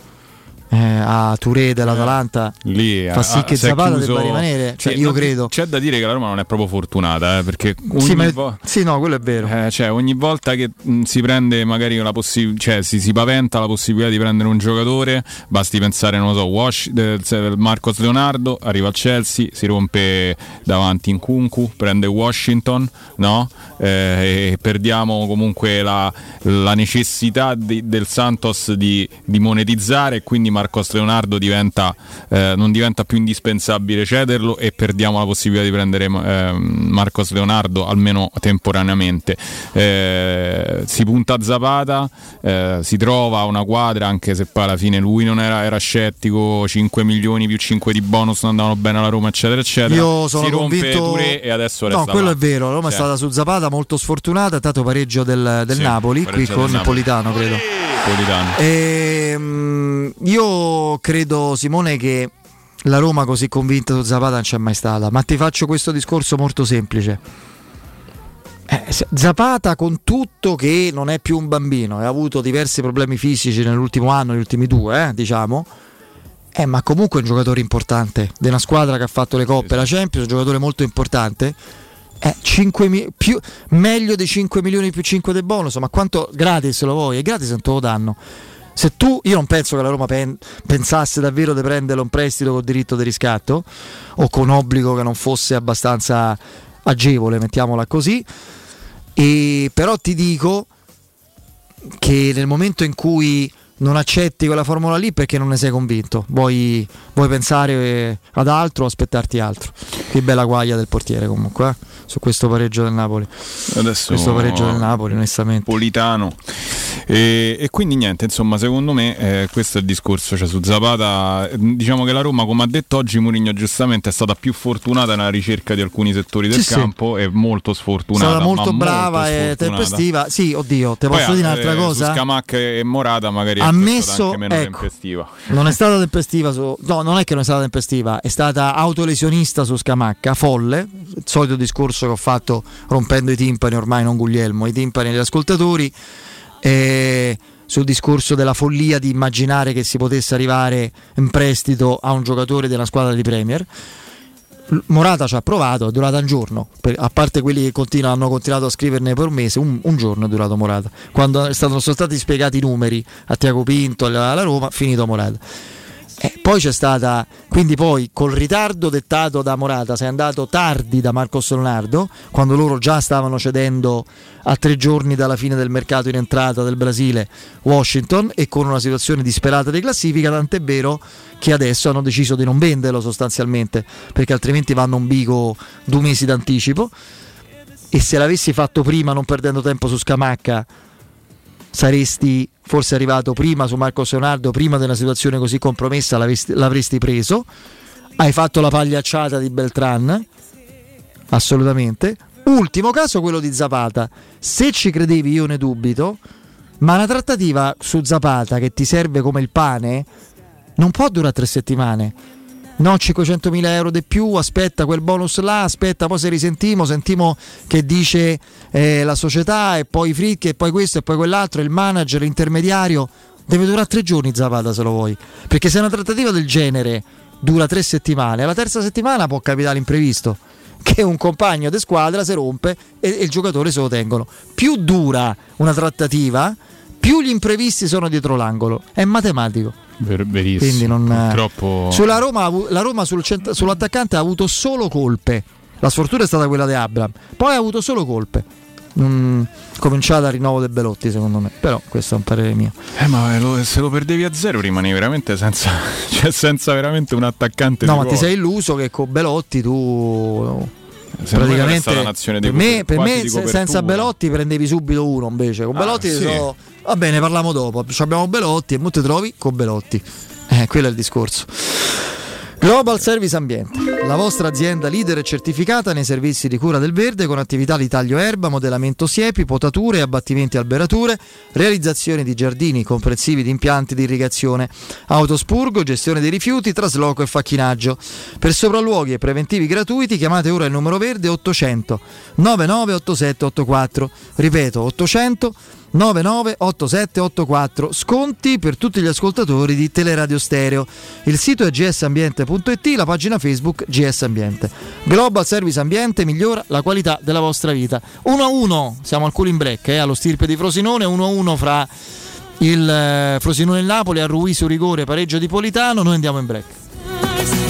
eh, a Touré dell'Atalanta lì fa sì ah, che Zapata chiuso- debba rimanere. Cioè, Sì, io no, credo. C'è da dire che la Roma non è proprio fortunata, eh, perché ogni, Sì, ma- vo- sì, no, quello è vero. eh, cioè, ogni volta che mh, si prende magari la possibilità, cioè si, si paventa la possibilità di prendere un giocatore, basti pensare, non lo so, Wash, eh, Marcos Leonardo arriva al Chelsea, si rompe davanti in Kunku, prende Washington, no? Eh, e perdiamo comunque la, la necessità di- del Santos di, di monetizzare e quindi Marcos Leonardo diventa, eh, non diventa più indispensabile cederlo e perdiamo la possibilità di prendere eh, Marcos Leonardo almeno temporaneamente. Eh, si punta a Zapata, eh, si trova una quadra anche se poi alla fine lui non era, era scettico, 5 milioni più 5 di bonus non andavano bene alla Roma eccetera eccetera. Io sono si rompe convinto. Touré e adesso no, resta quello là. è vero. La Roma è Cioè, stata su Zapata molto sfortunata. Tanto pareggio del, del Sì, Napoli qui con del Napoli. Politano, credo. Politano. Ehm, io credo, Simone, che la Roma così convinta su Zapata non c'è mai stata. Ma ti faccio questo discorso molto semplice. Eh, Zapata con tutto che non è più un bambino e ha avuto diversi problemi fisici nell'ultimo anno, negli ultimi due, eh, diciamo. Eh, ma comunque è un giocatore importante di una squadra che ha fatto le coppe, la Champions, un giocatore molto importante. Eh, 5 mi- più, meglio dei 5 milioni più 5 del bonus, ma quanto gratis lo vuoi? E gratis non te lo danno. Se tu, io non penso che la Roma pen- pensasse davvero di prenderlo un prestito con diritto di riscatto o con obbligo che non fosse abbastanza agevole, mettiamola così. E però ti dico che nel momento in cui non accetti quella formula lì perché non ne sei convinto, vuoi, vuoi pensare eh, ad altro o aspettarti altro. Che bella guaglia del portiere comunque eh, su questo pareggio del Napoli. Adesso Questo pareggio del Napoli, onestamente. Politano. E, e quindi niente, insomma, secondo me eh, questo è il discorso. Cioè, su Zapata, diciamo che la Roma, come ha detto oggi Mourinho giustamente, è stata più fortunata nella ricerca di alcuni settori del Sì, sì. campo e molto È sfortunata. stata molto brava molto e sfortunata. tempestiva. Sì, oddio, te Poi, posso dire un'altra eh, cosa? Su Scamacca e Morata magari Ha è messo- stata anche meno ecco, tempestiva. Non è stata tempestiva su. No, non è che non è stata tempestiva, è stata autolesionista su Scamacca, folle. Il solito discorso che ho fatto rompendo i timpani, ormai non Guglielmo, i timpani degli ascoltatori. eh, sul discorso della follia di immaginare che si potesse arrivare in prestito a un giocatore della squadra di Premier. Morata ci ha provato, è durata un giorno, per- a parte quelli che continuano, hanno continuato a scriverne per mese, un, un giorno è durato Morata. Quando sono stati spiegati i numeri a Tiago Pinto, alla, alla Roma, finito Morata. Eh, poi c'è stata, quindi poi col ritardo dettato da Morata, sei andato tardi da Marcos Leonardo, quando loro già stavano cedendo a tre giorni dalla fine del mercato in entrata del Brasile Washington e con una situazione disperata di classifica, tant'è vero che adesso hanno deciso di non venderlo sostanzialmente, perché altrimenti vanno un bico due mesi d'anticipo. E se l'avessi fatto prima non perdendo tempo su Scamacca saresti forse arrivato prima su Marco Leonardo, prima di una situazione così compromessa l'avresti preso. Hai fatto la pagliacciata di Beltran, assolutamente. Ultimo caso quello di Zapata. Se ci credevi io ne dubito, ma una trattativa su Zapata che ti serve come il pane non può durare tre settimane no 500.000 euro di più, aspetta quel bonus là, aspetta poi se risentimo, sentimo che dice eh, la società e poi i fricchi e poi questo e poi quell'altro, il manager, l'intermediario, deve durare tre giorni Zapata se lo vuoi, perché se una trattativa del genere dura tre settimane, alla terza settimana può capitare l'imprevisto che un compagno di squadra si rompe e il giocatore se lo tengono. Più dura una trattativa, più gli imprevisti sono dietro l'angolo, è matematico. Ver- verissimo. Quindi non, Purtroppo... Sulla Roma, la Roma sul cent- sull'attaccante ha avuto solo colpe. La sfortuna è stata quella di Abram. Poi ha avuto solo colpe. Mm, cominciata a rinnovo del Belotti secondo me però questo è un parere mio eh ma lo, se lo perdevi a zero rimani veramente senza cioè senza veramente un attaccante no ma ti sei illuso che con Belotti tu Secondo praticamente me per me, per me se, senza Belotti prendevi subito uno invece con Ah, Belotti sì. so- va bene parliamo dopo abbiamo Belotti e mo ti trovi con Belotti eh, quello è il discorso Global Service Ambiente, la vostra azienda leader e certificata nei servizi di cura del verde con attività di taglio erba, modellamento siepi, potature e abbattimenti alberature, realizzazione di giardini comprensivi di impianti di irrigazione, autospurgo, gestione dei rifiuti, trasloco e facchinaggio. Per sopralluoghi e preventivi gratuiti chiamate ora il numero verde 800 998784. Ripeto 800 998784 sconti per tutti gli ascoltatori di Teleradio Stereo. Il sito è gsambiente.it la pagina Facebook GS Ambiente. Global Service Ambiente migliora la qualità della vostra vita. 1 a 1 siamo al cooling break eh, allo stirpe di Frosinone 1 a 1 fra il eh, Frosinone e il Napoli a Rui su rigore pareggio di Politano noi andiamo in break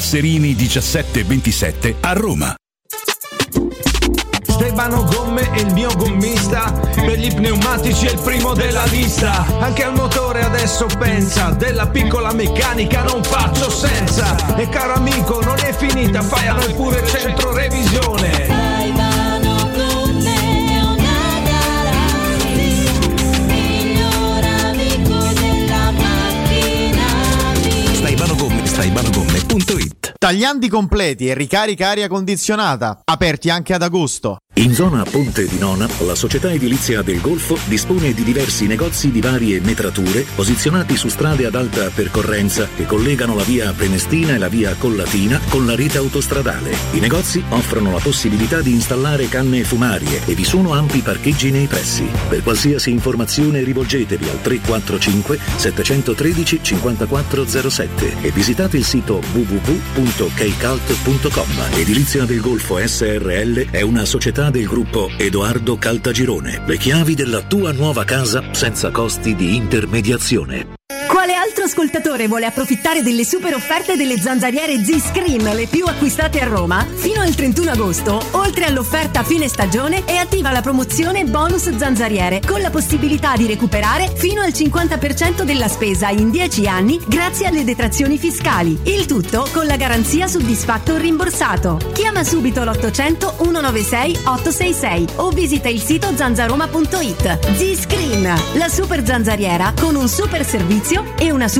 Passerini 1727 a Roma. Stefano Gomme è il mio gommista Per gli pneumatici è il primo della lista. Anche al motore adesso pensa Della piccola meccanica non faccio senza. E caro amico non è finita Fai a noi pure centro revisione Tagliandi completi e ricarica aria condizionata, aperti anche ad agosto. In zona Ponte di Nona, la società edilizia del Golfo dispone di diversi negozi di varie metrature posizionati su strade ad alta percorrenza che collegano la via Prenestina e la via Collatina con la rete autostradale. I negozi offrono la possibilità di installare canne fumarie e vi sono ampi parcheggi nei pressi. Per qualsiasi informazione rivolgetevi al 345 713 5407 e visitate il sito www.keicalt.com. Edilizia del Golfo SRL è una società del gruppo Edoardo Caltagirone. Le chiavi della tua nuova casa senza costi di intermediazione. Quale altro ascoltatore vuole approfittare delle super offerte delle zanzariere Z-Screen, le più acquistate a Roma, fino al 31 agosto, oltre all'offerta fine stagione, è attiva la promozione bonus zanzariere, con la possibilità di recuperare fino al 50% della spesa in 10 anni grazie alle detrazioni fiscali. Il tutto con la garanzia soddisfatto o rimborsato. Chiama subito l'800 196 866 o visita il sito zanzaroma.it. Z-Screen, la super zanzariera con un super servizio e una super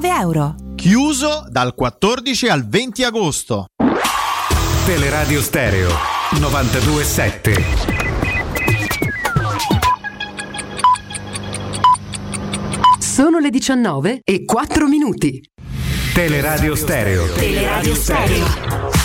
euro. Chiuso dal 14 al 20 agosto. Teleradio Stereo 927. Sono le 19 e 4 minuti. Teleradio Stereo. Teleradio Stereo.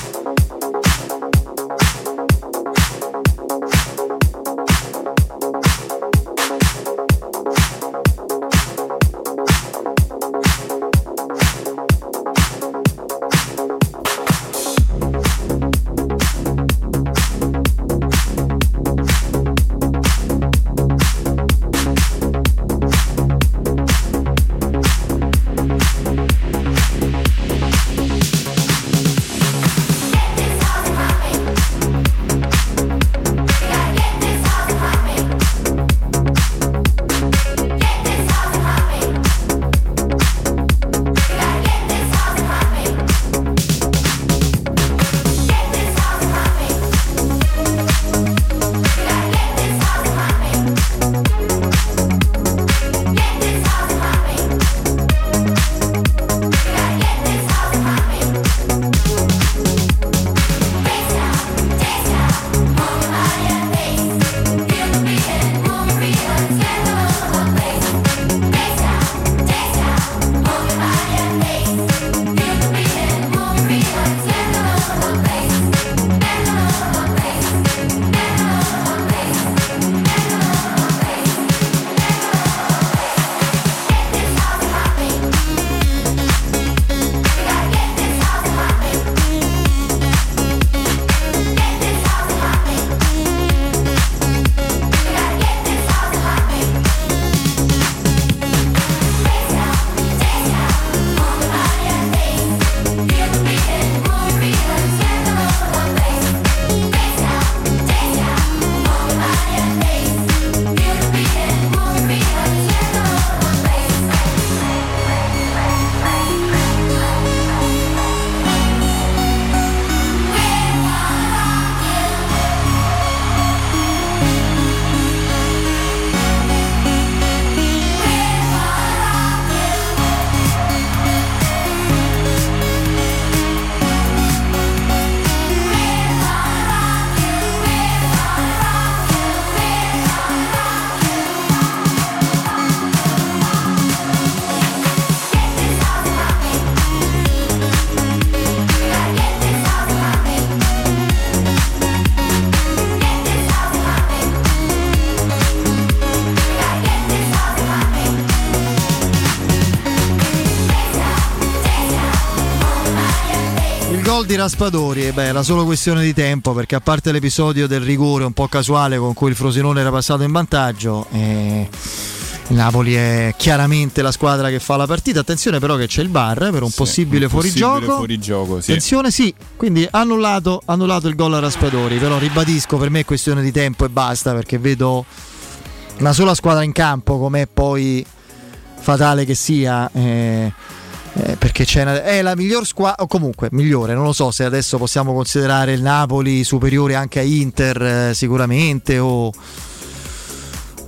Gol di Raspadori, beh, era solo questione di tempo perché a parte l'episodio del rigore un po' casuale con cui il Frosinone era passato in vantaggio, eh, il Napoli è chiaramente la squadra che fa la partita. Attenzione però che c'è il bar per un Sì, possibile un fuorigioco. fuorigioco, sì. Attenzione, sì, quindi annullato, annullato il gol a Raspadori, però ribadisco per me è questione di tempo e basta perché vedo una sola squadra in campo com'è poi fatale che sia. eh, eh, perché c'è una- è la miglior squadra, o comunque migliore, non lo so se adesso possiamo considerare il Napoli superiore anche a Inter eh, sicuramente o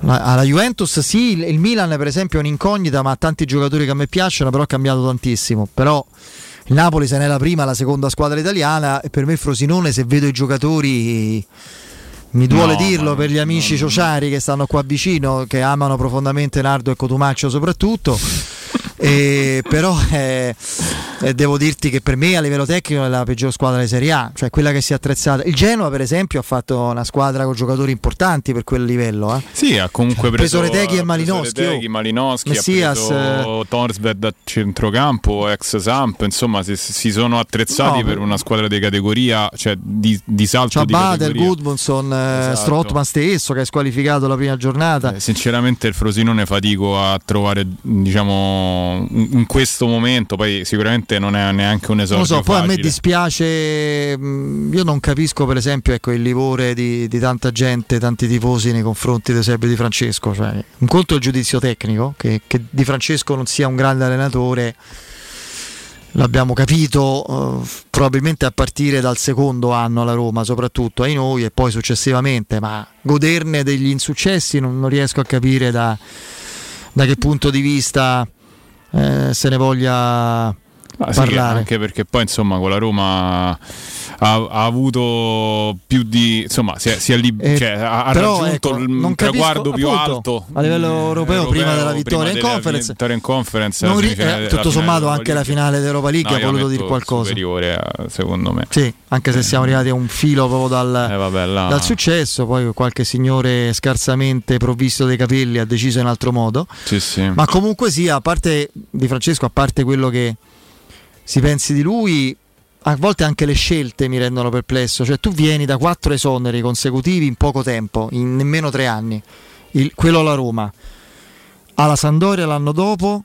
la- alla Juventus sì, il- il Milan per esempio è un'incognita ma ha tanti giocatori che a me piacciono però ha cambiato tantissimo, però il Napoli se n'è la prima, la seconda squadra italiana e per me Frosinone se vedo i giocatori mi duole No, dirlo per gli amici ciociari che stanno qua vicino, che amano profondamente Nardo e Cotumaccio soprattutto. E però eh, eh, devo dirti che per me a livello tecnico è la peggior squadra di Serie A, cioè quella che si è attrezzata. Il Genoa, per esempio, ha fatto una squadra con giocatori importanti per quel livello. Eh. Sì, ha comunque preso preso, Reteghi e Malinowski, Reteghi, oh. Malinowski, Messias, ha preso Torsved a centrocampo, ex Samp, insomma si, si sono attrezzati No, per una squadra di categoria, cioè di, di salto C'ha di. Goodmanson, eh, Esatto. Strottman stesso che è squalificato la prima giornata. Eh, Sinceramente il Frosinone fatico a trovare, diciamo, in in questo momento, poi sicuramente non è neanche un esordio lo so, poi a me facile. dispiace, mh, io non capisco per esempio ecco, il livore di, di tanta gente, tanti tifosi nei confronti di Eusebio Di Francesco. Cioè, un conto è il giudizio tecnico, che, che Di Francesco non sia un grande allenatore, l'abbiamo capito eh, probabilmente a partire dal secondo anno alla Roma, soprattutto ai noi e poi successivamente, ma goderne degli insuccessi non, non riesco a capire da, da che punto di vista eh, se ne voglia Ah, sì, parlare. anche perché poi insomma con la Roma ha, ha avuto più di insomma si è, si è lib- Eh, cioè, ha, però, raggiunto ecco, il traguardo più appunto, alto a livello mm, europeo, prima della vittoria in della conference. vittoria in conference Non ri- eh, tutto sommato anche la finale d'Europa League No, ha voluto dire qualcosa. superiore a- secondo me Sì, anche se siamo arrivati a un filo proprio dal, Eh, vabbè, là- dal successo, poi qualche signore scarsamente provvisto dei capelli ha deciso in altro modo. sì, sì. Ma comunque sia, a parte di Francesco, a parte quello che si pensi di lui, a volte anche le scelte mi rendono perplesso. Cioè, tu vieni da quattro esoneri consecutivi in poco tempo, in nemmeno tre anni. Il- quello alla Roma, alla Sandoria l'anno dopo,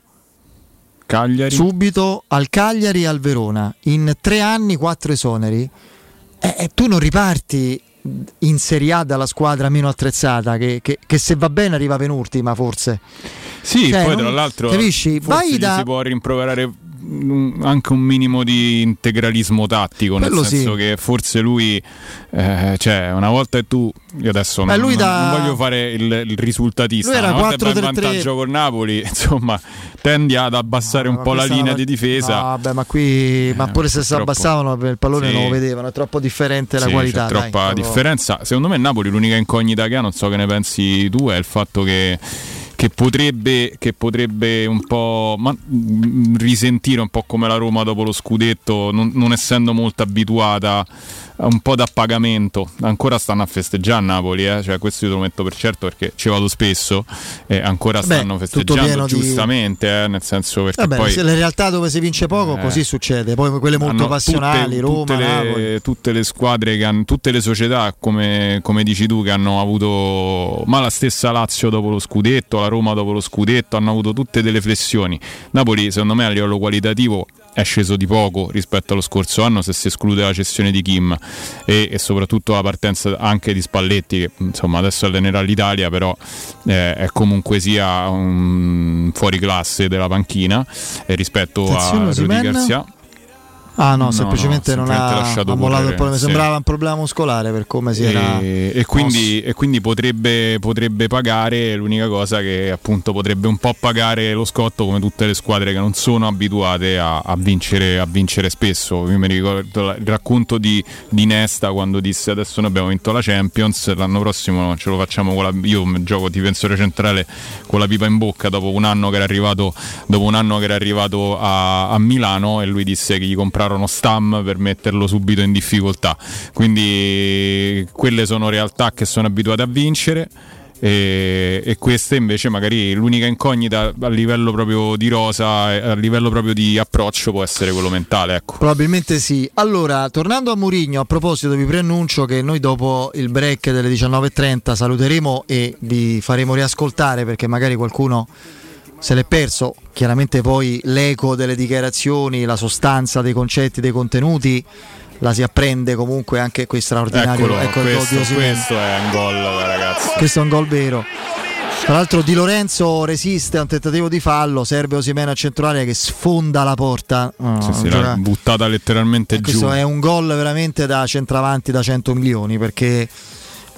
Cagliari subito al Cagliari e al Verona. In tre anni, quattro esoneri. E, e tu non riparti in Serie A dalla squadra meno attrezzata, che, che- che se va bene arriva penultima forse. Sì, Cioè, poi non- tra l'altro capisci? Vai da- si può rimproverare anche un minimo di integralismo tattico, nel Quello senso sì. che forse lui, eh, cioè una volta che tu, io adesso non, non- da- non voglio fare il, il risultatista, Lui era una volta che vai in 4-3-3. vantaggio col Napoli, insomma, tendi ad abbassare un Ma po' la linea di difesa. No, vabbè, ma qui, ma pure se si abbassavano il pallone Sì. non lo vedevano, è troppo differente la Sì, qualità. C'è dai, troppa proprio- differenza. Secondo me Napoli l'unica incognita che ha, non so che ne pensi tu, è il fatto che, che potrebbe, che potrebbe un po' ma- mm, risentire un po' come la Roma dopo lo scudetto, non, non essendo molto abituata un po' da pagamento. Ancora stanno a festeggiare a Napoli, eh? cioè, questo io te lo metto per certo perché ci vado spesso e ancora stanno tutto festeggiando pieno di- giustamente, eh, nel senso perché Vabbè, poi se le realtà dove si vince poco, Eh. così succede. Poi quelle molto passionali, tutte, Roma, tutte Napoli. le, tutte le squadre che hanno, tutte le società come, come dici tu che hanno avuto ma la stessa Lazio dopo lo scudetto la Roma dopo lo scudetto hanno avuto tutte delle flessioni Napoli secondo me a livello qualitativo è sceso di poco rispetto allo scorso anno se si esclude la cessione di Kim e, e soprattutto la partenza anche di Spalletti che insomma adesso allenerà l'Italia però eh, è comunque sia un fuori classe della panchina eh, rispetto Attenzione, a Rudy. Garcia Ah no, No, semplicemente no, non semplicemente ha, mollato il problema. Sì. sembrava un problema muscolare per come si era. e, e quindi, e quindi potrebbe, potrebbe pagare l'unica cosa che appunto potrebbe un po' pagare lo scotto come tutte le squadre che non sono abituate a, a vincere, a vincere spesso io mi ricordo il racconto di, di Nesta quando disse adesso noi abbiamo vinto la Champions l'anno prossimo ce lo facciamo con la io gioco difensore centrale con la pipa in bocca dopo un anno che era arrivato dopo un anno che era arrivato a, a Milano e lui disse che gli comprarono Stam per metterlo subito in difficoltà quindi quelle sono realtà che sono abituate a vincere e, e questa invece magari l'unica incognita a livello proprio di rosa, a livello proprio di approccio può essere quello mentale. Ecco. Probabilmente sì. Allora, tornando a Murigno, a proposito vi preannuncio che noi dopo il break delle 19.30 saluteremo e vi faremo riascoltare perché magari qualcuno se l'è perso. Chiaramente poi l'eco delle dichiarazioni, la sostanza dei concetti, dei contenuti la si apprende comunque anche qui straordinario. Eccolo, ecco questo, questo è un gol, ragazzi. Questo è un gol vero. Tra l'altro Di Lorenzo resiste a un tentativo di fallo, serve Osimena a centrale che sfonda la porta. No, Sì, sì, l'ha buttata letteralmente giù. questo è un gol veramente da centravanti da 100 milioni perché,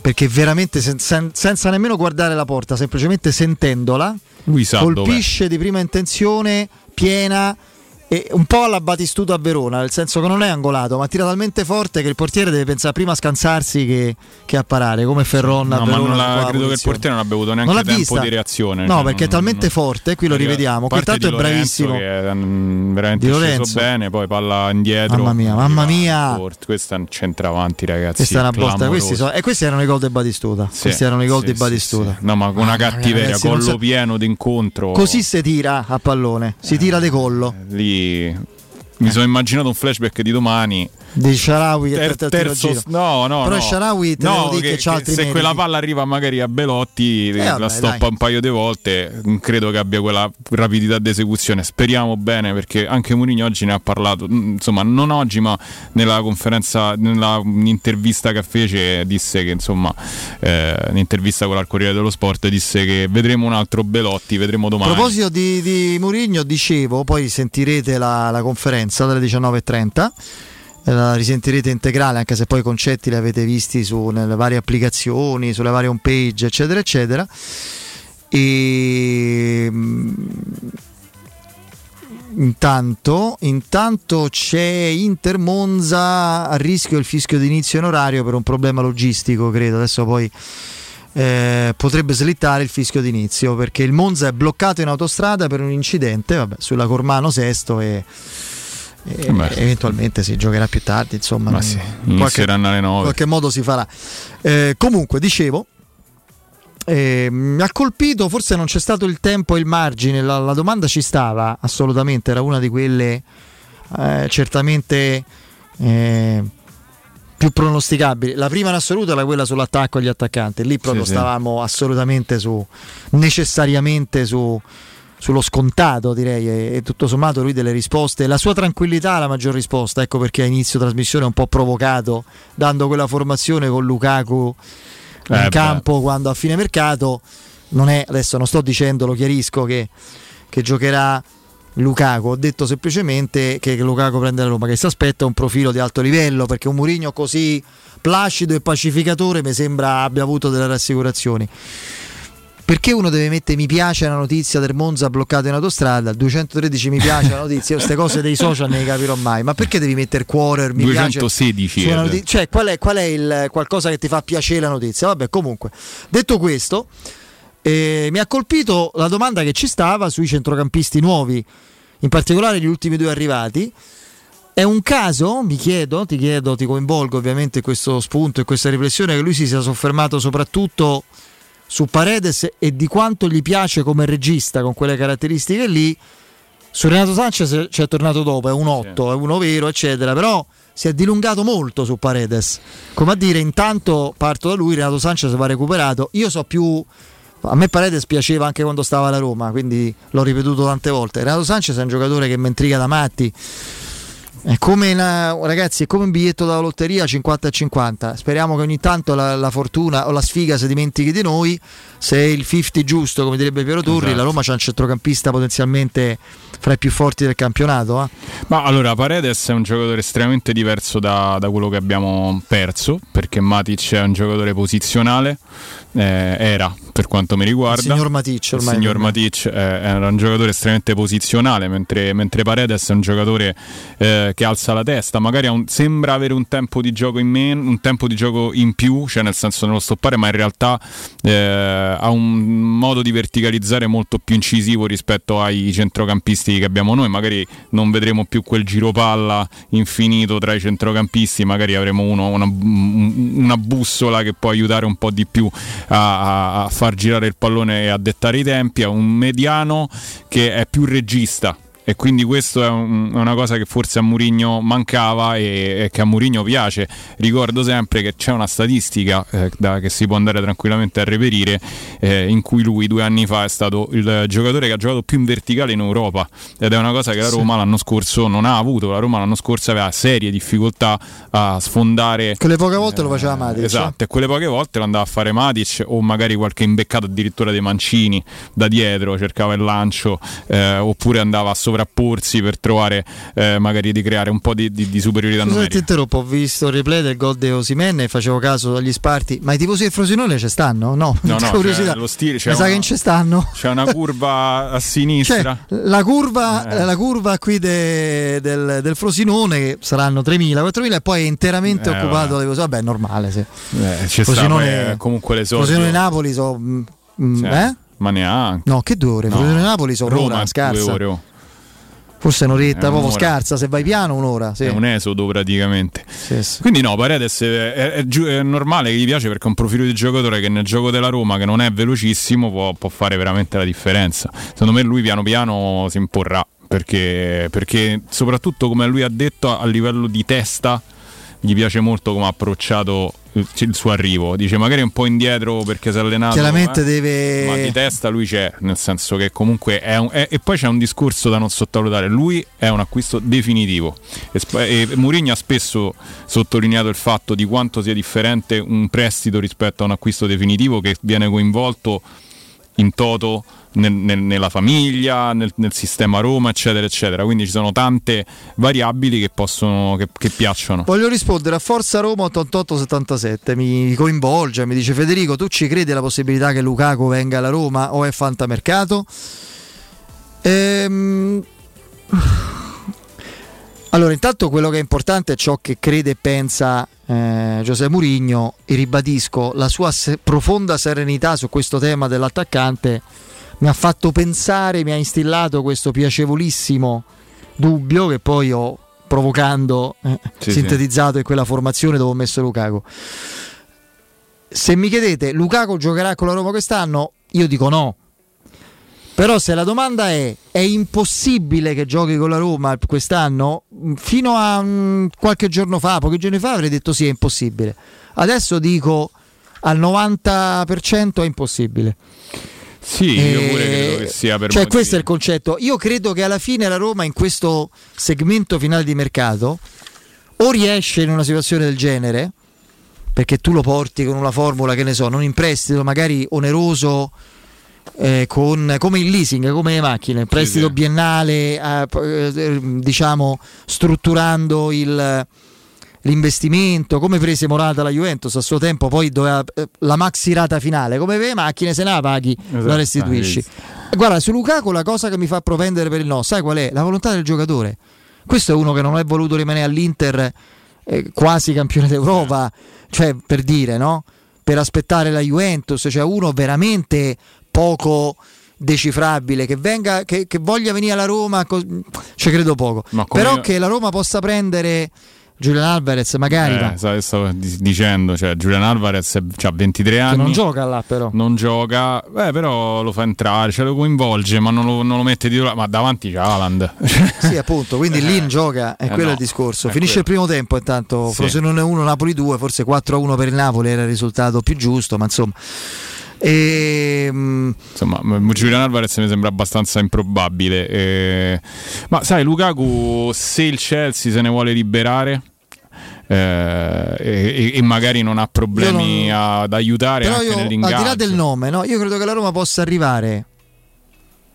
perché veramente sen- sen- senza nemmeno guardare la porta, semplicemente sentendola, colpisce di prima intenzione, piena. E un po' alla Batistuta a Verona, nel senso che non è angolato, ma tira talmente forte che il portiere deve pensare prima a scansarsi che, che a parare, come Ferron a No, ma Verona. non la- credo che il portiere non abbia avuto neanche Non l'ha tempo vista? di reazione. No, cioè, perché è non- talmente forte, qui lo rivediamo. parte Intanto è bravissimo. Che è mm, veramente Di sceso Lorenzo. bene, poi palla indietro. Mamma mia, mamma mia. Questo è un centravanti, ragazzi. Questa è una botta, questi sono- e questi erano i gol di Batistuta. Sì, questi erano i gol sì, di Batistuta. sì. No, ma con una mia, cattiveria, ragazzi, non collo pieno d'incontro. Così si tira a pallone, si tira di collo. Lì mi sono immaginato un flashback di domani. Di Sharawi che Ter- a terzo, giro. no, no, Però no. Sharawi No, che, che- che se meriti. quella palla arriva magari a Belotti, Eh, la vabbè, stoppa dai. un paio di volte, non credo che abbia quella rapidità di esecuzione. Speriamo bene perché anche Mourinho oggi ne ha parlato, mm, insomma, non oggi, ma nella conferenza, nella intervista che fece disse che insomma, eh, un'intervista con al Corriere dello Sport disse che vedremo un altro Belotti, vedremo A domani. proposito di, di Murigno, dicevo, poi sentirete la, la conferenza dalle 19.30, eh, la risentirete integrale anche se poi i concetti li avete visti su, nelle varie applicazioni, sulle varie home page, eccetera, eccetera. E mm, intanto, intanto c'è Inter Monza a rischio il fischio di inizio in orario per un problema logistico, credo. Adesso poi eh, potrebbe slittare il fischio d'inizio perché il Monza è bloccato in autostrada per un incidente vabbè, sulla Cormano Sesto e, e Beh. eventualmente si giocherà più tardi insomma Ma sì, in qualche, alle in 9. qualche modo si farà Eh, comunque dicevo eh, mi ha colpito, forse non c'è stato il tempo e il margine, la, la domanda ci stava assolutamente, era una di quelle eh, certamente eh, più pronosticabili. La prima in assoluto era quella sull'attacco agli attaccanti, lì proprio Sì, sì. stavamo assolutamente su, necessariamente su, sullo scontato direi e, e tutto sommato lui delle risposte, la sua tranquillità è la maggior risposta, ecco perché a inizio trasmissione è un po' provocato dando quella formazione con Lukaku in Eh, beh. campo quando a fine mercato non è, adesso non sto dicendo, lo chiarisco che, che giocherà Lukaku, ho detto semplicemente che Lukaku prende la Roma, che si aspetta un profilo di alto livello perché un Murigno così placido e pacificatore mi sembra abbia avuto delle rassicurazioni. Perché uno deve mettere mi piace alla notizia del Monza bloccato in autostrada, 213 mi piace la notizia, queste cose dei social le capirò mai, ma perché devi mettere cuore, mi piace 216 su una eh. notizia? Cioè, qual è, qual è il qualcosa che ti fa piacere la notizia? Vabbè, comunque, detto questo, eh, mi ha colpito la domanda che ci stava sui centrocampisti nuovi, in particolare gli ultimi due arrivati. È un caso, mi chiedo, ti chiedo, ti coinvolgo ovviamente questo spunto e questa riflessione, che lui si sia soffermato soprattutto su Paredes e di quanto gli piace come regista con quelle caratteristiche lì. Su Renato Sanchez ci è tornato dopo, è un 8, è uno vero, eccetera, però si è dilungato molto su Paredes. Come a dire, intanto parto da lui, Renato Sanchez va recuperato. Io so più a me Paredes piaceva anche quando stava alla Roma, quindi l'ho ripetuto tante volte. Renato Sanchez è un giocatore che mi intriga da matti. È come una- ragazzi, è come un biglietto da lotteria 50 e 50. Speriamo che ogni tanto la, la fortuna o la sfiga si dimentichi di noi. Se è il 50 giusto, come direbbe Piero Turri, Esatto. la Roma c'ha un centrocampista potenzialmente fra i più forti del campionato. eh. Ma allora Paredes è un giocatore estremamente diverso da, da quello che abbiamo perso, perché Matic è un giocatore posizionale, eh, era per quanto mi riguarda. Il signor Matic ormai. Il signor Matic eh, era un giocatore estremamente posizionale, mentre, mentre Paredes è un giocatore che alza la testa, magari un, sembra avere un tempo di gioco in meno, un tempo di gioco in più, cioè nel senso nello stoppare, ma in realtà eh, ha un modo di verticalizzare molto più incisivo rispetto ai centrocampisti che abbiamo noi, magari non vedremo più quel giro palla infinito tra i centrocampisti, magari avremo uno, una, una, bussola che può aiutare un po' di più a, a far girare il pallone e a dettare i tempi, a un mediano che è più regista e quindi questo è, un, è, una cosa che forse a Murigno mancava e, e, che a Murigno piace. Ricordo sempre che c'è una statistica eh, da, che si può andare tranquillamente a reperire eh, in cui lui due anni fa è stato il giocatore che ha giocato più in verticale in Europa ed è una cosa che la Roma sì. l'anno scorso non ha avuto. La Roma l'anno scorso aveva serie difficoltà a sfondare. Quelle poche volte eh, lo faceva Matic. Esatto, e quelle poche volte lo andava a fare Matic o magari qualche imbeccato addirittura dei mancini da dietro, cercava il lancio eh, oppure andava a sopra sovrapporsi per trovare eh, magari di creare un po' di, di, di superiorità Scusa numerica. ti interrompo, ho visto il replay del gol di Osimene e facevo caso agli sparti, ma i tifosi del Frosinone ci stanno? No, no, no curiosità. Lo stile, Mi sa che ci stanno. C'è una curva a sinistra. Cioè, la, curva, eh. la curva qui de, del, del, Frosinone che saranno 3.000, 4.000 e poi è interamente eh, occupato vabbè. vabbè, è normale, sì. Eh, Frosinone, sta, comunque le solite. Frosinone Napoli sono mm, mm, cioè, eh? Ma neanche. No, che due ore? No. Frosinone Napoli sono Roma, un'ora scarsa. Due ore. Oh. Forse un'oretta, è proprio scarsa, se vai piano un'ora. Sì. È un esodo praticamente. Sì, sì. Quindi no, Paredes è, è, è, è, normale che gli piace perché è un profilo di giocatore che nel gioco della Roma, che non è velocissimo, può, può fare veramente la differenza. Secondo me lui piano piano si imporrà. Perché, perché soprattutto come lui ha detto a livello di testa gli piace molto come ha approcciato il suo arrivo. Dice magari un po' indietro perché si è allenato. Chiaramente eh? deve. Ma di testa lui c'è, nel senso che comunque è un. È, e poi c'è un discorso da non sottovalutare. Lui è un acquisto definitivo. E, e Mourinho ha spesso sottolineato il fatto di quanto sia differente un prestito rispetto a un acquisto definitivo che viene coinvolto in toto nel, nel, nella famiglia, nel, nel, sistema Roma, eccetera, eccetera. Quindi ci sono tante variabili che possono che, che piacciono. Voglio rispondere a Forza Roma 8877. Mi coinvolge, mi dice Federico, tu ci credi alla possibilità che Lukaku venga alla Roma o è fantamercato? Ehm. Allora, intanto quello che è importante è ciò che crede e pensa eh, Giuseppe Murigno e ribadisco la sua se- profonda serenità su questo tema dell'attaccante mi ha fatto pensare, mi ha instillato questo piacevolissimo dubbio che poi ho provocando eh, sì, sintetizzato sì. in quella formazione dove ho messo Lukaku. Se mi chiedete Lukaku giocherà con la Roma quest'anno, io dico no. Però se la domanda è è impossibile che giochi con la Roma quest'anno, fino a um, qualche giorno fa, pochi giorni fa avrei detto sì, è impossibile. Adesso dico al 90% è impossibile. Sì, io pure credo che sia per Cioè, motivi. questo è il concetto. Io credo che alla fine la Roma in questo segmento finale di mercato o riesce in una situazione del genere, perché tu lo porti con una formula che ne so, non in prestito, magari oneroso. Eh, con, come il leasing, come le macchine, prestito sì, sì. biennale, eh, eh, diciamo strutturando il, l'investimento, come prese Morata la Juventus a suo tempo, poi doveva eh, la maxi rata finale, come le macchine se la paghi esatto, la restituisci. Guarda, su Lukaku la cosa che mi fa propendere per il no, sai qual è? La volontà del giocatore. Questo è uno che non è voluto rimanere all'Inter eh, quasi campione d'Europa, cioè per dire, no? Per aspettare la Juventus, cioè uno veramente poco decifrabile che, venga, che, che voglia venire alla Roma, co- ci credo poco. Però io... che la Roma possa prendere Giulian Alvarez magari eh, ma... stavo dicendo cioè Giulian Alvarez ha 23 anni che non gioca là però non gioca beh però lo fa entrare cioè lo coinvolge ma non lo, non lo mette di là ma davanti c'è Haaland sì appunto quindi lì gioca è eh quello no, il discorso finisce quello. il primo tempo intanto sì. Frosinone 1 Napoli 2 forse 4-1 per il Napoli era il risultato più giusto ma insomma e, ehm, Insomma, Giuliano Alvarez mi sembra abbastanza improbabile. E... Ma sai, Lukaku, se il Chelsea se ne vuole liberare. Eh, e, e, magari non ha problemi non... ad aiutare Però anche io, nell'ingaggio. Al di là del nome, no? io credo che la Roma possa arrivare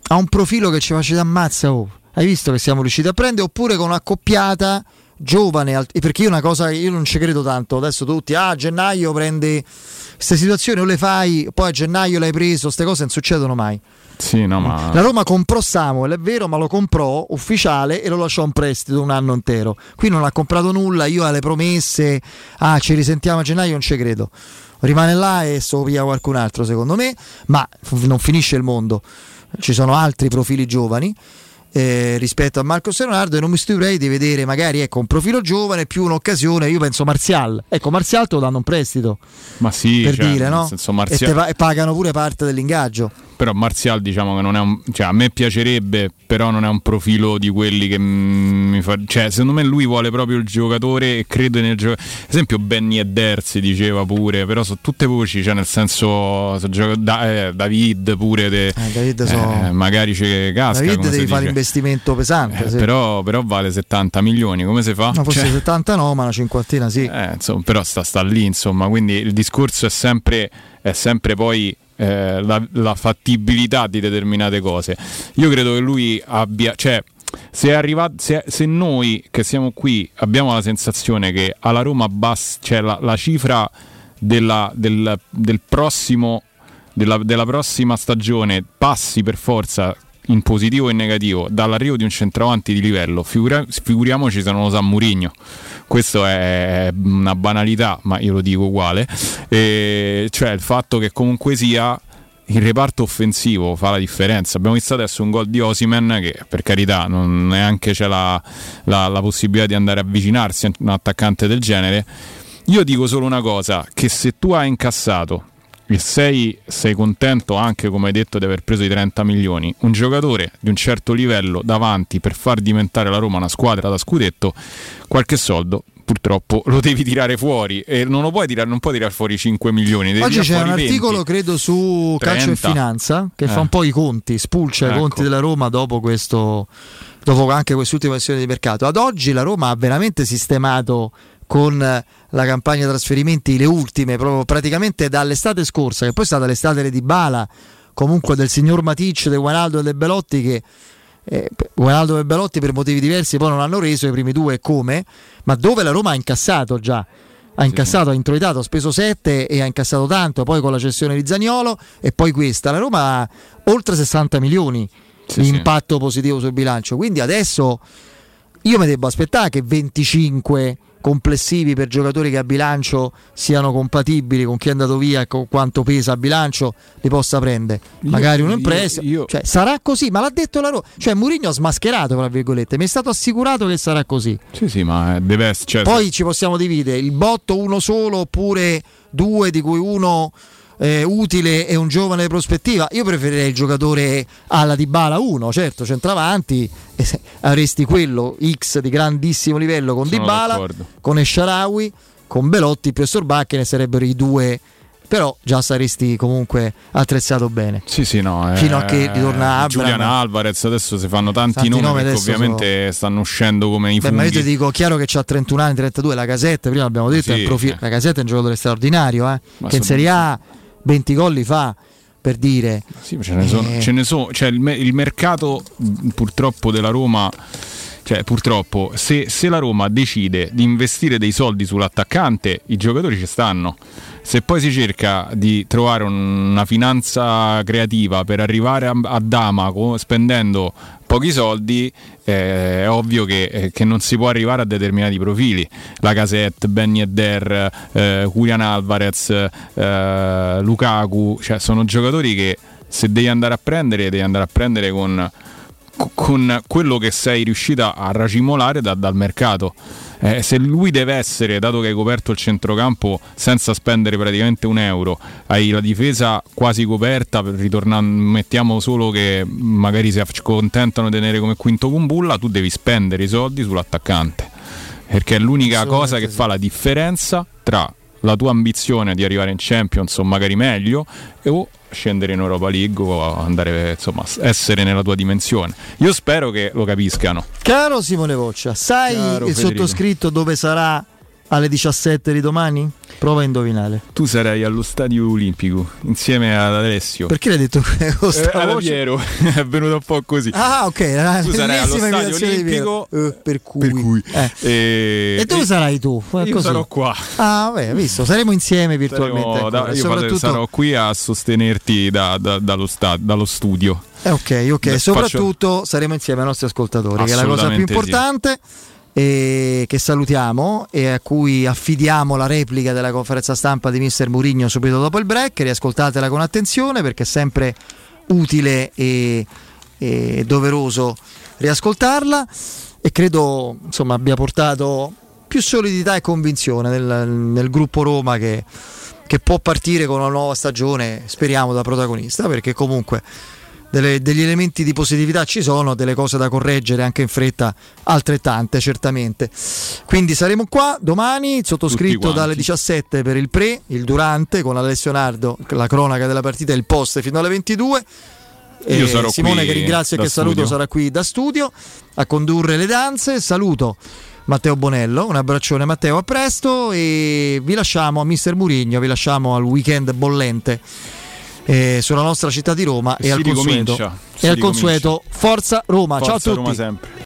a un profilo che ci faccia ammazza. Oh. Hai visto che siamo riusciti a prendere? Oppure con un'accoppiata giovane, perché io una cosa io non ci credo tanto. Adesso tutti, ah, a gennaio prendi queste situazioni o le fai, poi a gennaio l'hai preso, queste cose non succedono mai. Sì, no, ma... La Roma comprò Samuel, è vero, ma lo comprò ufficiale e lo lasciò in prestito un anno intero. Qui non ha comprato nulla, io alle promesse, ah ci risentiamo a gennaio, non ci credo. Rimane là e so via qualcun altro secondo me, ma non finisce il mondo. Ci sono altri profili giovani. Eh, rispetto a Marco Leonardo e non mi stupirei di vedere magari ecco, un profilo giovane più un'occasione io penso Marzial ecco Marzial te lo danno un prestito Ma sì, per cioè, dire no? e, Marzial- te va- e pagano pure parte dell'ingaggio Però Marzial diciamo che non è un. Cioè, a me piacerebbe, però non è un profilo di quelli che mi fa. Cioè, secondo me lui vuole proprio il giocatore e crede nel giocatore. Ad esempio, Benny Eder si diceva pure, però sono tutte voci, cioè nel senso. se gioca- da- eh, David pure. De, Eh, David so- eh, magari ci casca. David devi fare dice. L'investimento pesante Eh, sì. però, però vale 70 milioni, come si fa? no, forse Cioè, 70 no ma una cinquantina sì eh, insomma, però sta, sta lì, insomma, quindi il discorso è sempre, è sempre poi eh, la, la fattibilità di determinate cose. Io credo che lui abbia, cioè, se, è arrivato, se, se noi che siamo qui abbiamo la sensazione che alla Roma basta, cioè la, la cifra della- del, del prossimo, della, della prossima stagione passi per forza in positivo e in negativo dall'arrivo di un centravanti di livello, figura- figuriamoci se non lo sa Murigno. Questo è una banalità, ma io lo dico uguale. E cioè il fatto che comunque sia il reparto offensivo fa la differenza. Abbiamo visto adesso un gol di Osimen che per carità non neanche c'è la, la- la possibilità di andare a avvicinarsi a un attaccante del genere. Io dico solo una cosa, che se tu hai incassato e sei, sei contento anche come hai detto di aver preso i 30 milioni, un giocatore di un certo livello davanti per far diventare la Roma una squadra da scudetto, qualche soldo purtroppo lo devi tirare fuori e non lo puoi tirare, non puoi tirare fuori 5 milioni. Oggi c'è un fuori 20. articolo, credo, su Calcio e 30. Finanza che fa Eh. un po' i conti, spulcia i Ecco. conti della Roma dopo questo. Dopo anche quest'ultima sessione di mercato. Ad oggi la Roma ha veramente sistemato con la campagna trasferimenti le ultime, proprio praticamente dall'estate scorsa, che poi è stata l'estate di Bala, comunque del signor Matic, del Guanaldo e del Belotti che eh, Guanaldo e Belotti per motivi diversi poi non hanno reso i primi due come, ma dove la Roma ha incassato già. Ha incassato, ha introitato, ha speso 7 e ha incassato tanto, poi con la cessione di Zagnolo e poi questa. La Roma ha oltre 60 milioni di impatto positivo sul bilancio, quindi adesso io mi devo aspettare che 25 complessivi per giocatori che a bilancio siano compatibili con chi è andato via e con quanto pesa a bilancio li possa prendere magari un impresa cioè, sarà così ma l'ha detto la Roma cioè Mourinho ha smascherato tra virgolette mi è stato assicurato che sarà così Sì, sì, ma deve essere. cioè, poi ci possiamo dividere il botto uno solo oppure due di cui uno eh, utile e un giovane di prospettiva. Io preferirei il giocatore alla Dybala 1, certo, centravanti e se avresti quello X di grandissimo livello con Sono Dybala, d'accordo. con Esciarawi, con Belotti più Sorbacchi ne sarebbero i due però già saresti comunque attrezzato bene. Sì, sì, no. Fino a eh, che ritorna Abraham. Julian Alvarez, adesso si fanno tanti, Tanti nomi, adesso ovviamente stanno uscendo come i Beh, funghi. ma io ti dico, chiaro che c'ha 31 anni, 32, la Casette, prima abbiamo detto, Sì, è un profilo- la Casette è un giocatore straordinario, eh, che in Serie A 20 gol li fa, per dire. Sì, ce ne sono, Eh, ce ne sono- cioè il, me- il mercato mh, purtroppo della Roma, cioè purtroppo se, se la Roma decide di investire dei soldi sull'attaccante, i giocatori ci stanno. Se poi si cerca di trovare un- una finanza creativa per arrivare a, a Dama co- spendendo pochi soldi, eh, è ovvio che, eh, che non si può arrivare a determinati profili. La Casette, Benny Eder, eh, Julian Alvarez, eh, Lukaku, cioè sono giocatori che se devi andare a prendere, devi andare a prendere con, con quello che sei riuscita a racimolare da- dal mercato. Eh, se lui deve essere, dato che hai coperto il centrocampo senza spendere praticamente un euro, hai la difesa quasi coperta, mettiamo solo che magari si accontentano di tenere come quinto Kumbulla, tu devi spendere i soldi sull'attaccante. Perché è l'unica cosa che fa la differenza tra la tua ambizione di arrivare in Champions o magari meglio o scendere in Europa League o andare insomma essere nella tua dimensione. Io spero che lo capiscano. Caro Simone Voccia, sai Caro il Federico. sottoscritto dove sarà alle 17 di domani? Prova a indovinare. Tu sarai allo stadio olimpico insieme ad Alessio. Perché l'hai detto Eh, sta alla voce? Piero, è venuto un po' così. Ah, ok. tu sarai allo stadio olimpico. Eh, per cui. Eh. E, E dove sarai tu? Fa Io così. sarò qua. Ah, vabbè, visto, saremo insieme virtualmente. Saremo- ancora. da- io soprattutto... sarò qui a sostenerti da- da- dallo, sta- dallo studio. Eh, ok, ok. Soprattutto saremo insieme ai nostri ascoltatori, che è la cosa più Assolutamente sì. E che salutiamo e a cui affidiamo la replica della conferenza stampa di Mister Murigno subito dopo il break. Riascoltatela con attenzione perché è sempre utile e, e doveroso riascoltarla. E credo insomma abbia portato più solidità e convinzione nel, nel gruppo Roma che, che può partire con una nuova stagione, speriamo da protagonista, perché comunque delle- degli elementi di positività ci sono, delle cose da correggere anche in fretta, altrettante certamente. Quindi saremo qua domani, sottoscritto dalle 17 per il pre, il durante con Alessio Nardo, la cronaca della partita e il post fino alle 22. Io sarò Simone che ringrazio e che saluto studio. sarà qui da studio a condurre le danze. Saluto Matteo Bonello, un abbraccione Matteo, a presto e vi lasciamo a Mister Murigno, vi lasciamo al weekend bollente eh, sulla nostra città di Roma E e, al consueto, e al consueto Forza Roma. Ciao a Forza tutti. Roma sempre.